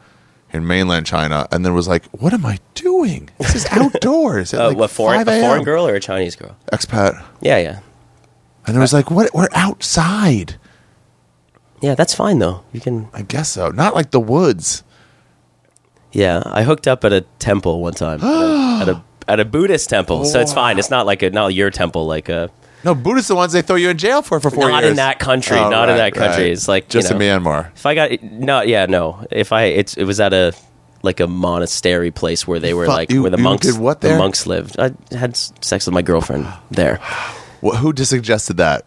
Speaker 2: in mainland China, and then was like, "What am I doing? This is outdoors." at
Speaker 1: Uh,
Speaker 2: like
Speaker 1: what foreign,
Speaker 2: 5
Speaker 1: a
Speaker 2: a.m.
Speaker 1: foreign girl or a Chinese girl?
Speaker 2: expat,
Speaker 1: Yeah, yeah,
Speaker 2: and it was like, "What? We're outside."
Speaker 1: Yeah. That's fine though. You can.
Speaker 2: I guess so. Not like the woods.
Speaker 1: Yeah, I hooked up at a temple one time at, a, at a at a Buddhist temple, so it's fine. It's not like a not your temple, like a
Speaker 2: No, Buddhists are the ones they throw you in jail for for four
Speaker 1: not
Speaker 2: years.
Speaker 1: in that country,
Speaker 2: Oh,
Speaker 1: not in
Speaker 2: right,
Speaker 1: that country.
Speaker 2: right.
Speaker 1: It's like
Speaker 2: just
Speaker 1: you know,
Speaker 2: in Myanmar.
Speaker 1: If I got no, yeah, no. If I it's it was at a like a monastery place where they were
Speaker 2: Fuck,
Speaker 1: like
Speaker 2: you-
Speaker 1: where the
Speaker 2: you
Speaker 1: monks
Speaker 2: did what
Speaker 1: the
Speaker 2: there?
Speaker 1: monks lived. I had s- sex with my girlfriend there.
Speaker 2: Wh- who just suggested that?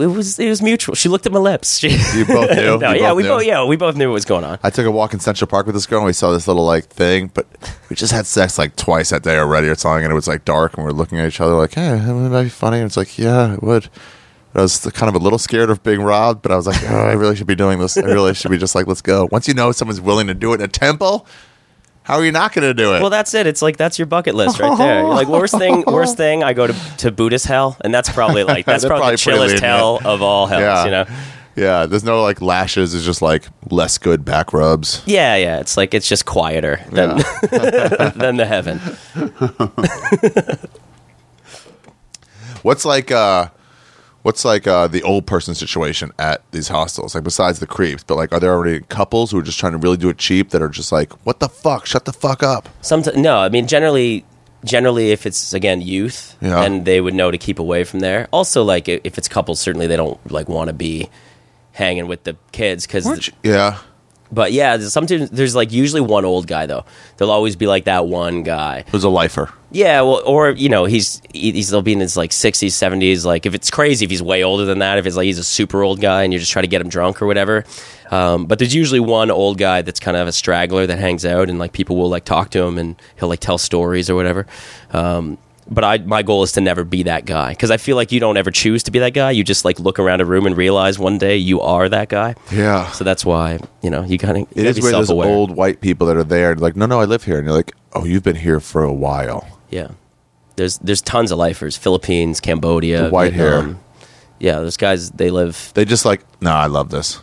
Speaker 1: It was it was mutual. She looked at my lips. She,
Speaker 2: You both knew?
Speaker 1: no,
Speaker 2: You
Speaker 1: yeah,
Speaker 2: both
Speaker 1: we
Speaker 2: knew?
Speaker 1: both yeah we both knew what was going on.
Speaker 2: I took a walk in Central Park with this girl, and we saw this little like thing, but we just had sex like twice that day already or something, and it was like dark, and we are looking at each other like, "Hey, wouldn't that be funny?" And it's like, "Yeah, it would." I was kind of a little scared of being robbed, but I was like, "Oh, I really should be doing this. I really should be just like, let's go." Once you know someone's willing to do it in a temple, how are you not going to do it?
Speaker 1: Well, that's it. It's like that's your bucket list right there. You're like worst thing, worst thing. I go to to Buddhist hell, and that's probably like that's probably,
Speaker 2: probably
Speaker 1: the chillest hell of all hells.
Speaker 2: yeah,
Speaker 1: You know.
Speaker 2: yeah. There's no like lashes. It's just like less good back rubs.
Speaker 1: Yeah, yeah. It's like it's just quieter than than the heaven.
Speaker 2: What's like uh what's like uh the old person situation at these hostels? Like besides the creeps, but like are there already couples who are just trying to really do it cheap that are just like, What the fuck? Shut the fuck up.
Speaker 1: Sometimes no. I mean, generally, generally, if it's again youth,
Speaker 2: Yeah.
Speaker 1: then they would know to keep away from there. Also, like if it's couples, certainly they don't like want to be hanging with the kids because.
Speaker 2: Yeah.
Speaker 1: But yeah, there's sometimes there's like usually one old guy though. There'll always be like that one guy.
Speaker 2: Who's a lifer.
Speaker 1: Yeah, well, or you know, he's he- he's still be in his like sixties, seventies. Like if it's crazy, if he's way older than that, if it's like he's a super old guy and you're just trying to get him drunk or whatever. Um, but there's usually one old guy that's kind of a straggler that hangs out and like people will like talk to him and he'll like tell stories or whatever. Um, but I my goal is to never be that guy because I feel like you don't ever choose to be that guy. You just like look around a room and realize one day you are that guy.
Speaker 2: Yeah.
Speaker 1: So that's why you know you kind of
Speaker 2: It is weird those old white people that are there like, no, no, I live here and you're like, Oh, you've been here for a while.
Speaker 1: Yeah, there's there's tons of lifers. Philippines, Cambodia,
Speaker 2: The white hair.
Speaker 1: Yeah, those guys they live.
Speaker 2: They just like, no, I love this.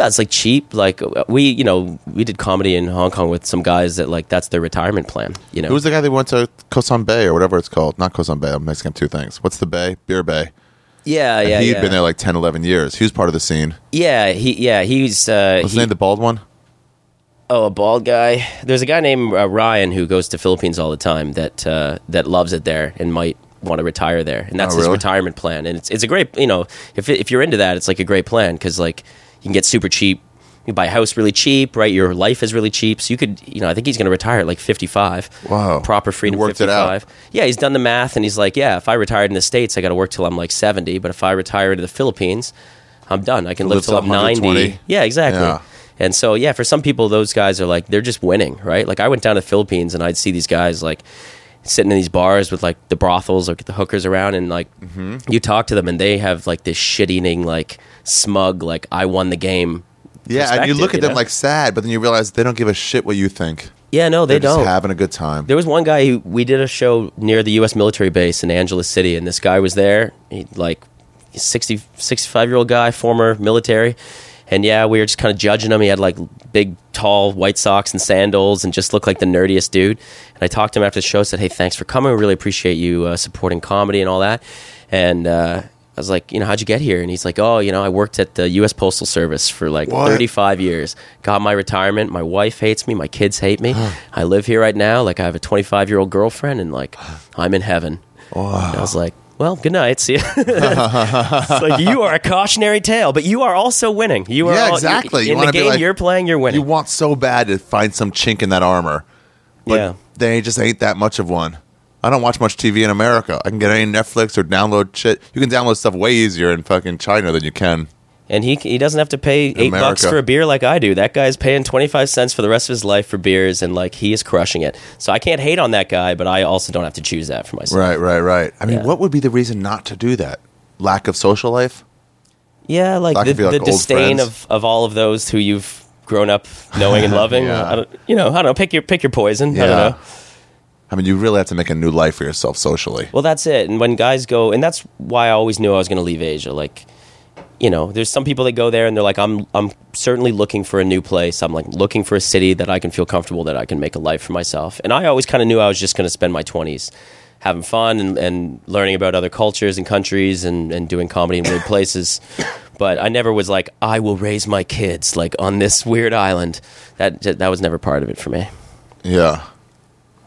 Speaker 1: Yeah, it's like cheap. Like we, you know, we did comedy in Hong Kong with some guys that like that's their retirement plan. You know,
Speaker 2: Who was the guy that went to Kosan Bay or whatever it's called? Not Kosan Bay, I'm mixing up two things. What's the bay? Beer Bay.
Speaker 1: yeah,
Speaker 2: And
Speaker 1: yeah,
Speaker 2: he'd
Speaker 1: yeah.
Speaker 2: been there like 10, 11 years. He was part of the scene.
Speaker 1: yeah, he, yeah, he's uh,
Speaker 2: What's
Speaker 1: he-
Speaker 2: his name, the bald one?
Speaker 1: oh, a bald guy. There's a guy named uh, Ryan who goes to Philippines all the time that uh, that loves it there and might want to retire there, and that's
Speaker 2: Oh,
Speaker 1: his retirement plan. And it's it's a great, you know, if if you're into that, it's like a great plan because like you can get super cheap. You buy a house really cheap, right? Your life is really cheap, so you could, you know, I think he's going to retire at like 55.
Speaker 2: Wow.
Speaker 1: proper freedom.
Speaker 2: He worked it out.
Speaker 1: Yeah, he's done the math, and he's like, yeah, if I retired in the states, I got to work till I'm like 70. But if I retire to the Philippines, I'm done. I can live
Speaker 2: Live
Speaker 1: till
Speaker 2: till
Speaker 1: I'm 90. Yeah, exactly.
Speaker 2: Yeah.
Speaker 1: And so, yeah, for some people, those guys are like, they're just winning, right? Like, I went down to the Philippines and I'd see these guys like sitting in these bars with like the brothels or the hookers around, and like
Speaker 2: Mm-hmm.
Speaker 1: you talk to them and they have like this shit eating, like smug, like, I won the game.
Speaker 2: Yeah, and you look at
Speaker 1: you
Speaker 2: them
Speaker 1: know?
Speaker 2: like sad, but then you realize they don't give a shit what you think.
Speaker 1: Yeah, no, they
Speaker 2: They're
Speaker 1: don't.
Speaker 2: having a good time.
Speaker 1: There was one guy who we did a show near the U.S. military base in Angeles City, and this guy was there. He like 60, 65 year old guy, former military. And yeah, we were just kind of judging him. He had like big, tall white socks and sandals and just looked like the nerdiest dude. And I talked to him after the show, said, Hey, thanks for coming. We really appreciate you uh, supporting comedy and all that. And uh, I was like, You know, how'd you get here? And he's like, Oh, you know, I worked at the U.S. Postal Service for like
Speaker 2: What?
Speaker 1: 35 years. Got my retirement. My wife hates me. My kids hate me. I live here right now. Like, I have a 25 year old girlfriend, and like, I'm in heaven. And I was like, well, good night. See you. it's like you are a cautionary tale, but you are also winning. You are
Speaker 2: Yeah,
Speaker 1: all-
Speaker 2: exactly. You
Speaker 1: In
Speaker 2: wanna
Speaker 1: the game
Speaker 2: like-
Speaker 1: you're playing, you're winning.
Speaker 2: You want so bad to find some chink in that armor, but
Speaker 1: Yeah.
Speaker 2: they just ain't that much of one. I don't watch much TV in America. I can get any Netflix or download shit. You can download stuff way easier in fucking China than you can.
Speaker 1: And he he doesn't have to pay eight bucks for a beer like I do. That guy's paying twenty five cents for the rest of his life for beers, and like he is crushing it. So I can't hate on that guy, but I also don't have to choose that for myself.
Speaker 2: Right, right, right. I mean,
Speaker 1: Yeah.
Speaker 2: what would be the reason not to do that? Lack of social life?
Speaker 1: Yeah, like
Speaker 2: That
Speaker 1: the,
Speaker 2: like
Speaker 1: the disdain
Speaker 2: friends.
Speaker 1: of, of all of those who you've grown up knowing and loving.
Speaker 2: Yeah.
Speaker 1: You know, I don't know. Pick your pick your poison. I don't know.
Speaker 2: I mean, you really have to make a new life for yourself socially.
Speaker 1: Well, that's it. And when guys go, and that's why I always knew I was going to leave Asia. Like, you know, there's some people that go there and they're like, I'm I'm certainly looking for a new place. I'm like looking for a city that I can feel comfortable that I can make a life for myself. And I always kind of knew I was just going to spend my 20s having fun and, and learning about other cultures and countries and, and doing comedy in weird places. But I never was like, I will raise my kids like on this weird island. That that was never part of it for me.
Speaker 2: Yeah.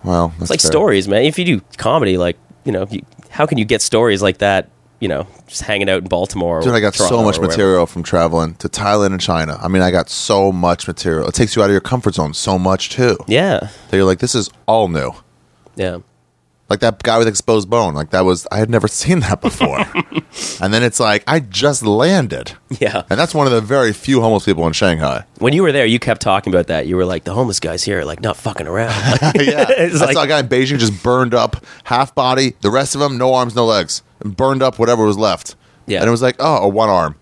Speaker 2: Well,
Speaker 1: It's like stories, man. If you do comedy, like you know, you, how can you get stories like that? You know, just hanging out in Baltimore.
Speaker 2: Dude, I got
Speaker 1: Toronto
Speaker 2: so much material from traveling to Thailand and China. I mean, I got so much material. It takes you out of your comfort zone so much too.
Speaker 1: Yeah,
Speaker 2: That you're like, this is all new.
Speaker 1: yeah.
Speaker 2: Like that guy with exposed bone. Like that was I had never seen that before. and then it's like I just landed.
Speaker 1: Yeah.
Speaker 2: And that's one of the very few homeless people in Shanghai.
Speaker 1: When you were there, you kept talking about that. You were like, the homeless guys here are like not fucking around. Like,
Speaker 2: yeah. I
Speaker 1: like-
Speaker 2: saw a guy in Beijing just burned up, half body. The rest of him, no arms, no legs, and burned up whatever was left.
Speaker 1: Yeah.
Speaker 2: and it was like, oh, a one arm.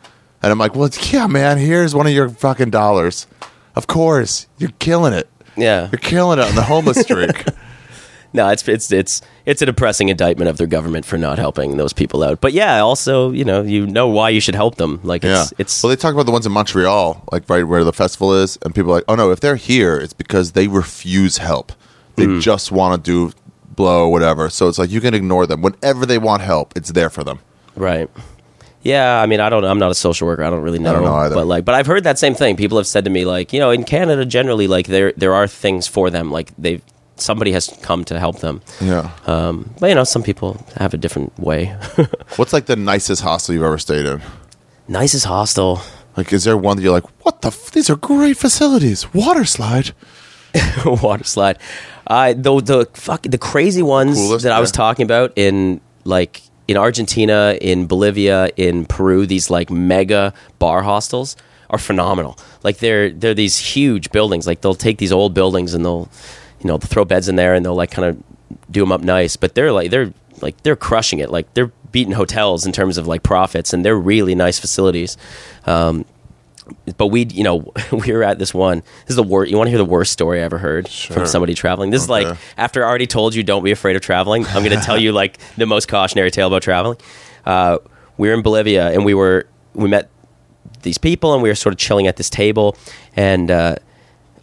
Speaker 2: And I'm like, well, yeah, man. Here's one of your fucking dollars. Of course, you're killing it.
Speaker 1: yeah.
Speaker 2: You're killing it on the homeless streak.
Speaker 1: No, it's it's it's it's a depressing indictment of their government for not helping those people out. But yeah, also, you know, you know why you should help them. Like
Speaker 2: yeah.
Speaker 1: it's it's
Speaker 2: well, they talk about the ones in Montreal, like right where the festival is, and people are like, oh no, if they're here, it's because they refuse help. They
Speaker 1: Mm.
Speaker 2: just want to do blow or whatever. So it's like you can ignore them whenever they want help. It's there for them.
Speaker 1: Right. Yeah, I mean, I don't. I'm not a social worker. I don't really know.
Speaker 2: I don't know either.
Speaker 1: But like, but I've heard that same thing. People have said to me, like, you know, in Canada, generally, like, there there are things for them. Like, they've somebody has come to help them.
Speaker 2: Yeah.
Speaker 1: Um, but you know, some people have a different way.
Speaker 2: What's like the nicest hostel you've ever stayed in?
Speaker 1: Nicest hostel.
Speaker 2: Like, is there one that you're like, what the? F- these are great facilities. Water slide.
Speaker 1: water slide. Uh, the the fuck the crazy ones
Speaker 2: Coolest,
Speaker 1: that I was
Speaker 2: yeah.
Speaker 1: talking about in like in Argentina, in Bolivia, in Peru, these like mega bar hostels are phenomenal. Like they're they're these huge buildings. Like they'll take these old buildings and they'll you know they'll throw beds in there and they'll like kind of do them up nice. But they're like they're like they're crushing it. Like they're beating hotels in terms of like profits and they're really nice facilities. Um, but we, you know, we were at this one. This is the worst. You want to hear the worst story I ever heard
Speaker 2: Sure.
Speaker 1: from somebody traveling? This
Speaker 2: Okay.
Speaker 1: is like after I already told you don't be afraid of traveling. I'm going to tell you like the most cautionary tale about traveling. Uh, we were in Bolivia and we were we met these people and we were sort of chilling at this table and uh,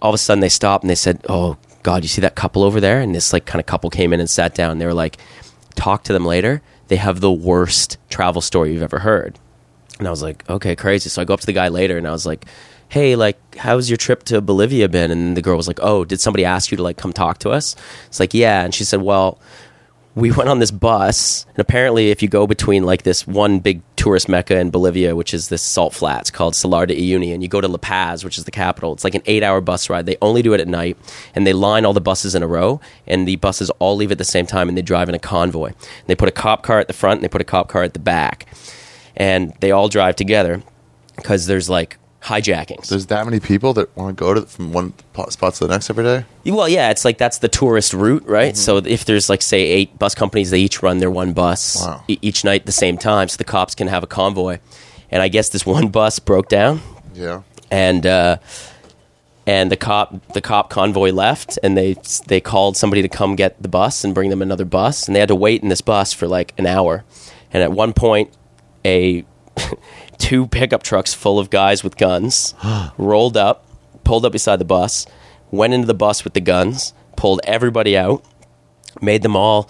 Speaker 1: all of a sudden they stopped and they said, "Oh God, you see that couple over there?" And this like kind of couple came in and sat down. They were like, "Talk to them later. They have the worst travel story you've ever heard." And I was like, okay, crazy. So I go up to the guy later and I was like, hey, like, how's your trip to Bolivia been? And the girl was like, oh, did somebody ask you to like come talk to us? It's like, yeah. And she said, well, we went on this bus, and apparently, if you go between like this one big tourist mecca in Bolivia, which is this salt flats called Salar de Uyuni, and you go to La Paz, which is the capital, it's like an eight-hour bus ride. They only do it at night, and they line all the buses in a row, and the buses all leave at the same time, and they drive in a convoy. And they put a cop car at the front, and they put a cop car at the back, and they all drive together because there's like hijackings.
Speaker 2: There's that many people that want to go to from one spot to the next every day.
Speaker 1: Well, yeah, it's like that's the tourist route, right?
Speaker 2: Mm-hmm.
Speaker 1: So if there's like say eight bus companies, they each run their one bus
Speaker 2: Wow.
Speaker 1: e- each night at the same time, so the cops can have a convoy. And I guess this one bus broke down,
Speaker 2: Yeah.
Speaker 1: and uh, and the cop the cop convoy left, and they they called somebody to come get the bus and bring them another bus, and they had to wait in this bus for like an hour. And at one point, a two pickup trucks full of guys with guns rolled up, pulled up beside the bus, went into the bus with the guns, pulled everybody out, made them all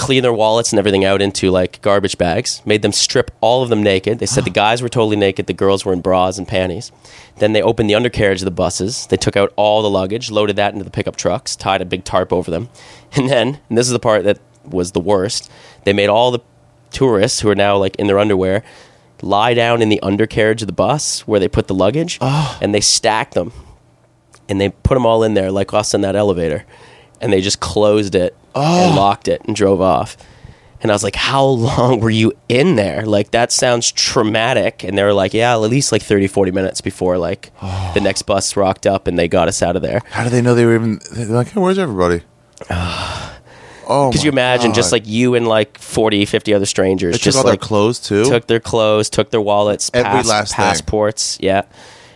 Speaker 1: clean their wallets and everything out into like garbage bags, made them strip all of them naked. They said the guys were totally naked, the girls were in bras and panties. Then they opened the undercarriage of the buses. They took out all the luggage, loaded that into the pickup trucks, tied a big tarp over them. And then, and this is the part that was the worst, they made all the tourists who are now like in their underwear lie down in the undercarriage of the bus where they put the luggage oh. and they stack them and they put them all in there like us in that elevator and they just closed it and oh. locked it and drove off. And i was like how long were you in there? Like that sounds traumatic. And they were like yeah at least like 30 40 minutes before like oh. the next bus rocked up and they got us out of there.
Speaker 2: How do they know they were even? They're like, hey, where's everybody? oh,
Speaker 1: could you imagine just like you and like 40 50 other strangers
Speaker 2: they took
Speaker 1: just
Speaker 2: all
Speaker 1: like
Speaker 2: their clothes too?
Speaker 1: took their clothes, took their wallets,
Speaker 2: Every
Speaker 1: pass-
Speaker 2: last thing.
Speaker 1: passports, yeah.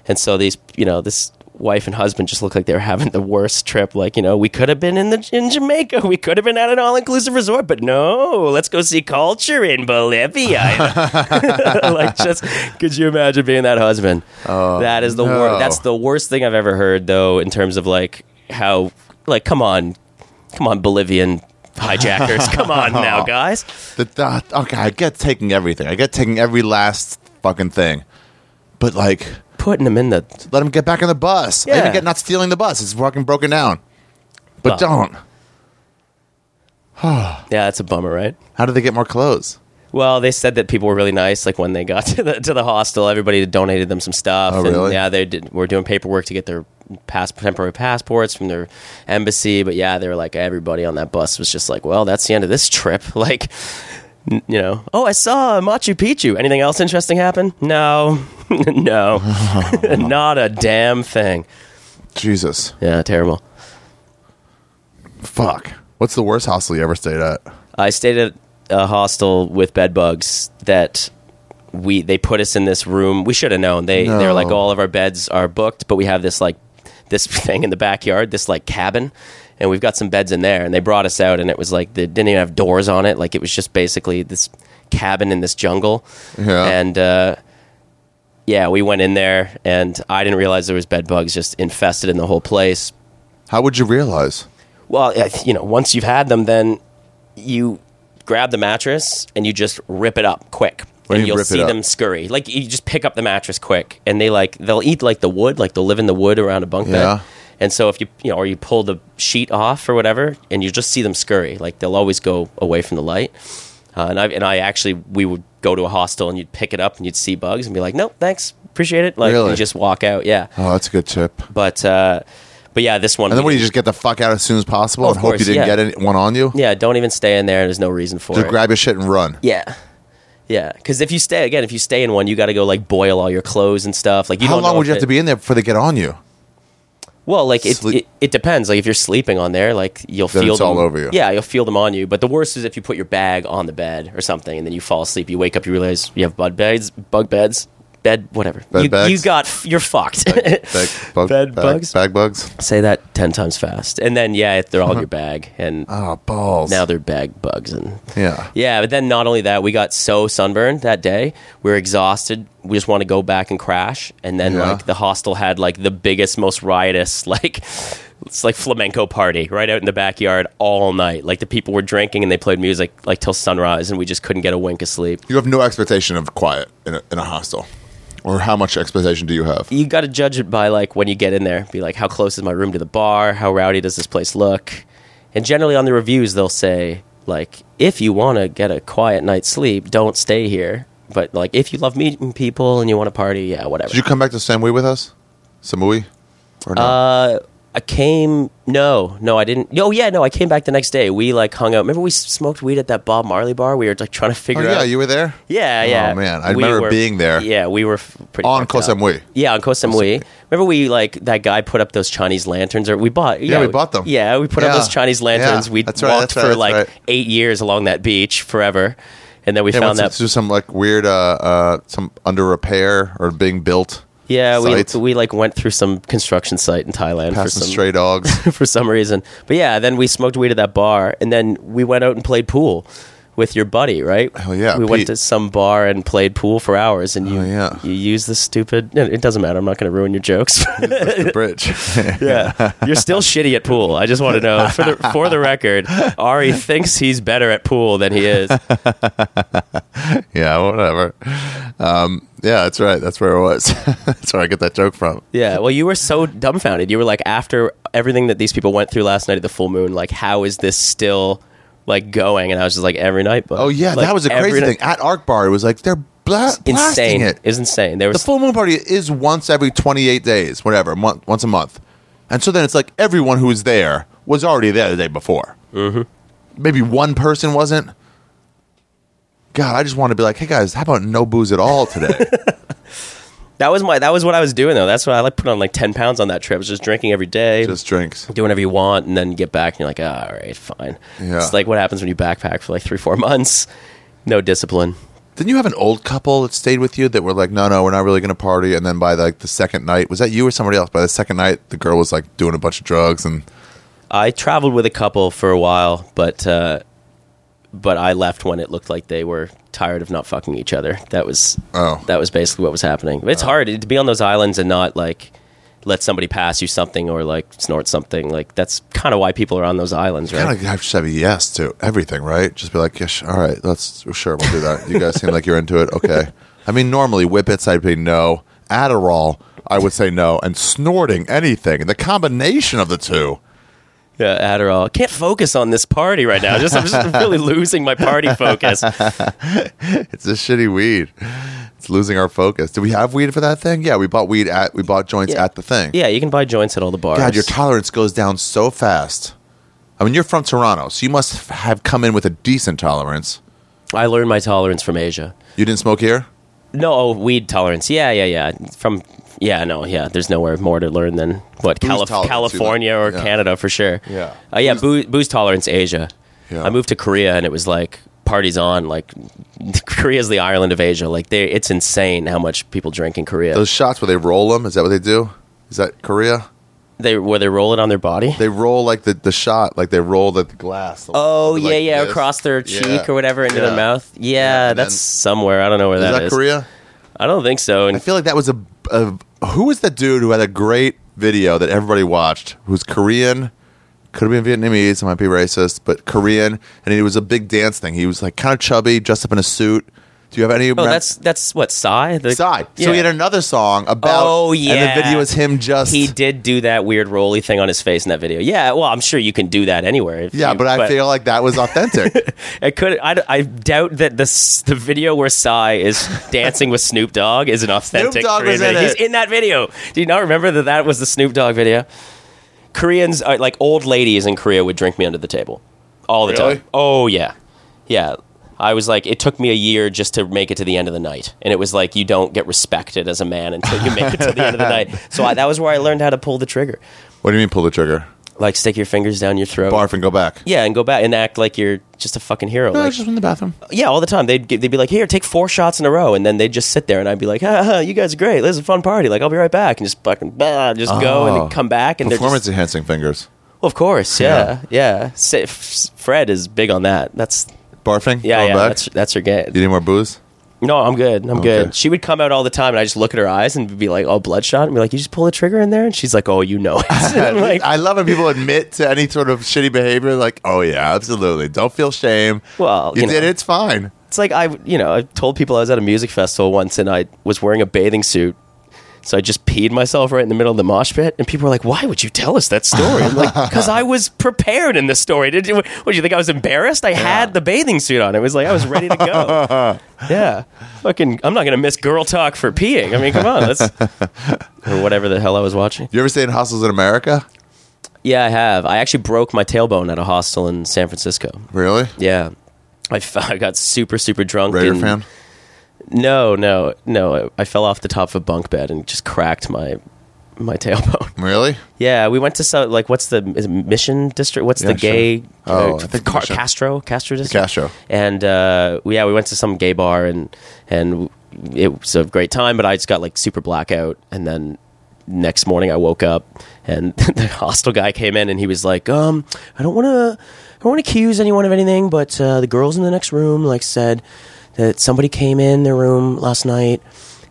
Speaker 1: And so these, you know, this wife and husband just looked like they were having the worst trip. Like, you know, we could have been in the in Jamaica, we could have been at an all inclusive resort, but no, let's go see culture in Bolivia. like, just could you imagine being that husband? Oh, that is the
Speaker 2: no.
Speaker 1: worst. That's the worst thing I've ever heard, though, in terms of like how, like, come on, come on, Bolivian hijackers, come on now, guys.
Speaker 2: The, the, okay, I get taking everything. I get taking every last fucking thing. But like,
Speaker 1: Putting them in the
Speaker 2: let him get back on the bus. I
Speaker 1: Yeah.
Speaker 2: even get not stealing the bus. It's fucking broken down. But
Speaker 1: Well.
Speaker 2: don't.
Speaker 1: yeah, that's a bummer, right?
Speaker 2: How do they get more clothes?
Speaker 1: Well, they said that people were really nice. Like when they got to the to the hostel, everybody donated them some stuff.
Speaker 2: Oh,
Speaker 1: and
Speaker 2: really?
Speaker 1: yeah, they did. Were doing paperwork to get their pass temporary passports from their embassy. But yeah, they were like everybody on that bus was just like, well, that's the end of this trip. Like, n- you know, oh, I saw Machu Picchu. Anything else interesting happen? No, no, not a damn thing.
Speaker 2: Jesus.
Speaker 1: Yeah, terrible.
Speaker 2: Fuck. What's the worst hostel you ever stayed at?
Speaker 1: I stayed at a hostel with bed bugs that we they put us in this room. We should have known. They they're like all of our beds are booked, but we have this like this thing in the backyard, this like cabin, and we've got some beds in there. And they brought us out, and it was like they didn't even have doors on it. Like it was just basically this cabin in this jungle.
Speaker 2: Yeah.
Speaker 1: And uh, yeah, we went in there, and I didn't realize there was bed bugs just infested in the whole place.
Speaker 2: How would you realize?
Speaker 1: Well, you know, once you've had them, then you grab the mattress and you just rip it up quick.
Speaker 2: What
Speaker 1: and
Speaker 2: you
Speaker 1: you'll see them scurry. Like you just pick up the mattress quick, and they like they'll eat like the wood, like they'll live in the wood around a bunk
Speaker 2: Yeah.
Speaker 1: bed. And so if you you know, or you pull the sheet off or whatever, and you just see them scurry, like they'll always go away from the light. Uh, and I and I actually we would go to a hostel and you'd pick it up and you'd see bugs and be like, nope, thanks, appreciate it. Like
Speaker 2: Really?
Speaker 1: you just walk out, yeah.
Speaker 2: Oh, that's a good tip.
Speaker 1: But uh, but yeah, this one.
Speaker 2: And then what, you just get the fuck out as soon as possible
Speaker 1: Oh,
Speaker 2: and hope
Speaker 1: course,
Speaker 2: you didn't
Speaker 1: yeah.
Speaker 2: get any, one on you?
Speaker 1: yeah, don't even stay in there. There's no reason for
Speaker 2: Just
Speaker 1: it.
Speaker 2: grab your shit and run.
Speaker 1: Yeah. Yeah, because if you stay again, if you stay in one, you got to go like boil all your clothes and stuff. Like, you
Speaker 2: How
Speaker 1: don't
Speaker 2: long
Speaker 1: know
Speaker 2: would you have to be in there before they get on you?
Speaker 1: Well, like it,
Speaker 2: Sleep-
Speaker 1: it, it depends. Like if you're sleeping on there, like you'll
Speaker 2: Then
Speaker 1: feel
Speaker 2: it's all over you.
Speaker 1: Yeah, you'll feel them on you. But the worst is if you put your bag on the bed or something, and then you fall asleep. You wake up, you realize you have bug beds, bug beds, bed, whatever.
Speaker 2: Bed
Speaker 1: you,
Speaker 2: bags?
Speaker 1: you got, you're fucked.
Speaker 2: Bag, bug,
Speaker 1: Bed
Speaker 2: bag,
Speaker 1: bugs?
Speaker 2: Bag bugs?
Speaker 1: Say that ten times fast, and then yeah, they're all in uh-huh. your bag, and
Speaker 2: Oh, balls.
Speaker 1: now they're bag bugs and
Speaker 2: yeah.
Speaker 1: Yeah, but then not only that, we got so sunburned that day. We were exhausted. We just want to go back and crash. And then
Speaker 2: Yeah.
Speaker 1: like the hostel had like the biggest, most riotous like it's like flamenco party right out in the backyard all night. Like the people were drinking and they played music like till sunrise, and we just couldn't get a wink of sleep.
Speaker 2: You have no expectation of quiet in a, in a hostel. Or how much expectation do you have?
Speaker 1: You got to judge it by like when you get in there. Be like, how close is my room to the bar? How rowdy does this place look? And generally on the reviews, they'll say like, if you want to get a quiet night's sleep, don't stay here. But like, if you love meeting people and you want to party, yeah, whatever.
Speaker 2: Did you come back to Samui with us? Samui? Or not?
Speaker 1: Uh, I came. No, no, I didn't. Oh yeah, no, I came back the next day. We like hung out. Remember we smoked weed at that Bob Marley bar? We were like trying to figure out.
Speaker 2: oh, yeah,
Speaker 1: out.
Speaker 2: Yeah, you were there?
Speaker 1: yeah, yeah.
Speaker 2: Oh, man. I
Speaker 1: We
Speaker 2: remember
Speaker 1: were-
Speaker 2: being there.
Speaker 1: Yeah, we were pretty
Speaker 2: On Koh. Samui.
Speaker 1: Yeah, on Koh Samui. Remember we like that guy put up those Chinese lanterns, or we bought. Yeah,
Speaker 2: we bought them.
Speaker 1: Yeah, we put up those Chinese lanterns.
Speaker 2: Yeah,
Speaker 1: We walked
Speaker 2: right, right,
Speaker 1: for like
Speaker 2: right.
Speaker 1: eight years along that beach forever, and then we
Speaker 2: Yeah,
Speaker 1: found that.
Speaker 2: through some like weird, uh, uh, some under repair or being built.
Speaker 1: Yeah, we we like went through some construction site in Thailand for
Speaker 2: Passing
Speaker 1: some
Speaker 2: stray dogs.
Speaker 1: for some reason. But yeah, then we smoked weed at that bar, and then we went out and played pool with your buddy, right?
Speaker 2: Hell yeah,
Speaker 1: we went to some bar and played pool for hours, and you
Speaker 2: Oh, yeah.
Speaker 1: you use the stupid. It doesn't matter. I'm not going to ruin your jokes.
Speaker 2: the bridge.
Speaker 1: yeah, you're still shitty at pool. I just want to know for the for the record, Ari thinks he's better at pool than he is.
Speaker 2: yeah, whatever. Um, yeah, that's right. That's where it was. that's where I get that joke from.
Speaker 1: Yeah, well, you were so dumbfounded. You were like, after everything that these people went through last night at the full moon, like, how is this still like going? And I was just like, every night. But
Speaker 2: Oh yeah,
Speaker 1: like,
Speaker 2: that was a crazy thing at Ark Bar. It was like they're bla- blasting
Speaker 1: Insane.
Speaker 2: it.
Speaker 1: It's insane. There was The
Speaker 2: full moon party is once every 28 days, whatever, month, once a month. And so then it's like everyone who was there was already there the day before. Mm-hmm. Maybe one person wasn't. God, I just want to be like, hey guys, how about no booze at all today?
Speaker 1: that was my that was what I was doing though. That's why I like put on like ten pounds on that trip. I was just drinking every day.
Speaker 2: just drinks.
Speaker 1: do whatever you want, and then you get back and you're like, ah, all right, fine.
Speaker 2: Yeah.
Speaker 1: It's like what happens when you backpack for like three, four months. No discipline.
Speaker 2: Didn't you have an old couple that stayed with you that were like, no, no, we're not really going to party? And then by like the second night, was that you or somebody else? By the second night, the girl was like doing a bunch of drugs and
Speaker 1: I traveled with a couple for a while, but uh, but I left when it looked like they were tired of not fucking each other. That was
Speaker 2: Oh.
Speaker 1: that was basically what was happening. It's oh. hard to be on those islands and not like let somebody pass you something or like snort something. Like that's kind of why people are on those islands, right?
Speaker 2: kind of have to a yes to everything, right? Just be like, yes, all right, let's sure we'll do that. You guys seem like you're into it. Okay. I mean, normally whippets, I'd be no. Adderall, I would say no, and snorting anything, and the combination of the two.
Speaker 1: Yeah, Adderall. Can't focus on this party right now. Just I'm just really losing my party focus.
Speaker 2: It's a shitty weed. It's losing our focus. Do we have weed for that thing? Yeah, we bought weed at we bought joints
Speaker 1: Yeah.
Speaker 2: at the thing.
Speaker 1: Yeah, you can buy joints at all the bars.
Speaker 2: God, your tolerance goes down so fast. I mean, you're from Toronto, so you must have come in with a decent tolerance.
Speaker 1: I learned my tolerance from Asia.
Speaker 2: You didn't smoke here?
Speaker 1: No, oh, weed tolerance. Yeah, yeah, yeah. From yeah, no, yeah. There's nowhere more to learn than what Calif- California or.
Speaker 2: Yeah.
Speaker 1: Canada for sure.
Speaker 2: Yeah.
Speaker 1: uh, yeah. Booze, booze tolerance, Asia.
Speaker 2: Yeah.
Speaker 1: I moved to Korea and it was like parties on. Like Korea's the Ireland of Asia. Like they, it's insane how much people drink in Korea.
Speaker 2: Those shots where they roll them, is that what they do? Is that Korea?
Speaker 1: they where they roll it on their body.
Speaker 2: They roll like the, the shot, like they roll the, the glass.
Speaker 1: Oh
Speaker 2: like
Speaker 1: yeah, yeah,
Speaker 2: this.
Speaker 1: across their cheek
Speaker 2: Yeah.
Speaker 1: or whatever into
Speaker 2: Yeah.
Speaker 1: their mouth. Yeah,
Speaker 2: Yeah,
Speaker 1: that's
Speaker 2: then-
Speaker 1: somewhere. I don't know where
Speaker 2: Is
Speaker 1: that
Speaker 2: that
Speaker 1: is.
Speaker 2: Korea?
Speaker 1: I don't think so. And I
Speaker 2: feel like that was a, a who was the dude who had a great video that everybody watched? Who's Korean? Could have been Vietnamese. I might be racist, but Korean, and it was a big dance thing. He was like kind of chubby, dressed up in a suit. Do you have any?
Speaker 1: oh, that's that's what Psy. The.
Speaker 2: So
Speaker 1: Yeah.
Speaker 2: he had another song about.
Speaker 1: Oh, yeah.
Speaker 2: and the video is him just.
Speaker 1: He did do that weird rolly thing on his face in that video. Yeah, well, I'm sure you can do that anywhere. if
Speaker 2: yeah,
Speaker 1: you-
Speaker 2: but I feel like that was authentic.
Speaker 1: I could. I, I doubt that the the video where Psy is dancing with Snoop Dogg is an authentic.
Speaker 2: Snoop
Speaker 1: Dogg
Speaker 2: was in
Speaker 1: video. He's
Speaker 2: it.
Speaker 1: in that video. Do you not remember that that was the Snoop Dogg video? Koreans, are, like old ladies in Korea, would drink me under the table all the
Speaker 2: Really?
Speaker 1: time. Oh yeah, yeah. I was like, it took me a year just to make it to the end of the night, and it was like you don't get respected as a man until you make it to the end of the night. So I, that was where I learned how to pull the trigger,
Speaker 2: what do you mean pull the trigger?
Speaker 1: like stick your fingers down your throat.
Speaker 2: Barf and go back.
Speaker 1: Yeah, and go back and act like you're just a fucking hero.
Speaker 2: No,
Speaker 1: like,
Speaker 2: just in the bathroom.
Speaker 1: yeah, all the time. They'd they'd be like, "Here, take four shots in a row," and then they'd just sit there, and I'd be like, ha, ha, "You guys are great. This is a fun party. Like, I'll be right back," and just fucking bah, just go and
Speaker 2: Oh.
Speaker 1: come back, and they're
Speaker 2: Performance
Speaker 1: just,
Speaker 2: enhancing fingers.
Speaker 1: well, of course, yeah, yeah. F- Fred is big on that. That's
Speaker 2: Barfing.
Speaker 1: yeah, yeah.
Speaker 2: back?
Speaker 1: That's that's her game.
Speaker 2: you need more booze.
Speaker 1: No, I'm good. I'm
Speaker 2: Okay.
Speaker 1: good. She would come out all the time, and I just look at her eyes and be like, all bloodshot, and be like, "You just pull the trigger in there," and she's like, "Oh, you know it." I'm like,
Speaker 2: I love when people admit to any sort of shitty behavior. Like, oh yeah, absolutely. Don't feel shame.
Speaker 1: Well,
Speaker 2: you,
Speaker 1: you
Speaker 2: did.
Speaker 1: know.
Speaker 2: It's fine.
Speaker 1: It's like I, you know, I told people I was at a music festival once and I was wearing a bathing suit. So I just peed myself right in the middle of the mosh pit, and people were like, "Why would you tell us that story?" I'm like, "Because I was prepared in this story. Did you? What did you think I was embarrassed? I had the bathing suit on. It was like I was ready to go. yeah, fucking. I'm not gonna miss Girl Talk for peeing. I mean, come on, let's or whatever the hell I was watching.
Speaker 2: You ever stay in hostels in America?
Speaker 1: Yeah, I have. I actually broke my tailbone at a hostel in San Francisco.
Speaker 2: Really?
Speaker 1: Yeah, I got super super drunk.
Speaker 2: Raider
Speaker 1: and-
Speaker 2: fan?
Speaker 1: No, no, no. I fell off the top of a bunk bed and just cracked my my tailbone.
Speaker 2: Really?
Speaker 1: Yeah, we went to some, like what's the is Mission District? What's
Speaker 2: Yeah,
Speaker 1: the gay?
Speaker 2: sure. Oh,
Speaker 1: uh,
Speaker 2: I think
Speaker 1: Car- Castro Castro District.
Speaker 2: Castro.
Speaker 1: And uh, yeah, we went to some gay bar and and it was a great time. But I just got like super blackout, and then next morning I woke up and the hostel guy came in and he was like, um, I don't want to, I don't want to accuse anyone of anything, but uh, the girls in the next room like said that somebody came in their room last night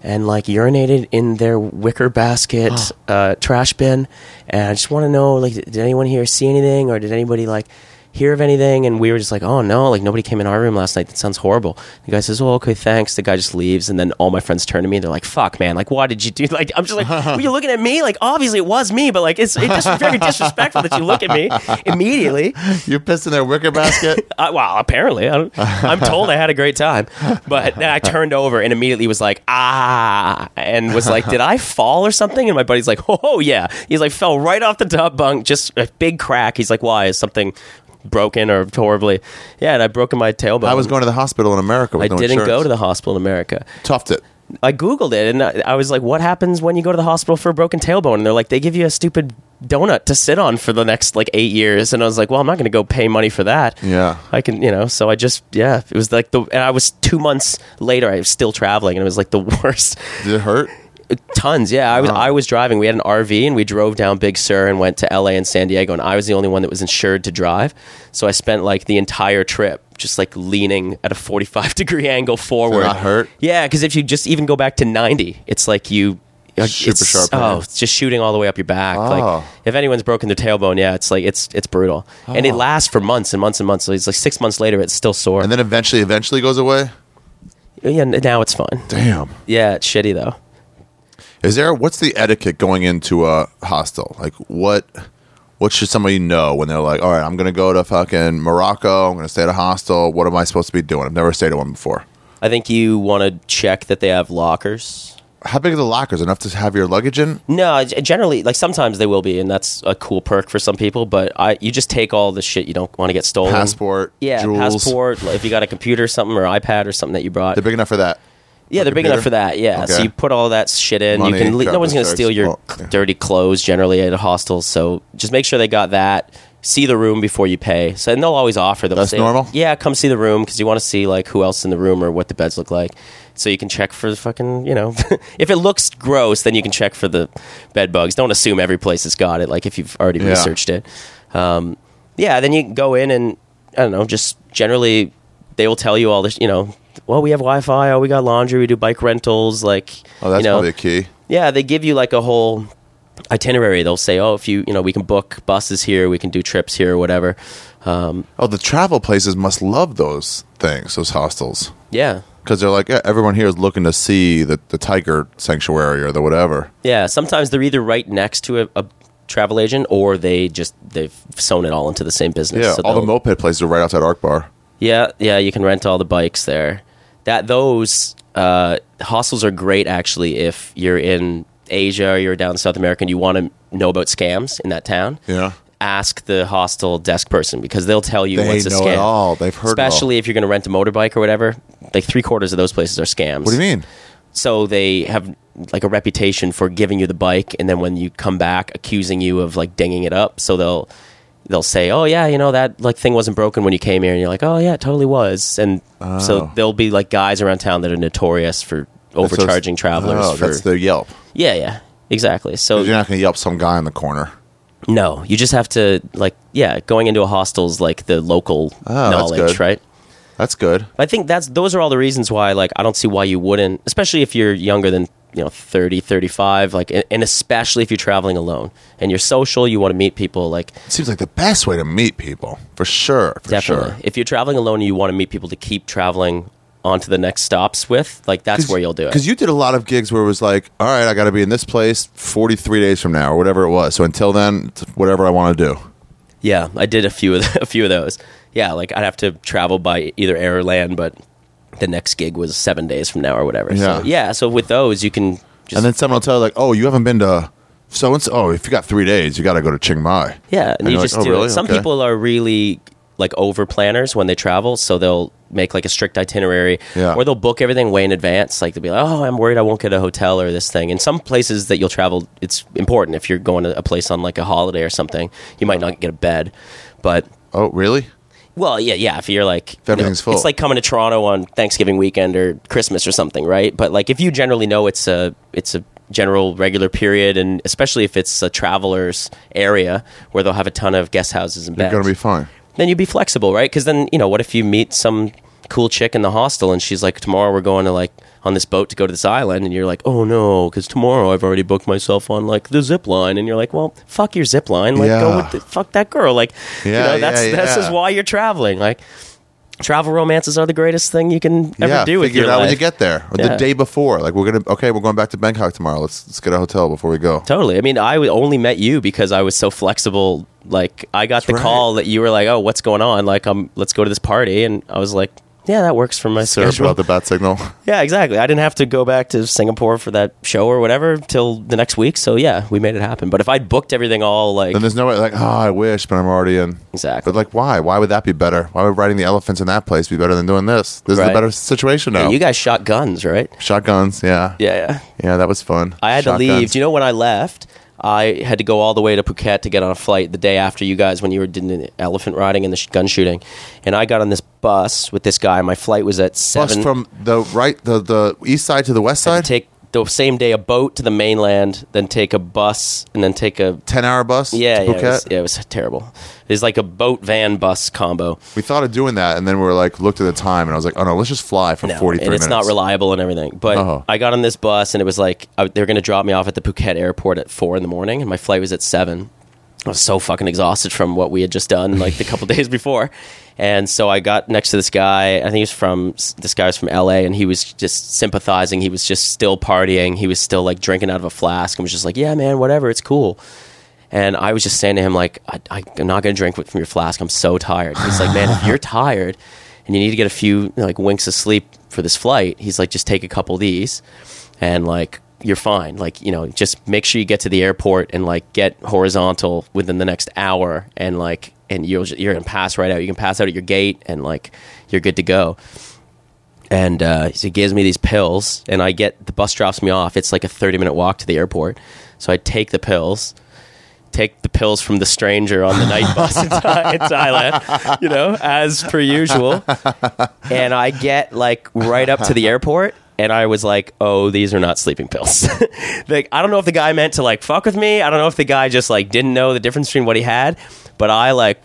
Speaker 1: and like urinated in their wicker basket uh, trash bin, and I just want to know like, did anyone here see anything or did anybody like hear of anything? And we were just like, oh no, like nobody came in our room last night. That sounds horrible. The guy says, oh okay, thanks. The guy just leaves, and then all my friends turn to me. And they're like, fuck, man, like why did you do? Like I'm just like, were you looking at me? Like obviously it was me, but like it's it's just very disrespectful that you look at me immediately.
Speaker 2: You pissed in their wicker basket?
Speaker 1: Uh, well, apparently, I don't, I'm told I had a great time, but then I turned over and immediately was like, ah, and was like, did I fall or something? And my buddy's like, oh yeah, he's like fell right off the top bunk, just a big crack. He's like, why is something broken or horribly? Yeah, and I broken my tailbone.
Speaker 2: I was going to the hospital in America. With
Speaker 1: I
Speaker 2: no
Speaker 1: didn't go to the hospital in America.
Speaker 2: Toughed it.
Speaker 1: I googled it and I I was like, "What happens when you go to the hospital for a broken tailbone?" And they're like, "They give you a stupid donut to sit on for the next like eight years, and I was like, well, I'm not going to go pay money for that.
Speaker 2: Yeah.
Speaker 1: I can, you know. So I just, yeah, it was like the, and I was two months later, I was still traveling, and it was like the worst.
Speaker 2: Did it hurt?
Speaker 1: Tons, yeah. I was
Speaker 2: Wow.
Speaker 1: I was driving. We had an RV and we drove down Big Sur and went to LA and San Diego, and I was the only one that was insured to drive. So I spent like the entire trip just like leaning at a forty five degree angle forward.
Speaker 2: not hurt?
Speaker 1: Yeah, because if you just even go back to ninety, it's like you.
Speaker 2: Super
Speaker 1: it's,
Speaker 2: sharp
Speaker 1: Oh, it's just shooting all the way up your back.
Speaker 2: Oh.
Speaker 1: Like if anyone's broken their tailbone, yeah, it's like it's it's brutal, and it
Speaker 2: Oh.
Speaker 1: lasts for months and months and months. So it's like six months later, it's still sore.
Speaker 2: And then eventually, eventually goes away.
Speaker 1: yeah, now it's fine.
Speaker 2: Damn.
Speaker 1: Yeah, it's shitty though.
Speaker 2: Is there what's the etiquette going into a hostel? Like what what should somebody know when they're like, all right, I'm gonna go to fucking Morocco, I'm gonna stay at a hostel. What am I supposed to be doing? I've never stayed at one before.
Speaker 1: I think you want to check that they have lockers.
Speaker 2: How big are the lockers? Enough to have your luggage in?
Speaker 1: No, generally, like sometimes they will be, and that's a cool perk for some people. But I, you just take all the shit you don't want to get stolen.
Speaker 2: Passport,
Speaker 1: yeah,
Speaker 2: jewels.
Speaker 1: passport. If you got a computer or something or iPad or something that you brought,
Speaker 2: They're big enough for that.
Speaker 1: Yeah, they're big enough for that. Yeah, so you put all that shit in.
Speaker 2: Money,
Speaker 1: you can. le- No one's going to steal your
Speaker 2: Well, yeah.
Speaker 1: dirty clothes generally at a hostel. So just make sure they got that. See the room before you pay. So and they'll always offer. They'll
Speaker 2: That's
Speaker 1: say,
Speaker 2: normal?
Speaker 1: Yeah, come see the room because you want to see like who else in the room or what the beds look like. So you can check for the fucking you know if it looks gross, then you can check for the bed bugs. Don't assume every place has got it. Like if you've already
Speaker 2: Yeah.
Speaker 1: researched it. Um, yeah, then you go in and I don't know. Just generally, they will tell you all this. You know, well, we have Wi-Fi. Oh, we got laundry. We do bike rentals. Like,
Speaker 2: Oh, that's
Speaker 1: you know,
Speaker 2: probably a key.
Speaker 1: yeah, they give you like a whole itinerary. They'll say, oh, if you you know, we can book buses here. We can do trips here or whatever. Um,
Speaker 2: Oh, the travel places must love those things, those hostels.
Speaker 1: yeah.
Speaker 2: Because they're like, yeah, everyone here is looking to see the, the tiger sanctuary or the whatever.
Speaker 1: Yeah, sometimes they're either right next to a, a travel agent or they just they've sewn it all into the same business.
Speaker 2: Yeah,
Speaker 1: So
Speaker 2: all the moped places are right outside Ark Bar.
Speaker 1: Yeah, yeah, you can rent all the bikes there. That those uh, hostels are great actually if you're in Asia or you're down in South America and you want to know about scams in that town.
Speaker 2: Yeah.
Speaker 1: Ask the hostel desk person because they'll tell you
Speaker 2: They
Speaker 1: what's a
Speaker 2: know
Speaker 1: scam.
Speaker 2: it all. They've heard.
Speaker 1: Especially if you're going to rent a motorbike or whatever. Like three quarters of those places are scams.
Speaker 2: What do you mean?
Speaker 1: So they have like a reputation for giving you the bike, and then when you come back, accusing you of like dinging it up. So they'll they'll say, "Oh yeah, you know that like thing wasn't broken when you came here," and you're like, "Oh yeah, it totally was." And so
Speaker 2: Oh.
Speaker 1: there'll be like guys around town that are notorious for overcharging travelers.
Speaker 2: Oh,
Speaker 1: for,
Speaker 2: that's the Yelp.
Speaker 1: yeah, yeah, exactly. So
Speaker 2: You're not going to Yelp some guy in the corner.
Speaker 1: no, you just have to like yeah, going into a hostel's like the local
Speaker 2: Oh, that's
Speaker 1: knowledge,
Speaker 2: good.
Speaker 1: right?
Speaker 2: That's good.
Speaker 1: I think that's those are all the reasons why like I don't see why you wouldn't, especially if you're younger than you know 30, 35, like and and especially if you're traveling alone and you're social, you want to meet people like
Speaker 2: It seems like the best way to meet people, for sure. For
Speaker 1: definitely.
Speaker 2: sure.
Speaker 1: If you're traveling alone and you want to meet people to keep traveling on to the next stops with, like that's where you'll do it.
Speaker 2: Because you did a lot of gigs where it was like, all right, I got to be in this place 43 days from now or whatever it was. So until then, whatever I want to do.
Speaker 1: Yeah, I did a few of a few of those. Yeah, like I'd have to travel by either air or land, but the next gig was seven days from now or whatever.
Speaker 2: Yeah.
Speaker 1: So yeah, so with those you can just
Speaker 2: and then someone will tell you, like, oh, you haven't been to so and so. Oh, if you got three days, you got to go to Chiang Mai.
Speaker 1: Yeah, and,
Speaker 2: And
Speaker 1: you just
Speaker 2: like, "Oh,
Speaker 1: do
Speaker 2: really?
Speaker 1: it. Some
Speaker 2: Okay.
Speaker 1: people are really like over planners when they travel, so they'll make like a strict itinerary,
Speaker 2: Yeah.
Speaker 1: or they'll book everything way in advance. Like they'll be like, "Oh, I'm worried I won't get a hotel or this thing." In some places that you'll travel, it's important. If you're going to a place on like a holiday or something, you might not get a bed, but
Speaker 2: Oh, really?
Speaker 1: Well, yeah, yeah. If you're like, you know,
Speaker 2: everything's full.
Speaker 1: it's like coming to Toronto on Thanksgiving weekend or Christmas or something, right? But like, if you generally know it's a it's a general regular period, and especially if it's a travelers area where they'll have a ton of guest houses and
Speaker 2: You're
Speaker 1: beds,
Speaker 2: going to be fine.
Speaker 1: then you'd be flexible, right? Because then you know, what if you meet some cool chick in the hostel and she's like, tomorrow we're going to like on this boat to go to this island, and you're like, oh no, because tomorrow I've already booked myself on like the zip line, and you're like, well, fuck your zip line, like go with the, fuck that girl, like you
Speaker 2: Yeah,
Speaker 1: know, that's
Speaker 2: yeah,
Speaker 1: that's
Speaker 2: yeah.
Speaker 1: just why you're traveling, like. Travel romances are the greatest thing you can ever
Speaker 2: yeah,
Speaker 1: do with
Speaker 2: figure
Speaker 1: your
Speaker 2: it out
Speaker 1: life.
Speaker 2: when you get there or
Speaker 1: Yeah.
Speaker 2: the day before. Like we're gonna okay, we're going back to Bangkok tomorrow. Let's let's get a hotel before we go.
Speaker 1: Totally. I mean, i only met you because I was so flexible. Like, I got the
Speaker 2: right.
Speaker 1: call that you were like, "Oh, what's going on?" Like, um, let's go to this party, and I was like, "Yeah, that works for my
Speaker 2: Sorry
Speaker 1: schedule."
Speaker 2: about the bat signal.
Speaker 1: Yeah, exactly. I didn't have to go back to Singapore for that show or whatever till the next week. So yeah, we made it happen. But if I'd booked everything all like
Speaker 2: then there's no way like, oh, I wish, but I'm already in.
Speaker 1: exactly,
Speaker 2: But like, why? Why would that be better? Why would riding the elephants in that place be better than doing this? This is
Speaker 1: Right.
Speaker 2: the better situation
Speaker 1: Yeah,
Speaker 2: now.
Speaker 1: you guys shot guns, right?
Speaker 2: Shotguns, yeah.
Speaker 1: Yeah, yeah.
Speaker 2: Yeah, that was fun.
Speaker 1: I had to leave. Do you know when I left? I had to go all the way to Phuket to get on a flight the day after you guys when you were doing the elephant riding and the sh- gun shooting, and I got on this bus with this guy. My flight was at seven.
Speaker 2: Bus from the right, the the east side to the west side.
Speaker 1: take the same day a boat to the mainland, then take a bus, and then take a
Speaker 2: Ten hour bus.
Speaker 1: yeah,
Speaker 2: to
Speaker 1: yeah, it was, yeah, it was terrible. It was like a boat van bus combo.
Speaker 2: We thought of doing that, and then we were like, looked at the time, and I was like, oh no, let's just fly for
Speaker 1: No,
Speaker 2: forty three
Speaker 1: and it's
Speaker 2: minutes.
Speaker 1: not reliable and everything. But
Speaker 2: Oh.
Speaker 1: I got on this bus and it was like I, they were going to drop me off at the Phuket airport at four in the morning, and my flight was at seven. I was so fucking exhausted from what we had just done like the couple days before, and so I got next to this guy. I think he was from this guy was from L.A. and he was just sympathizing. He was just still partying. He was still like drinking out of a flask and was just like, "Yeah, man, whatever, it's cool." And I was just saying to him, like, I, I'm not going to drink from your flask. I'm so tired. He's like, man, if you're tired and you need to get a few like winks of sleep for this flight, he's like, just take a couple of these, and like you're fine. Like you know, just make sure you get to the airport and like get horizontal within the next hour, and like and you'll you're gonna pass right out. You can pass out at your gate, and like you're good to go. And uh, so he gives me these pills, and I get the bus drops me off. It's like a 30 minute walk to the airport. So I take the pills, take the pills from the stranger on the night bus in, Thai- in Thailand, you know, as per usual. And I get like right up to the airport. And I was like, "Oh, these are not sleeping pills." like, I don't know if the guy meant to like fuck with me. I don't know if the guy just like didn't know the difference between what he had. But I like,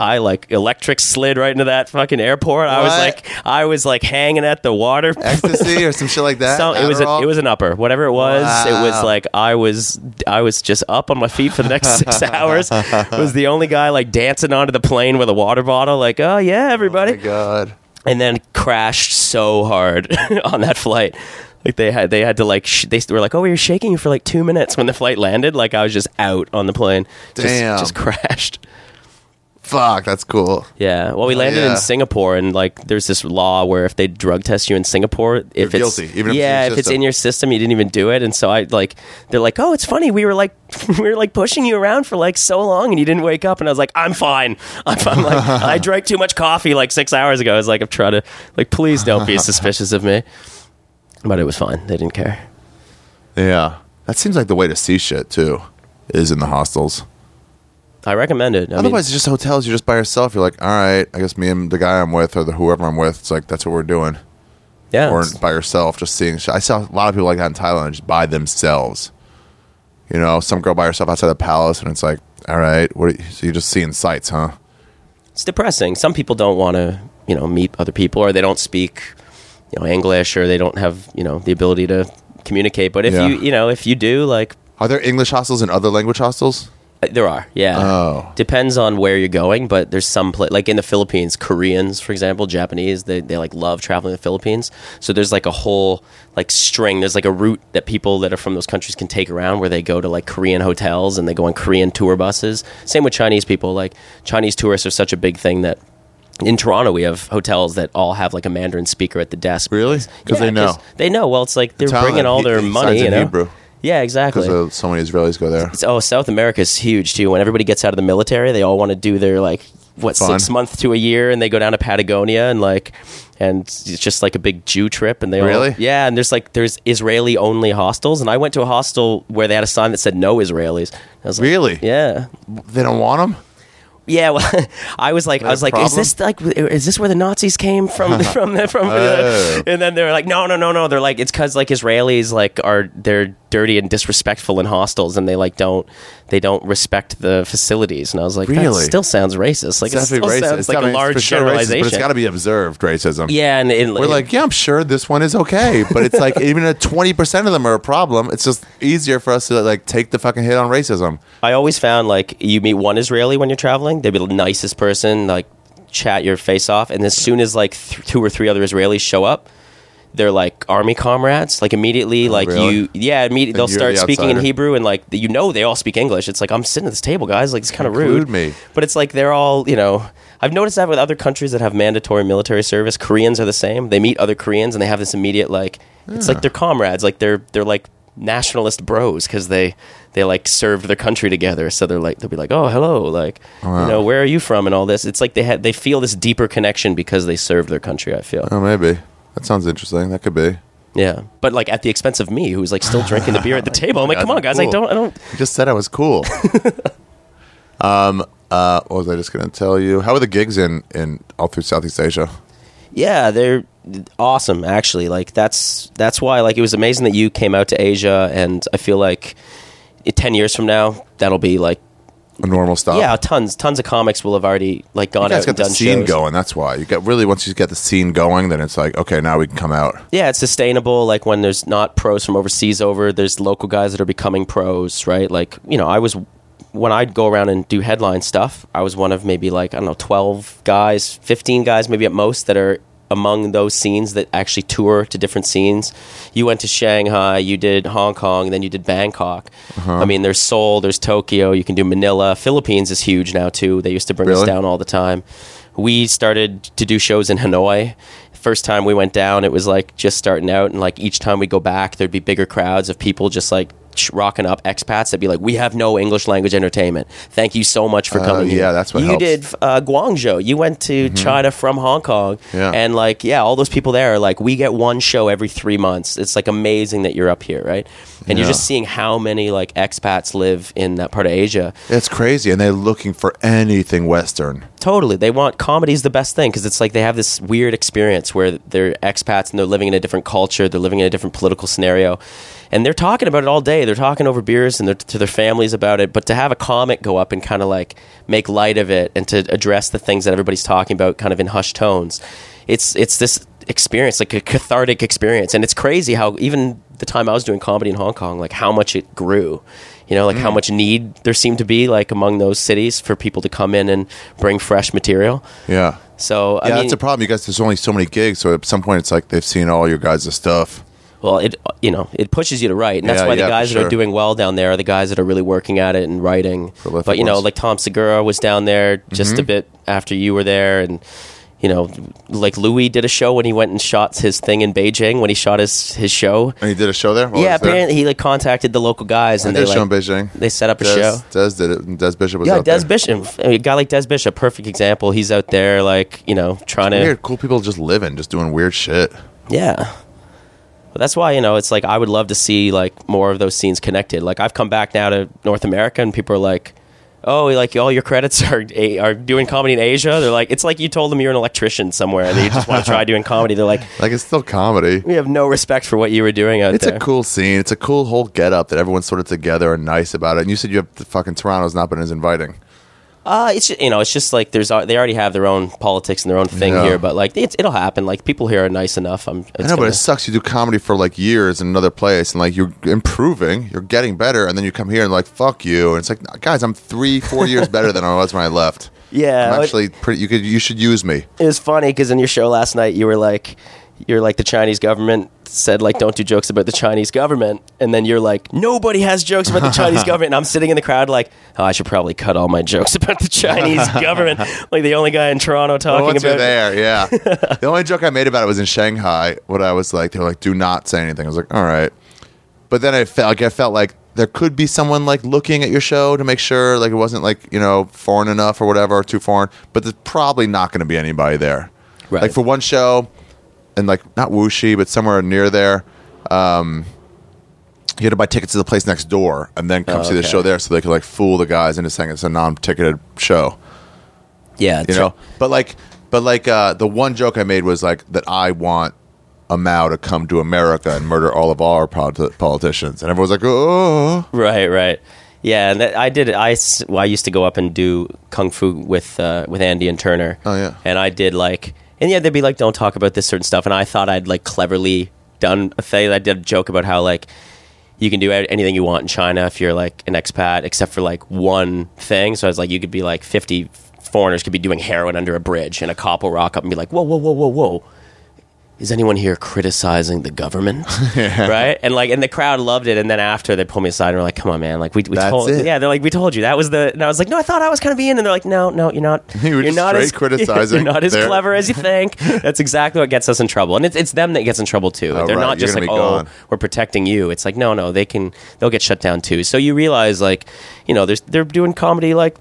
Speaker 1: I like electric slid right into that fucking airport. I was like, I was like hanging at the water.
Speaker 2: ecstasy or some shit like that.
Speaker 1: So it was a, it was an upper, whatever it was. It was like I was I was just up on my feet for the next six hours. Was the only guy like dancing onto the plane with a water bottle, like oh yeah
Speaker 2: Oh
Speaker 1: everybody,
Speaker 2: my god.
Speaker 1: And then crashed so hard on that flight. Like they had they had to like sh- they were like oh we were shaking you for like two minutes when the flight landed. Like I was just out on the plane, just,
Speaker 2: Damn.
Speaker 1: just crashed.
Speaker 2: Fuck, that's cool.
Speaker 1: Yeah. Well, we uh, landed
Speaker 2: Oh, yeah.
Speaker 1: in Singapore, and like, there's this law where if they drug test you in Singapore, if
Speaker 2: You're
Speaker 1: it's
Speaker 2: guilty, even if in
Speaker 1: yeah,
Speaker 2: your
Speaker 1: if it's
Speaker 2: system.
Speaker 1: in your system, you didn't even do it, and so I like, they're like, oh, it's funny, we were like, we were like pushing you around for like so long, and you didn't wake up, and I was like, I'm fine, I'm fine. Like, I drank too much coffee like six hours ago. I was like, I'm trying to like, please don't be suspicious of me, but it was fine. They didn't care.
Speaker 2: Yeah, that seems like the way to see shit too. Is in the hostels.
Speaker 1: I recommend it. I mean,
Speaker 2: Otherwise, it's just hotels. You're just by yourself. You're like, all right, I guess me and the guy I'm with or the whoever I'm with. It's like that's what we're doing.
Speaker 1: yeah,
Speaker 2: Or
Speaker 1: it's-
Speaker 2: by yourself, just seeing. Shit. I saw a lot of people like that in Thailand, just by themselves. You know, some girl by herself outside the palace, and it's like, all right, what? Are you, so you're just seeing sights, huh?
Speaker 1: it's depressing. Some people don't want to, you know, meet other people, or they don't speak, you know, English, or they don't have, you know, the ability to communicate. But if
Speaker 2: Yeah.
Speaker 1: you, you know, if you do, like,
Speaker 2: Are there English hostels and other language hostels?
Speaker 1: Uh, there are, yeah.
Speaker 2: Oh.
Speaker 1: Depends on where you're going, but there's some pla like in the Philippines, Koreans, for example, Japanese, they they like love traveling to the Philippines. So there's like a whole like string. There's like a route that people that are from those countries can take around where they go to like Korean hotels and they go on Korean tour buses. Same with Chinese people. Like Chinese tourists are such a big thing that in Toronto we have hotels that all have like a Mandarin speaker at the desk.
Speaker 2: Really? 'Cause they know.
Speaker 1: They know. Well, it's like they're
Speaker 2: Italian,
Speaker 1: bringing all their
Speaker 2: he
Speaker 1: money. You know.
Speaker 2: Hebrew.
Speaker 1: Yeah, exactly.
Speaker 2: Because uh, so many Israelis go there.
Speaker 1: Oh, South America is huge too. When everybody gets out of the military, they all want to do their like what
Speaker 2: Fun.
Speaker 1: six months to a year, and they go down to Patagonia and like, and it's just like a big Jew trip. And they all-
Speaker 2: Really?
Speaker 1: yeah. And there's like there's Israeli only hostels, and I went to a hostel where they had a sign that said no Israelis. I was like,
Speaker 2: Really?
Speaker 1: Yeah.
Speaker 2: They don't want them.
Speaker 1: Yeah, well, I was like, I was like, is this like, is this where the Nazis came from? from the, from,
Speaker 2: Oh.
Speaker 1: and then they're like, no, no, no, no. They're like, it's because like Israelis like are they're dirty and disrespectful in hostels, and they like don't they don't respect the facilities. And I was like,
Speaker 2: Really?
Speaker 1: that still sounds racist. Like
Speaker 2: It's
Speaker 1: it still
Speaker 2: racist.
Speaker 1: sounds
Speaker 2: It's
Speaker 1: like a large
Speaker 2: it's gotta racist,
Speaker 1: generalization.
Speaker 2: but it's got to be observed racism.
Speaker 1: yeah, and, and
Speaker 2: We're like, yeah, I'm sure this one is okay, but it's like even a 20% of them are a problem. It's just easier for us to like take the fucking hit on racism.
Speaker 1: I always found like you meet one Israeli when you're traveling, they'd be the nicest person, like chat your face off, and as soon as like th- two or three other Israelis show up, they're like army comrades. Like immediately, oh, like
Speaker 2: Oh, really?
Speaker 1: you, yeah, immediately they'll start
Speaker 2: the
Speaker 1: speaking in. Hebrew, and like you know they all speak English. It's like I'm sitting at this table, guys. Like it's kind of rude,
Speaker 2: me.
Speaker 1: but it's like they're all you know. I've noticed that with other countries that have mandatory military service. Koreans are the same. They meet other Koreans and they have this immediate like it's like they're comrades. Like they're they're like nationalist bros because they they like served their country together. So they're like they'll be like, oh hello, like you know where are you from and all this. It's like they had they feel this deeper connection because they served their country. I feel.
Speaker 2: Oh, maybe. That sounds interesting. That could be.
Speaker 1: Yeah, but like at the expense of me, who's like still drinking the beer at the table. I'm like, come on, guys, I don't, I don't.
Speaker 2: You just said I was cool. um. Uh. What was I just gonna tell you? How are the gigs in in all through Southeast Asia?
Speaker 1: Yeah, they're awesome. Actually, like that's that's why like it was amazing that you came out to Asia, and I feel like ten years from now that'll be like
Speaker 2: A normal stuff.
Speaker 1: yeah, tons tons of comics will have already like
Speaker 2: You
Speaker 1: gone
Speaker 2: guys
Speaker 1: out
Speaker 2: got
Speaker 1: and
Speaker 2: the
Speaker 1: done
Speaker 2: scene
Speaker 1: shows.
Speaker 2: going. That's why you get really once you get the scene going, then it's like okay, now we can come out.
Speaker 1: Yeah, it's sustainable. Like when there's not pros from overseas over, there's local guys that are becoming pros, right? Like you know, I was when I'd go around and do headline stuff, I was one of maybe like I don't know, twelve guys, fifteen guys, maybe at most, that are among those scenes that actually tour to different scenes. You went to Shanghai, you did Hong Kong, then you did Bangkok.
Speaker 2: Uh-huh.
Speaker 1: I mean, there's Seoul, there's Tokyo. You can do Manila. Philippines is huge now too. They used to bring us down all the time. We started to do shows in Hanoi. First time we went down, it was like just starting out, and like each time we go back, there'd be bigger crowds of people just like rocking up expats that'd be like, "We have no English language entertainment. Thank you so much for
Speaker 2: Uh,
Speaker 1: coming."
Speaker 2: yeah,
Speaker 1: here."
Speaker 2: that's what
Speaker 1: you
Speaker 2: helps.
Speaker 1: did. Uh, Guangzhou. You went to China from Hong Kong,
Speaker 2: Yeah.
Speaker 1: and like, yeah, all those people there are like, we get one show every three months. It's like amazing that you're up here, right? And you're just seeing how many like expats live in that part of Asia.
Speaker 2: It's crazy, and they're looking for anything Western.
Speaker 1: Totally. They want comedy's the best thing because it's like they have this weird experience where they're expats and they're living in a different culture, they're living in a different political scenario. And they're talking about it all day. They're talking over beers and to their families about it. But to have a comic go up and kind of like make light of it and to address the things that everybody's talking about kind of in hushed tones, it's it's this experience, like a cathartic experience. And it's crazy how even the time I was doing comedy in Hong Kong, like how much it grew. You know, like how mm. much need there seemed to be like among those cities for people to come in and bring fresh material.
Speaker 2: Yeah.
Speaker 1: So I
Speaker 2: yeah,
Speaker 1: mean,
Speaker 2: that's a problem. You guys, there's only so many gigs, so at some point, it's like they've seen all your guys' stuff.
Speaker 1: Well, it you know it pushes you to write, and that's
Speaker 2: Yeah,
Speaker 1: why the
Speaker 2: for
Speaker 1: guys that
Speaker 2: sure.
Speaker 1: are doing well down there are the guys that are really working at it and writing.
Speaker 2: Prolific
Speaker 1: But you know,
Speaker 2: ones.
Speaker 1: like Tom Segura was down there just
Speaker 2: Mm-hmm.
Speaker 1: a bit after you were there, and you know, like Louis did a show when he went and shot his thing in Beijing when he shot his his show.
Speaker 2: And he did a show there. he
Speaker 1: yeah,
Speaker 2: was there?
Speaker 1: apparently he like contacted the local guys
Speaker 2: I
Speaker 1: and
Speaker 2: did
Speaker 1: they
Speaker 2: a show in Beijing.
Speaker 1: they set up a
Speaker 2: Des,
Speaker 1: show.
Speaker 2: Des did it. Des Bishop was
Speaker 1: Yeah, Des
Speaker 2: there.
Speaker 1: Bishop, a guy like Des Bishop, perfect example. He's out there, like you know, trying to
Speaker 2: Weird, cool people just living, just doing weird shit.
Speaker 1: Yeah. But that's why, you know, it's like I would love to see like more of those scenes connected. Like I've come back now to North America and people are like, "Oh, like all your credits are eh, are doing comedy in Asia." They're like, "It's like you told them you're an electrician somewhere and you just want to try doing comedy." They're like,
Speaker 2: Like it's still comedy.
Speaker 1: "We have no respect for what you were doing out
Speaker 2: It's
Speaker 1: there."
Speaker 2: a cool scene. It's a cool whole get up that everyone's sort of together and nice about it. And you said you have the fucking Toronto's not been as inviting.
Speaker 1: Uh, it's ju- you know, it's just like there's they already have their own politics and their own thing
Speaker 2: Yeah.
Speaker 1: here, but like it's, it'll happen. Like people here are nice enough. I'm. It's
Speaker 2: I know, but it sucks. You do comedy for like years in another place, and like you're improving, you're getting better, and then you come here and like fuck you, and it's like, guys, I'm three, four years better than I was when I left.
Speaker 1: Yeah,
Speaker 2: I'm
Speaker 1: it-
Speaker 2: actually pretty. You could, you should use me.
Speaker 1: it was funny because in your show last night you were like you're like the chinese government said like don't do jokes about the chinese government and then you're like nobody has jokes about the chinese government and i'm sitting in the crowd like oh i should probably cut all my jokes about the chinese government like the only guy in toronto
Speaker 2: Well,
Speaker 1: talking
Speaker 2: you're
Speaker 1: about
Speaker 2: there, yeah. the only joke I made about it was in Shanghai. What I was like, they were like, "Do not say anything." I was like, "All right," but then I felt like I felt like there could be someone like looking at your show to make sure like it wasn't like you know foreign enough or whatever or too foreign. But there's probably not going to be anybody there.
Speaker 1: Right.
Speaker 2: Like for one show, and like not Wuxi, but somewhere near there. Um, you had to buy tickets to the place next door and then come
Speaker 1: Oh,
Speaker 2: see the
Speaker 1: okay.
Speaker 2: show there, so they could like fool the guys into saying it's a non-ticketed show
Speaker 1: yeah
Speaker 2: you know but like but like uh the one joke i made was like that i want a mao to come to america and murder all of our politi- politicians and everyone's like oh
Speaker 1: right right yeah and that, i did it I, s- well, I used to go up and do kung fu with uh, with andy and turner
Speaker 2: Oh, yeah.
Speaker 1: and i did like and yeah they'd be like don't talk about this certain stuff. And i thought i'd like cleverly done a thing. I did a joke about how like you can do anything you want in china if you're like an expat except for like one thing. So i was like you could be like 50 foreigners could be doing heroin under a bridge and a cop will rock up and be like whoa whoa whoa whoa whoa is anyone here criticizing the government? right? And like, and the crowd loved it. And then after they pulled me aside and were like, "Come on, man! Like, we, we
Speaker 2: That's
Speaker 1: told,
Speaker 2: it.
Speaker 1: yeah, they're like, we told you that was the." And I was like, "No, I thought I was kind of being." And they're like, "No, no, you're not.
Speaker 2: You
Speaker 1: are not as
Speaker 2: criticizing
Speaker 1: You're not as
Speaker 2: their-
Speaker 1: clever as you think." That's exactly what gets us in trouble, and it's it's them that gets in trouble too.
Speaker 2: Oh,
Speaker 1: they're
Speaker 2: right.
Speaker 1: not just
Speaker 2: You're
Speaker 1: like, "Oh,
Speaker 2: gone."
Speaker 1: we're protecting you." It's like, no, no, they can they'll get shut down too. So you realize, like, you know, there's they're doing comedy like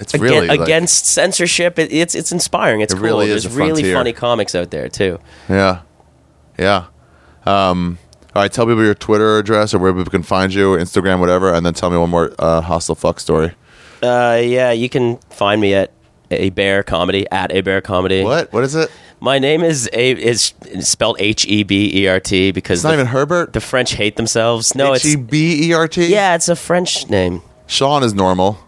Speaker 2: it's really like-
Speaker 1: against censorship. It, it's it's inspiring. It's
Speaker 2: It
Speaker 1: cool.
Speaker 2: really is
Speaker 1: There's really
Speaker 2: frontier.
Speaker 1: funny comics out there too.
Speaker 2: yeah yeah Um, all right, tell people your Twitter address or where people can find you, Instagram, whatever, and then tell me one more uh, hostile fuck story.
Speaker 1: Uh, yeah, you can find me at Hebert comedy at Hebert comedy.
Speaker 2: What? What is it?
Speaker 1: My name is a is spelled H E B E R T because
Speaker 2: It's not
Speaker 1: the,
Speaker 2: even Herbert.
Speaker 1: the French hate themselves. No,
Speaker 2: H E
Speaker 1: it's
Speaker 2: B E R T.
Speaker 1: yeah, it's a French name.
Speaker 2: Sean is normal.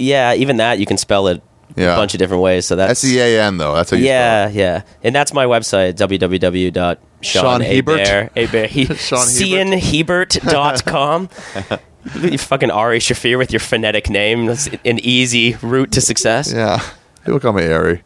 Speaker 1: Yeah, even that you can spell it
Speaker 2: Yeah.
Speaker 1: a bunch of different ways. So that's
Speaker 2: S E A N though. That's how you
Speaker 1: yeah, yeah, and that's my website
Speaker 2: Sean Hebert?
Speaker 1: www.seanhebert
Speaker 2: Sean
Speaker 1: seanhebert.com. you fucking Ari Shaffir with your phonetic name. That's an easy route to success.
Speaker 2: Yeah. People call me Ari.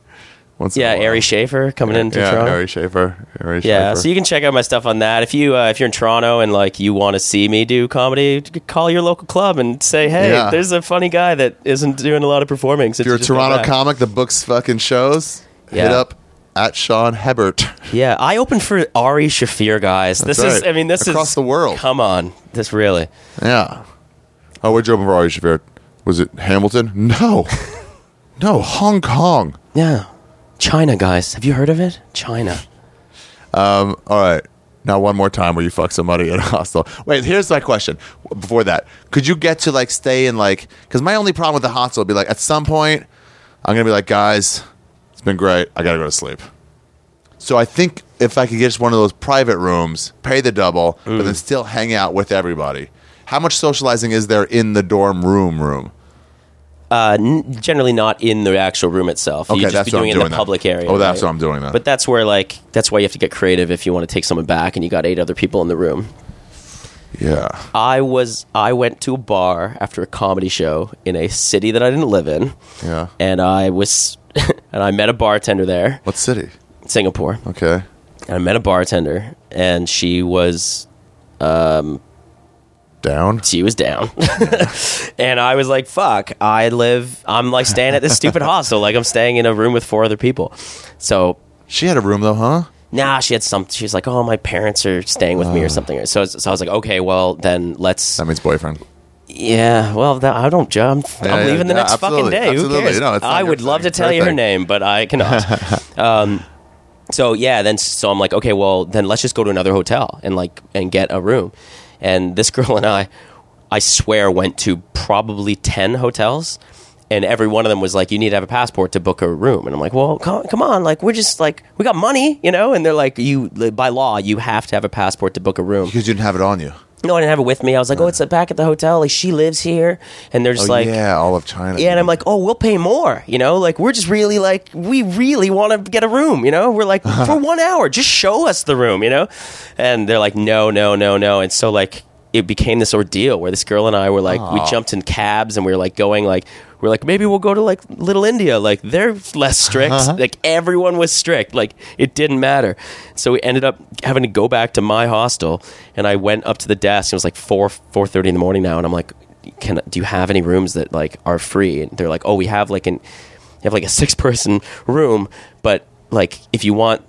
Speaker 2: Once
Speaker 1: Yeah. Ari Schaefer coming into
Speaker 2: Yeah,
Speaker 1: Toronto.
Speaker 2: Ari Schaefer. Ari
Speaker 1: Yeah,
Speaker 2: Schaefer.
Speaker 1: so you can check out my stuff on that. If you uh, if you're in Toronto and like you want to see me do comedy, call your local club and say, "Hey,
Speaker 2: Yeah.
Speaker 1: there's a funny guy that isn't doing a lot of performing."
Speaker 2: if you're a Toronto comic the books fucking shows, hit up at Sean Hebert.
Speaker 1: yeah, I opened for Ari Shaffir, guys. this
Speaker 2: That's
Speaker 1: is. I mean, this
Speaker 2: Across
Speaker 1: is
Speaker 2: the world.
Speaker 1: Come on, this really.
Speaker 2: Yeah. Oh, where'd you open for Ari Schaefer? Was it Hamilton? No. no, Hong Kong.
Speaker 1: Yeah, China, guys. Have you heard of it? China.
Speaker 2: All right. Now one more time where you fuck somebody at a hostel. Wait, here's my question. Before that, could you get to like stay in like? Because my only problem with the hostel would be like at some point, I'm gonna be like, guys, it's been great. I gotta go to sleep. So I think if I could get just one of those private rooms, pay the double, but
Speaker 1: Mm.
Speaker 2: then still hang out with everybody. How much socializing is there in the dorm room room?
Speaker 1: Uh, n- generally not in the actual room itself.
Speaker 2: Okay,
Speaker 1: you just
Speaker 2: that's
Speaker 1: be
Speaker 2: what
Speaker 1: doing
Speaker 2: I'm
Speaker 1: it in
Speaker 2: doing
Speaker 1: the
Speaker 2: then.
Speaker 1: public area.
Speaker 2: Oh, that's
Speaker 1: right?
Speaker 2: what I'm doing then.
Speaker 1: But that's where like that's why you have to get creative if you want to take someone back and you got eight other people in the room.
Speaker 2: Yeah.
Speaker 1: I was I went to a bar after a comedy show in a city that I didn't live in,
Speaker 2: Yeah.
Speaker 1: and I was and I met a bartender there,
Speaker 2: What city?
Speaker 1: Singapore.
Speaker 2: Okay.
Speaker 1: And I met a bartender, and she was
Speaker 2: Down.
Speaker 1: she was down, and I was like, "Fuck!" I live. I'm like staying at this stupid hostel. Like I'm staying in a room with four other people. So
Speaker 2: She had a room though, huh?
Speaker 1: Nah, she had some. She's like, "Oh, my parents are staying with me or something." So, so I was like, "Okay, well then let's."
Speaker 2: That means boyfriend.
Speaker 1: Yeah, well, that, I don't. I'm,
Speaker 2: Yeah,
Speaker 1: I'm
Speaker 2: yeah,
Speaker 1: leaving the
Speaker 2: yeah,
Speaker 1: next fucking
Speaker 2: absolutely,
Speaker 1: day. Who cares?
Speaker 2: No, it's not
Speaker 1: I
Speaker 2: your
Speaker 1: would love
Speaker 2: thing.
Speaker 1: to tell you
Speaker 2: her
Speaker 1: her
Speaker 2: thing.
Speaker 1: name, but I cannot. um, so yeah, then so I'm like, okay, well then let's just go to another hotel and like and get a room. And this girl and I, I swear, went to probably ten hotels. And every one of them was like, "You need to have a passport to book a room." And I'm like, "Well, come, come on! Like, we're just like, we got money, you know." And they're like, "You by law, you have to have a passport to book a room."
Speaker 2: Because you didn't have it on you.
Speaker 1: No, I didn't have it with me. I was like, "Oh, it's back at the hotel. Like, she lives here." And they're just
Speaker 2: oh
Speaker 1: like,
Speaker 2: yeah, all of China.
Speaker 1: yeah, and I'm like, oh, we'll pay more. You know, like we're just really like we really want to get a room. You know, we're like for one hour, just show us the room. You know, and they're like, no, no, no, no. And so like it became this ordeal where this girl and I were like, we jumped in cabs and we were like going like we're like maybe we'll go to like Little India. Like they're less strict. Uh-huh. Like everyone was strict. Like it didn't matter. So we ended up having to go back to my hostel, and I went up to the desk. It was like four four thirty in the morning now, and I'm like can do you have any rooms that like are free and they're like oh we have like an you have like a six person room but like if you want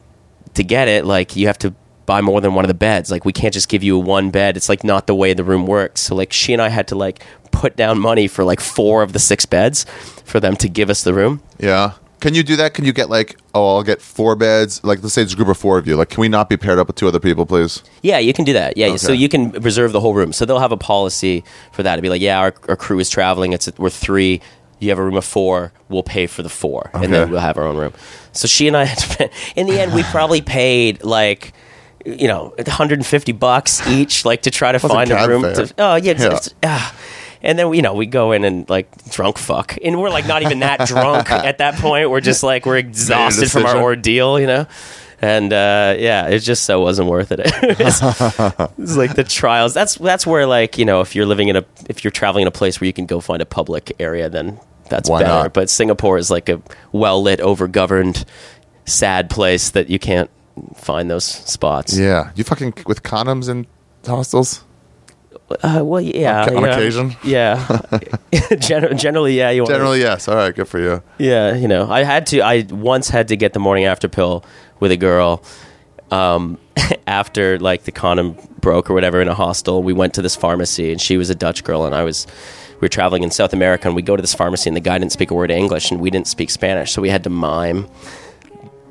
Speaker 1: to get it like you have to buy more than one of the beds like we can't just give you one bed it's like not the way the room works so like she and i had to like put down money for like four of the six beds for them to give us the room
Speaker 2: Yeah. Can you do that? Can you get like, oh, I'll get four beds. Like, let's say it's a group of four of you. Like, can we not be paired up with two other people, please?
Speaker 1: Yeah, you can do that. Yeah, so you can reserve the whole room. So they'll have a policy for that. It'd be like, yeah, our, our crew is traveling. It's we're three. You have a room of four. We'll pay for the four, and then we'll have our own room. So she and I had spent. In the end, we probably paid like. You know, 150 bucks each, like to try to
Speaker 2: Plus
Speaker 1: find a room.
Speaker 2: fare.
Speaker 1: To, oh yeah, it's,
Speaker 2: Yeah.
Speaker 1: it's- ah. And then you know we go in and like drunk fuck, and we're like not even that drunk at that point. We're just like we're exhausted from our ordeal, you know. And uh, yeah, it just so wasn't worth it. it's, it's like the trials. That's that's where like you know if you're living in a if you're traveling in a place where you can go find a public area, then that's
Speaker 2: Why
Speaker 1: better.
Speaker 2: not?
Speaker 1: But Singapore is like a well lit, over governed, sad place that you can't find those spots.
Speaker 2: Yeah. You fucking with condoms in hostels?
Speaker 1: Uh, well, yeah,
Speaker 2: On- on
Speaker 1: yeah.
Speaker 2: occasion?
Speaker 1: yeah. Gen- generally, yeah. You want
Speaker 2: Generally, yes. All right. Good for you.
Speaker 1: Yeah, you know, I had to. I once had to get the morning after pill with a girl. Um, after like the condom broke or whatever in a hostel, we went to this pharmacy, and she was a Dutch girl, and I was. We were traveling in South America, and we go to this pharmacy, and the guy didn't speak a word of English, and we didn't speak Spanish, so we had to mime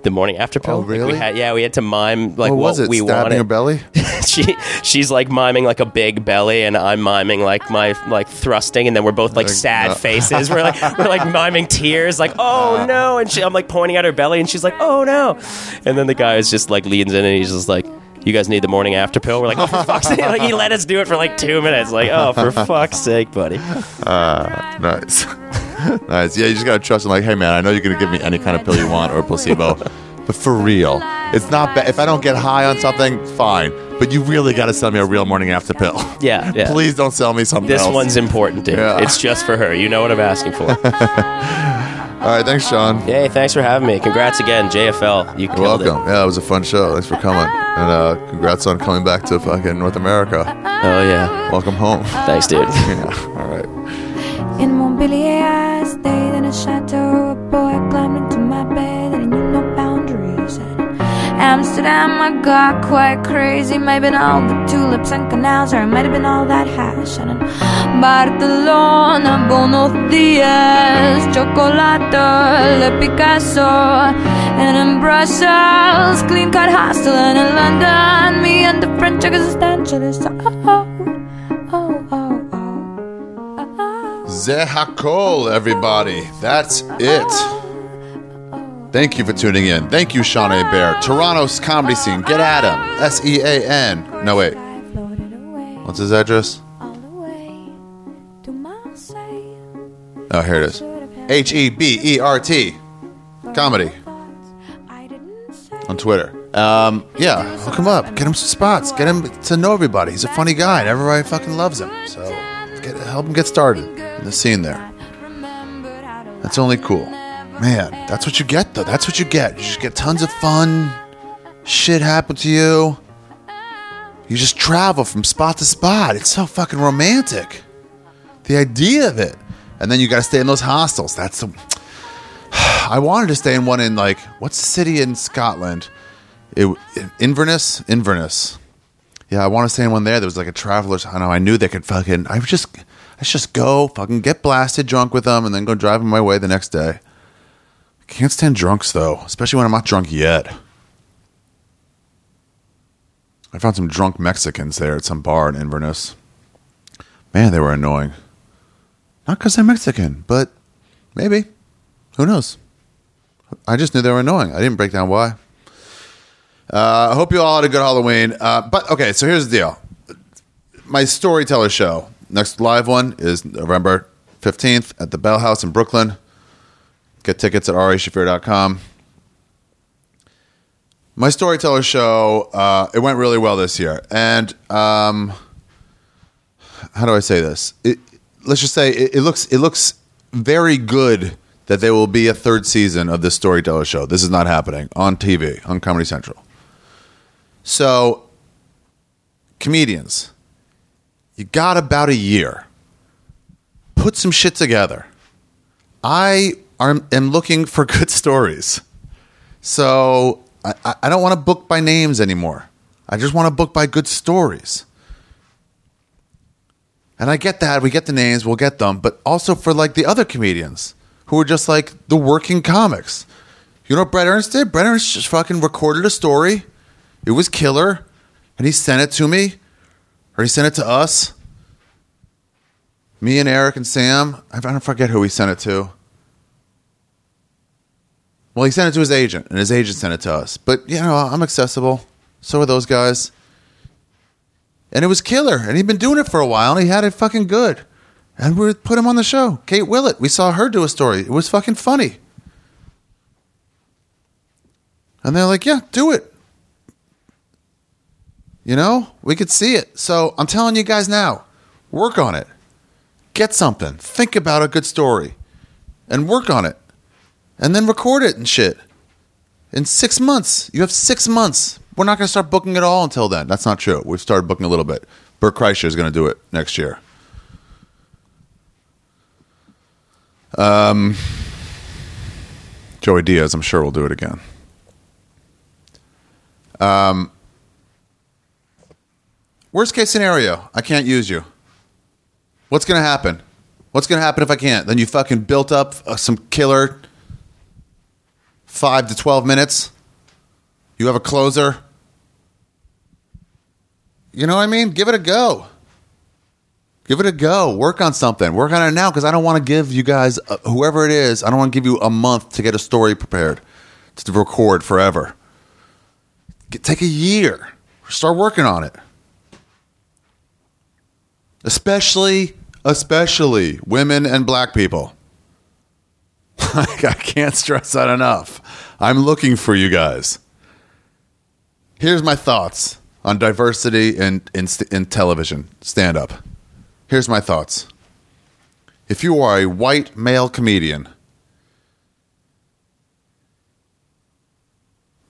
Speaker 1: The morning after oh, pill.
Speaker 2: Oh,
Speaker 1: Like, we
Speaker 2: really?
Speaker 1: had, yeah, we had to mime like
Speaker 2: what was it?
Speaker 1: we
Speaker 2: Stabbing
Speaker 1: wanted.
Speaker 2: her belly?
Speaker 1: she she's like miming like a big belly, and I'm miming like my like thrusting, and then we're both like sad
Speaker 2: no.
Speaker 1: faces. We're like we're like miming tears, like oh no, and she, I'm like pointing at her belly, and she's like oh no, and then the guy is just like leans in, and he's just like. You guys need the morning after pill. We're like, oh, for fuck's sake! Like he let us do it for like two minutes. Like, oh, for fuck's sake, buddy.
Speaker 2: Ah, nice. nice. Yeah, you just gotta trust him. Like, hey man, I know you're gonna give me any kind of pill you want or placebo, but for real, it's not bad. If I don't get high on something, fine. But you really gotta sell me a real morning after pill.
Speaker 1: Yeah, yeah.
Speaker 2: Please don't sell me something
Speaker 1: This
Speaker 2: else.
Speaker 1: one's important, dude.
Speaker 2: Yeah.
Speaker 1: It's just for her. You know what I'm asking for.
Speaker 2: All right, thanks, Sean.
Speaker 1: Hey, thanks for having me. Congrats again, JFL. You
Speaker 2: You're
Speaker 1: killed it.
Speaker 2: welcome. Yeah, it was a fun show. Thanks for coming, and uh, congrats on coming back to fucking North America.
Speaker 1: Oh yeah.
Speaker 2: Welcome home.
Speaker 1: Thanks, dude.
Speaker 2: Yeah.
Speaker 5: In Montpellier, I stayed in a chateau. A boy climbed into my bed and he knew no boundaries. Amsterdam, I got quite crazy. Maybe all the tulips and canals, or it might have been all that hash. And in Barcelona, buenos dias, chocolate, le Picasso. And in Brussels, clean cut hostel. And in London, me and the French existentialist. Oh, oh,
Speaker 2: Zehakol, everybody. That's it. Thank you for tuning in. Thank you, Sean Hebert. Toronto's comedy scene. Get at him. S E A N. No, wait. What's his address? Oh, here it is. H E B E R T. Comedy on Twitter. Um, yeah, hook him up. Get him some spots. Get him to know everybody. He's a funny guy, and everybody fucking loves him. So get, help him get started the scene there. That's only cool. Man, that's what you get, though. That's what you get. You just get tons of fun. Shit happen to you. You just travel from spot to spot. It's so fucking romantic. The idea of it. And then you got to stay in those hostels. That's the. I wanted to stay in one in like what's the city in Scotland? It, Inverness, Inverness. Yeah, I want to stay in one there. There was like a traveler's. I know. I knew they could fucking. I was just. Let's just go fucking get blasted drunk with them and then go driving my way the next day. I can't stand drunks though, especially when I'm not drunk yet. I found some drunk Mexicans there at some bar in Inverness. Man, they were annoying. Not because they're Mexican, but maybe. Who knows? I just knew they were annoying. I didn't break down why. Uh, I hope you all had a good Halloween. Uh, but okay, so here's the deal. My storyteller show, next live one is November 15th at the Bell House in Brooklyn. Get tickets at arishaffir.com. My storyteller show, uh, it went really well this year. And um, how do I say this? It, let's just say it, it looks it looks very good that there will be a third season of this storyteller show. This is not happening on TV on Comedy Central. So, comedians, you got about a year. Put some shit together. I am looking for good stories. So I, I- I don't want to book by names anymore. I just want to book by good stories. And I get that. We get the names, we'll get them. But also for like the other comedians who are just like the working comics. You know what Brett Ernst did? Brett Ernst just fucking recorded a story. It was killer. And he sent it to me. Or he sent it to us. Me and Eric and Sam. I don't forget who he sent it to. Well, he sent it to his agent, and his agent sent it to us. But, you know, I'm accessible. So are those guys. And it was killer. And he'd been doing it for a while, and he had it fucking good. And we put him on the show. Kate Willett. We saw her do a story. It was fucking funny. And they're like, yeah, do it. You know, we could see it. So I'm telling you guys now, work on it. Get something. Think about a good story and work on it. And then record it and shit. In six months. You have six months. We're not going to start booking it all until then. That's not true. We've started booking a little bit. Bert Kreischer is going to do it next year. Um, Joey Diaz, I'm sure, will do it again. Um, worst case scenario, I can't use you. What's going to happen? What's going to happen if I can't? Then you fucking built up uh, some killer five to 12 minutes You have a closer. You know what I mean? Give it a go. Give it a go. Work on something. Work on it now because I don't want to give you guys, uh, whoever it is, I don't want to give you a month to get a story prepared to record forever. Get, take a year. Start working on it. Especially, especially women and black people. I can't stress that enough. I'm looking for you guys. Here's my thoughts on diversity in, in, in television stand up. Here's my thoughts. If you are a white male comedian,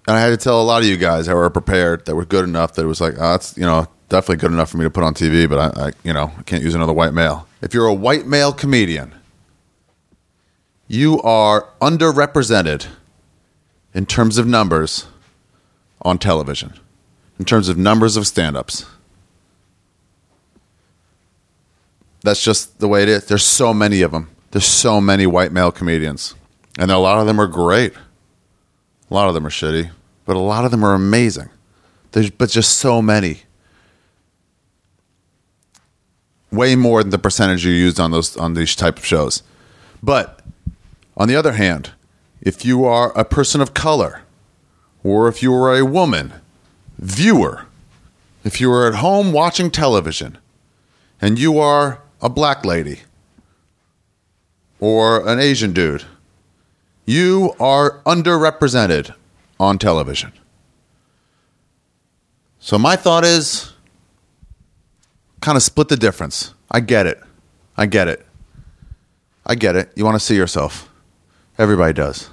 Speaker 2: and I had to tell a lot of you guys that were prepared, that were good enough, that it was like, oh, that's, you know, definitely good enough for me to put on TV, but I, I you know, I can't use another white male. If you're a white male comedian, you are underrepresented in terms of numbers on television, in terms of numbers of stand ups. That's just the way it is. There's so many of them. There's so many white male comedians. And a lot of them are great. A lot of them are shitty, but a lot of them are amazing. There's but just so many. Way more than the percentage you used on those on these type of shows. But on the other hand, if you are a person of color, or if you are a woman, viewer, if you are at home watching television, and you are a black lady, or an Asian dude, you are underrepresented on television. So my thought is kind of split the difference. I get it. I get it. I get it. You want to see yourself. Everybody does.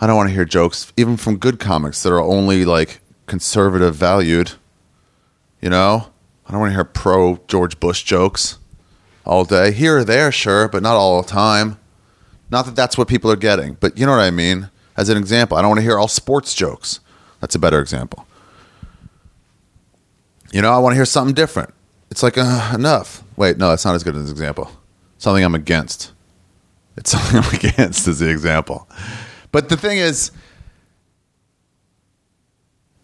Speaker 2: I don't want to hear jokes, even from good comics that are only like conservative valued. You know? I don't want to hear pro George Bush jokes all day. Here or there, sure, but not all the time. Not that that's what people are getting, but you know what I mean? As an example, I don't want to hear all sports jokes. That's a better example. You know, I want to hear something different. It's like, uh, enough. Wait, no, that's not as good as an example. Something I'm against. It's something I'm against as the example. But the thing is,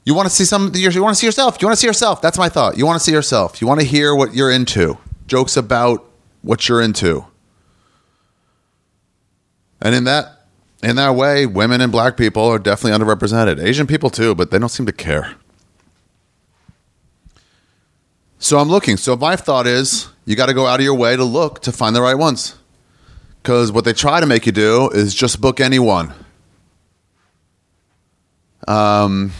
Speaker 2: you want to see some. You want to see yourself. You want to see yourself. That's my thought. You want to see yourself. You want to hear what you're into. Jokes about what you're into. And in that, in that way, women and black people are definitely underrepresented. Asian people too, but they don't seem to care. So I'm looking. So my thought is, you got to go out of your way to look to find the right ones. Because what they try to make you do is just book anyone. Um,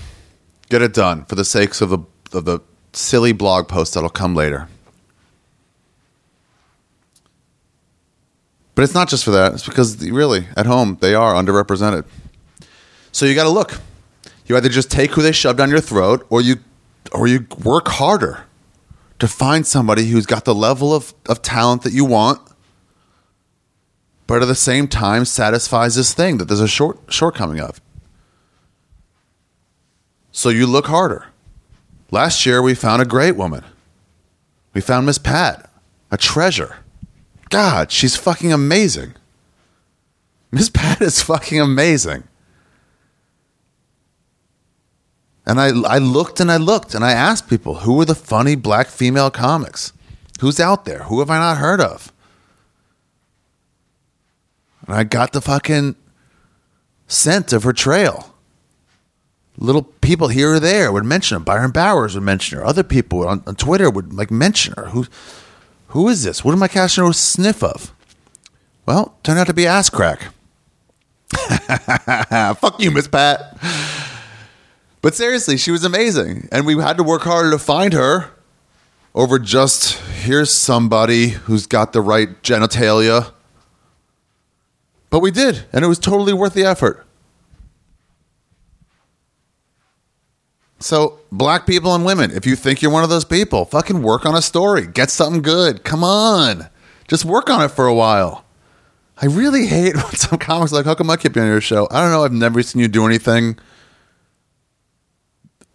Speaker 2: get it done for the sakes of the of the silly blog post that'll come later. But it's not just for that. It's because really, at home, they are underrepresented. So you got to look. You either just take who they shove down your throat, or you, or you work harder to find somebody who's got the level of, of talent that you want, but at the same time satisfies this thing that there's a short shortcoming of. So you look harder. Last year we found a great woman. We found Miss Pat, a treasure. God, she's fucking amazing. Miss Pat is fucking amazing. And I, I looked and I looked and I asked people, who are the funny black female comics? Who's out there? Who have I not heard of? And I got the fucking scent of her trail. Little people here or there would mention her. Byron Bowers would mention her. Other people on, on Twitter would like mention her. Who, who is this? What am I casting a sniff of? Well, turned out to be ass crack. Fuck you, Miss Pat. But seriously, she was amazing. And we had to work harder to find her over just here's somebody who's got the right genitalia. But we did, and it was totally worth the effort. So, black people and women, if you think you're one of those people, fucking work on a story. Get something good. Come on. Just work on it for a while. I really hate when some comics like, how come I keep you on your show? I don't know. I've never seen you do anything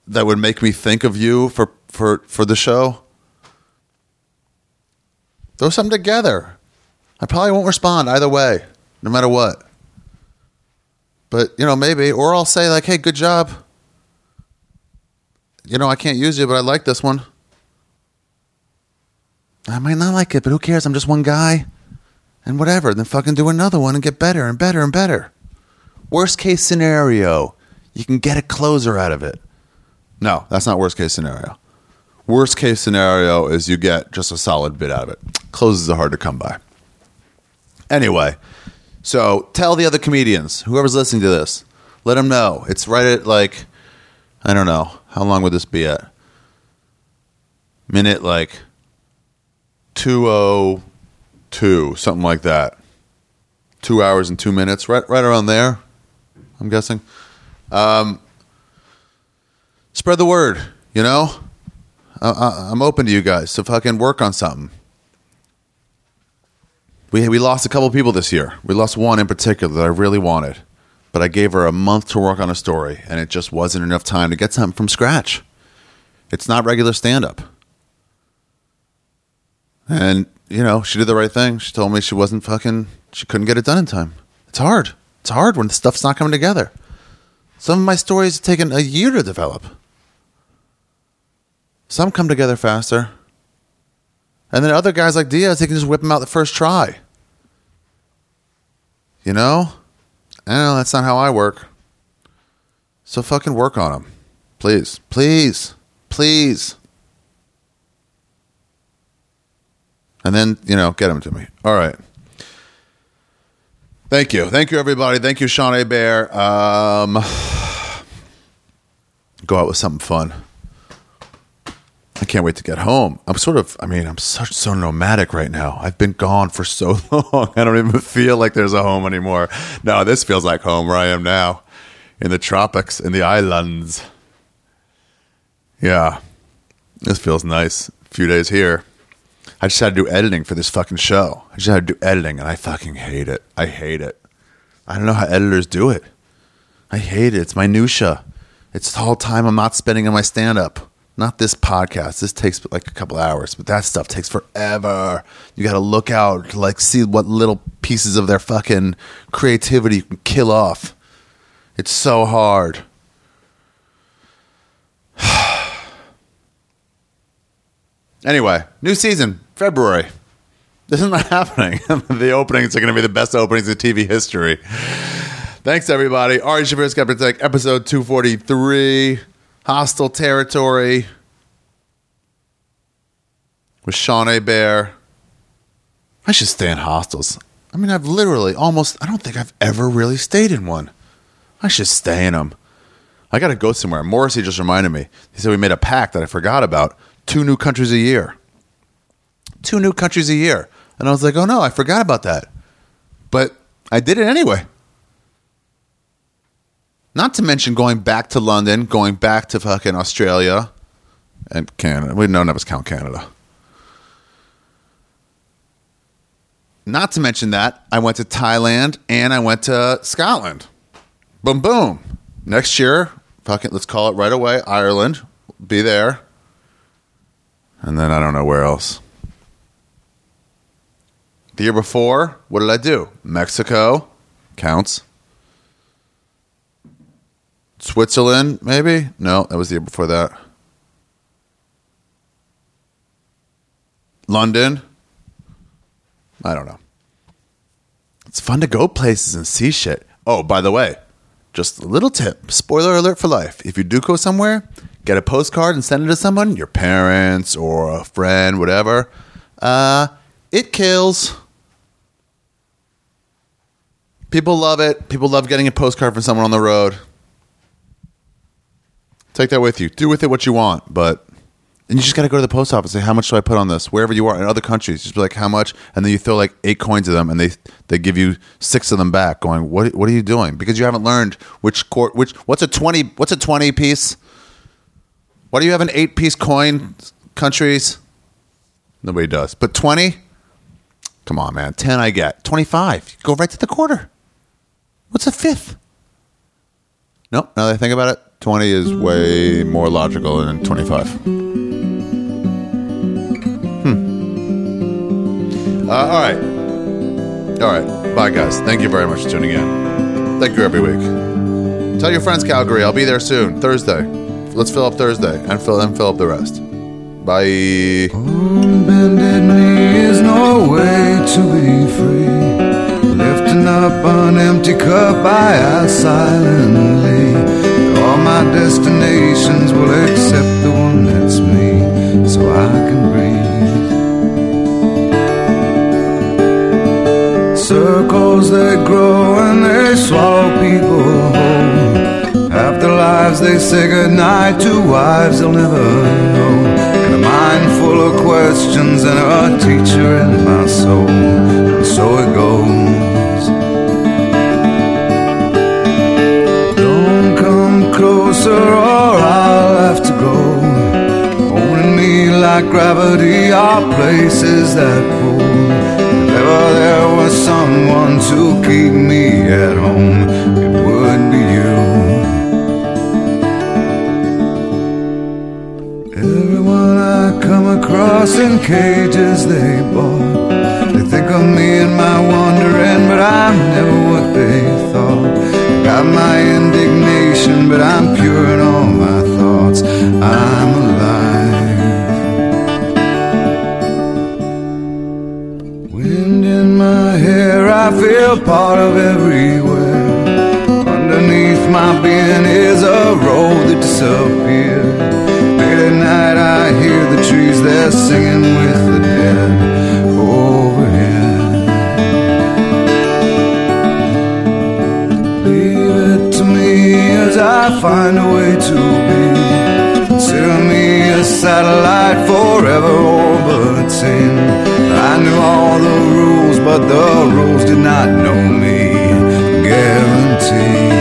Speaker 2: that would make me think of you for, for, for the show. Throw something together. I probably won't respond either way, no matter what. But, you know, maybe. Or I'll say, like, hey, good job. you know, I can't use you, but I like this one. I might not like it, but who cares? I'm just one guy. And whatever. Then fucking do another one and get better and better and better. Worst case scenario, you can get a closer out of it. No, that's not worst case scenario. Worst case scenario is you get just a solid bit out of it. Closes are hard to come by. Anyway, so tell the other comedians, whoever's listening to this, let them know. It's right at like, I don't know, how long would this be at? Minute like 202, something like that. Two hours and two minutes, right, right around there, I'm guessing. Um, spread the word, you know? I, I'm open to you guys to fucking work on something. We we lost a couple people this year. We lost one in particular that I really wanted, but I gave her a month to work on a story, and it just wasn't enough time to get something from scratch. It's not regular stand up. And you know, she did the right thing. She told me she wasn't fucking. She couldn't get it done in time. It's hard. It's hard when the stuff's not coming together. Some of my stories have taken a year to develop. Some come together faster. And then other guys like Diaz, they can just whip them out the first try. You know? I know that's not how I work. So fucking work on them. Please. Please. Please. And then, you know, get them to me. All right. Thank you. Thank you, everybody. Thank you, Sean Hebert. Um, go out with something fun. I can't wait to get home. I'm sort of, I mean, I'm such so nomadic right now. I've been gone for so long. I don't even feel like there's a home anymore. No, this feels like home where I am now in the tropics, in the islands. Yeah, this feels nice. A few days here. I just had to do editing for this fucking show. I just had to do editing, and I fucking hate it. I hate it. I don't know how editors do it. I hate it. It's minutia. It's whole time I'm not spending on my stand up. Not this podcast. This takes like a couple hours, but that stuff takes forever. You got to look out, to, like see what little pieces of their fucking creativity you can kill off. It's so hard. anyway, new season, February. This is not happening. the openings are going to be the best openings in TV history. Thanks, everybody. Ari Got Protect, episode 243, Hostel Territory with Hebert. I should stay in hostels. I mean, I've literally almost, I don't think I've ever really stayed in one. I should stay in them. I got to go somewhere. Morrissey just reminded me. He said we made a pact that I forgot about. Two new countries a year. Two new countries a year. And I was like, oh no, I forgot about that. But I did it anyway. Not to mention going back to London, going back to fucking Australia and Canada. We don't ever count Canada. Not to mention that I went to Thailand and I went to Scotland. Boom, boom. Next year, fucking let's call it right away. Ireland, be there, and then I don't know where else. The year before, what did I do? Mexico counts. Switzerland, maybe? No, that was the year before that. London. I don't know. It's fun to go places and see shit. Oh, by the way, just a little tip spoiler alert for life. If you do go somewhere, get a postcard and send it to someone, your parents or a friend, whatever. Uh, it kills. People love it. People love getting a postcard from someone on the road. Take that with you. Do with it what you want, but and you just got to go to the post office and say how much do I put on this? Wherever you are in other countries, just be like how much, and then you throw like eight coins at them, and they they give you six of them back. Going, what what are you doing? Because you haven't learned which court which what's a twenty what's a twenty piece? Why do you have an eight piece coin? Countries, nobody does, but twenty. Come on, man. Ten I get. Twenty five. Go right to the quarter. What's a fifth? Nope. Now that I think about it, 20 is way more logical than 25. Hmm. Uh, all right. All right. Bye, guys. Thank you very much for tuning in. Thank you every week. Tell your friends, Calgary. I'll be there soon, Thursday. let's fill up Thursday and fill and fill up the rest. Bye.
Speaker 6: Bended knee is no way to be free. Lifting up an empty cup, I ask silently. All my destinations will accept the one that's me, so I can breathe. Circles they grow and they swallow people whole. After lives they say goodnight to wives they'll never know. And a mind full of questions and a teacher in my soul. And so it goes. Closer or I'll have to go. Holding me like gravity are places that pull. If ever there was someone to keep me at home, it would be you. Everyone I come across in cages they bought. They think of me and my wandering, but I'm never what they thought. Got my indignation, but I'm pure in all my thoughts. I'm alive. Wind in my hair, I feel part of everywhere. Underneath my being is a road that disappeared. Late at night, I hear the trees, they're singing with I find a way to be. Consider me a satellite forever orbiting. I knew all the rules, but the rules did not know me. Guaranteed.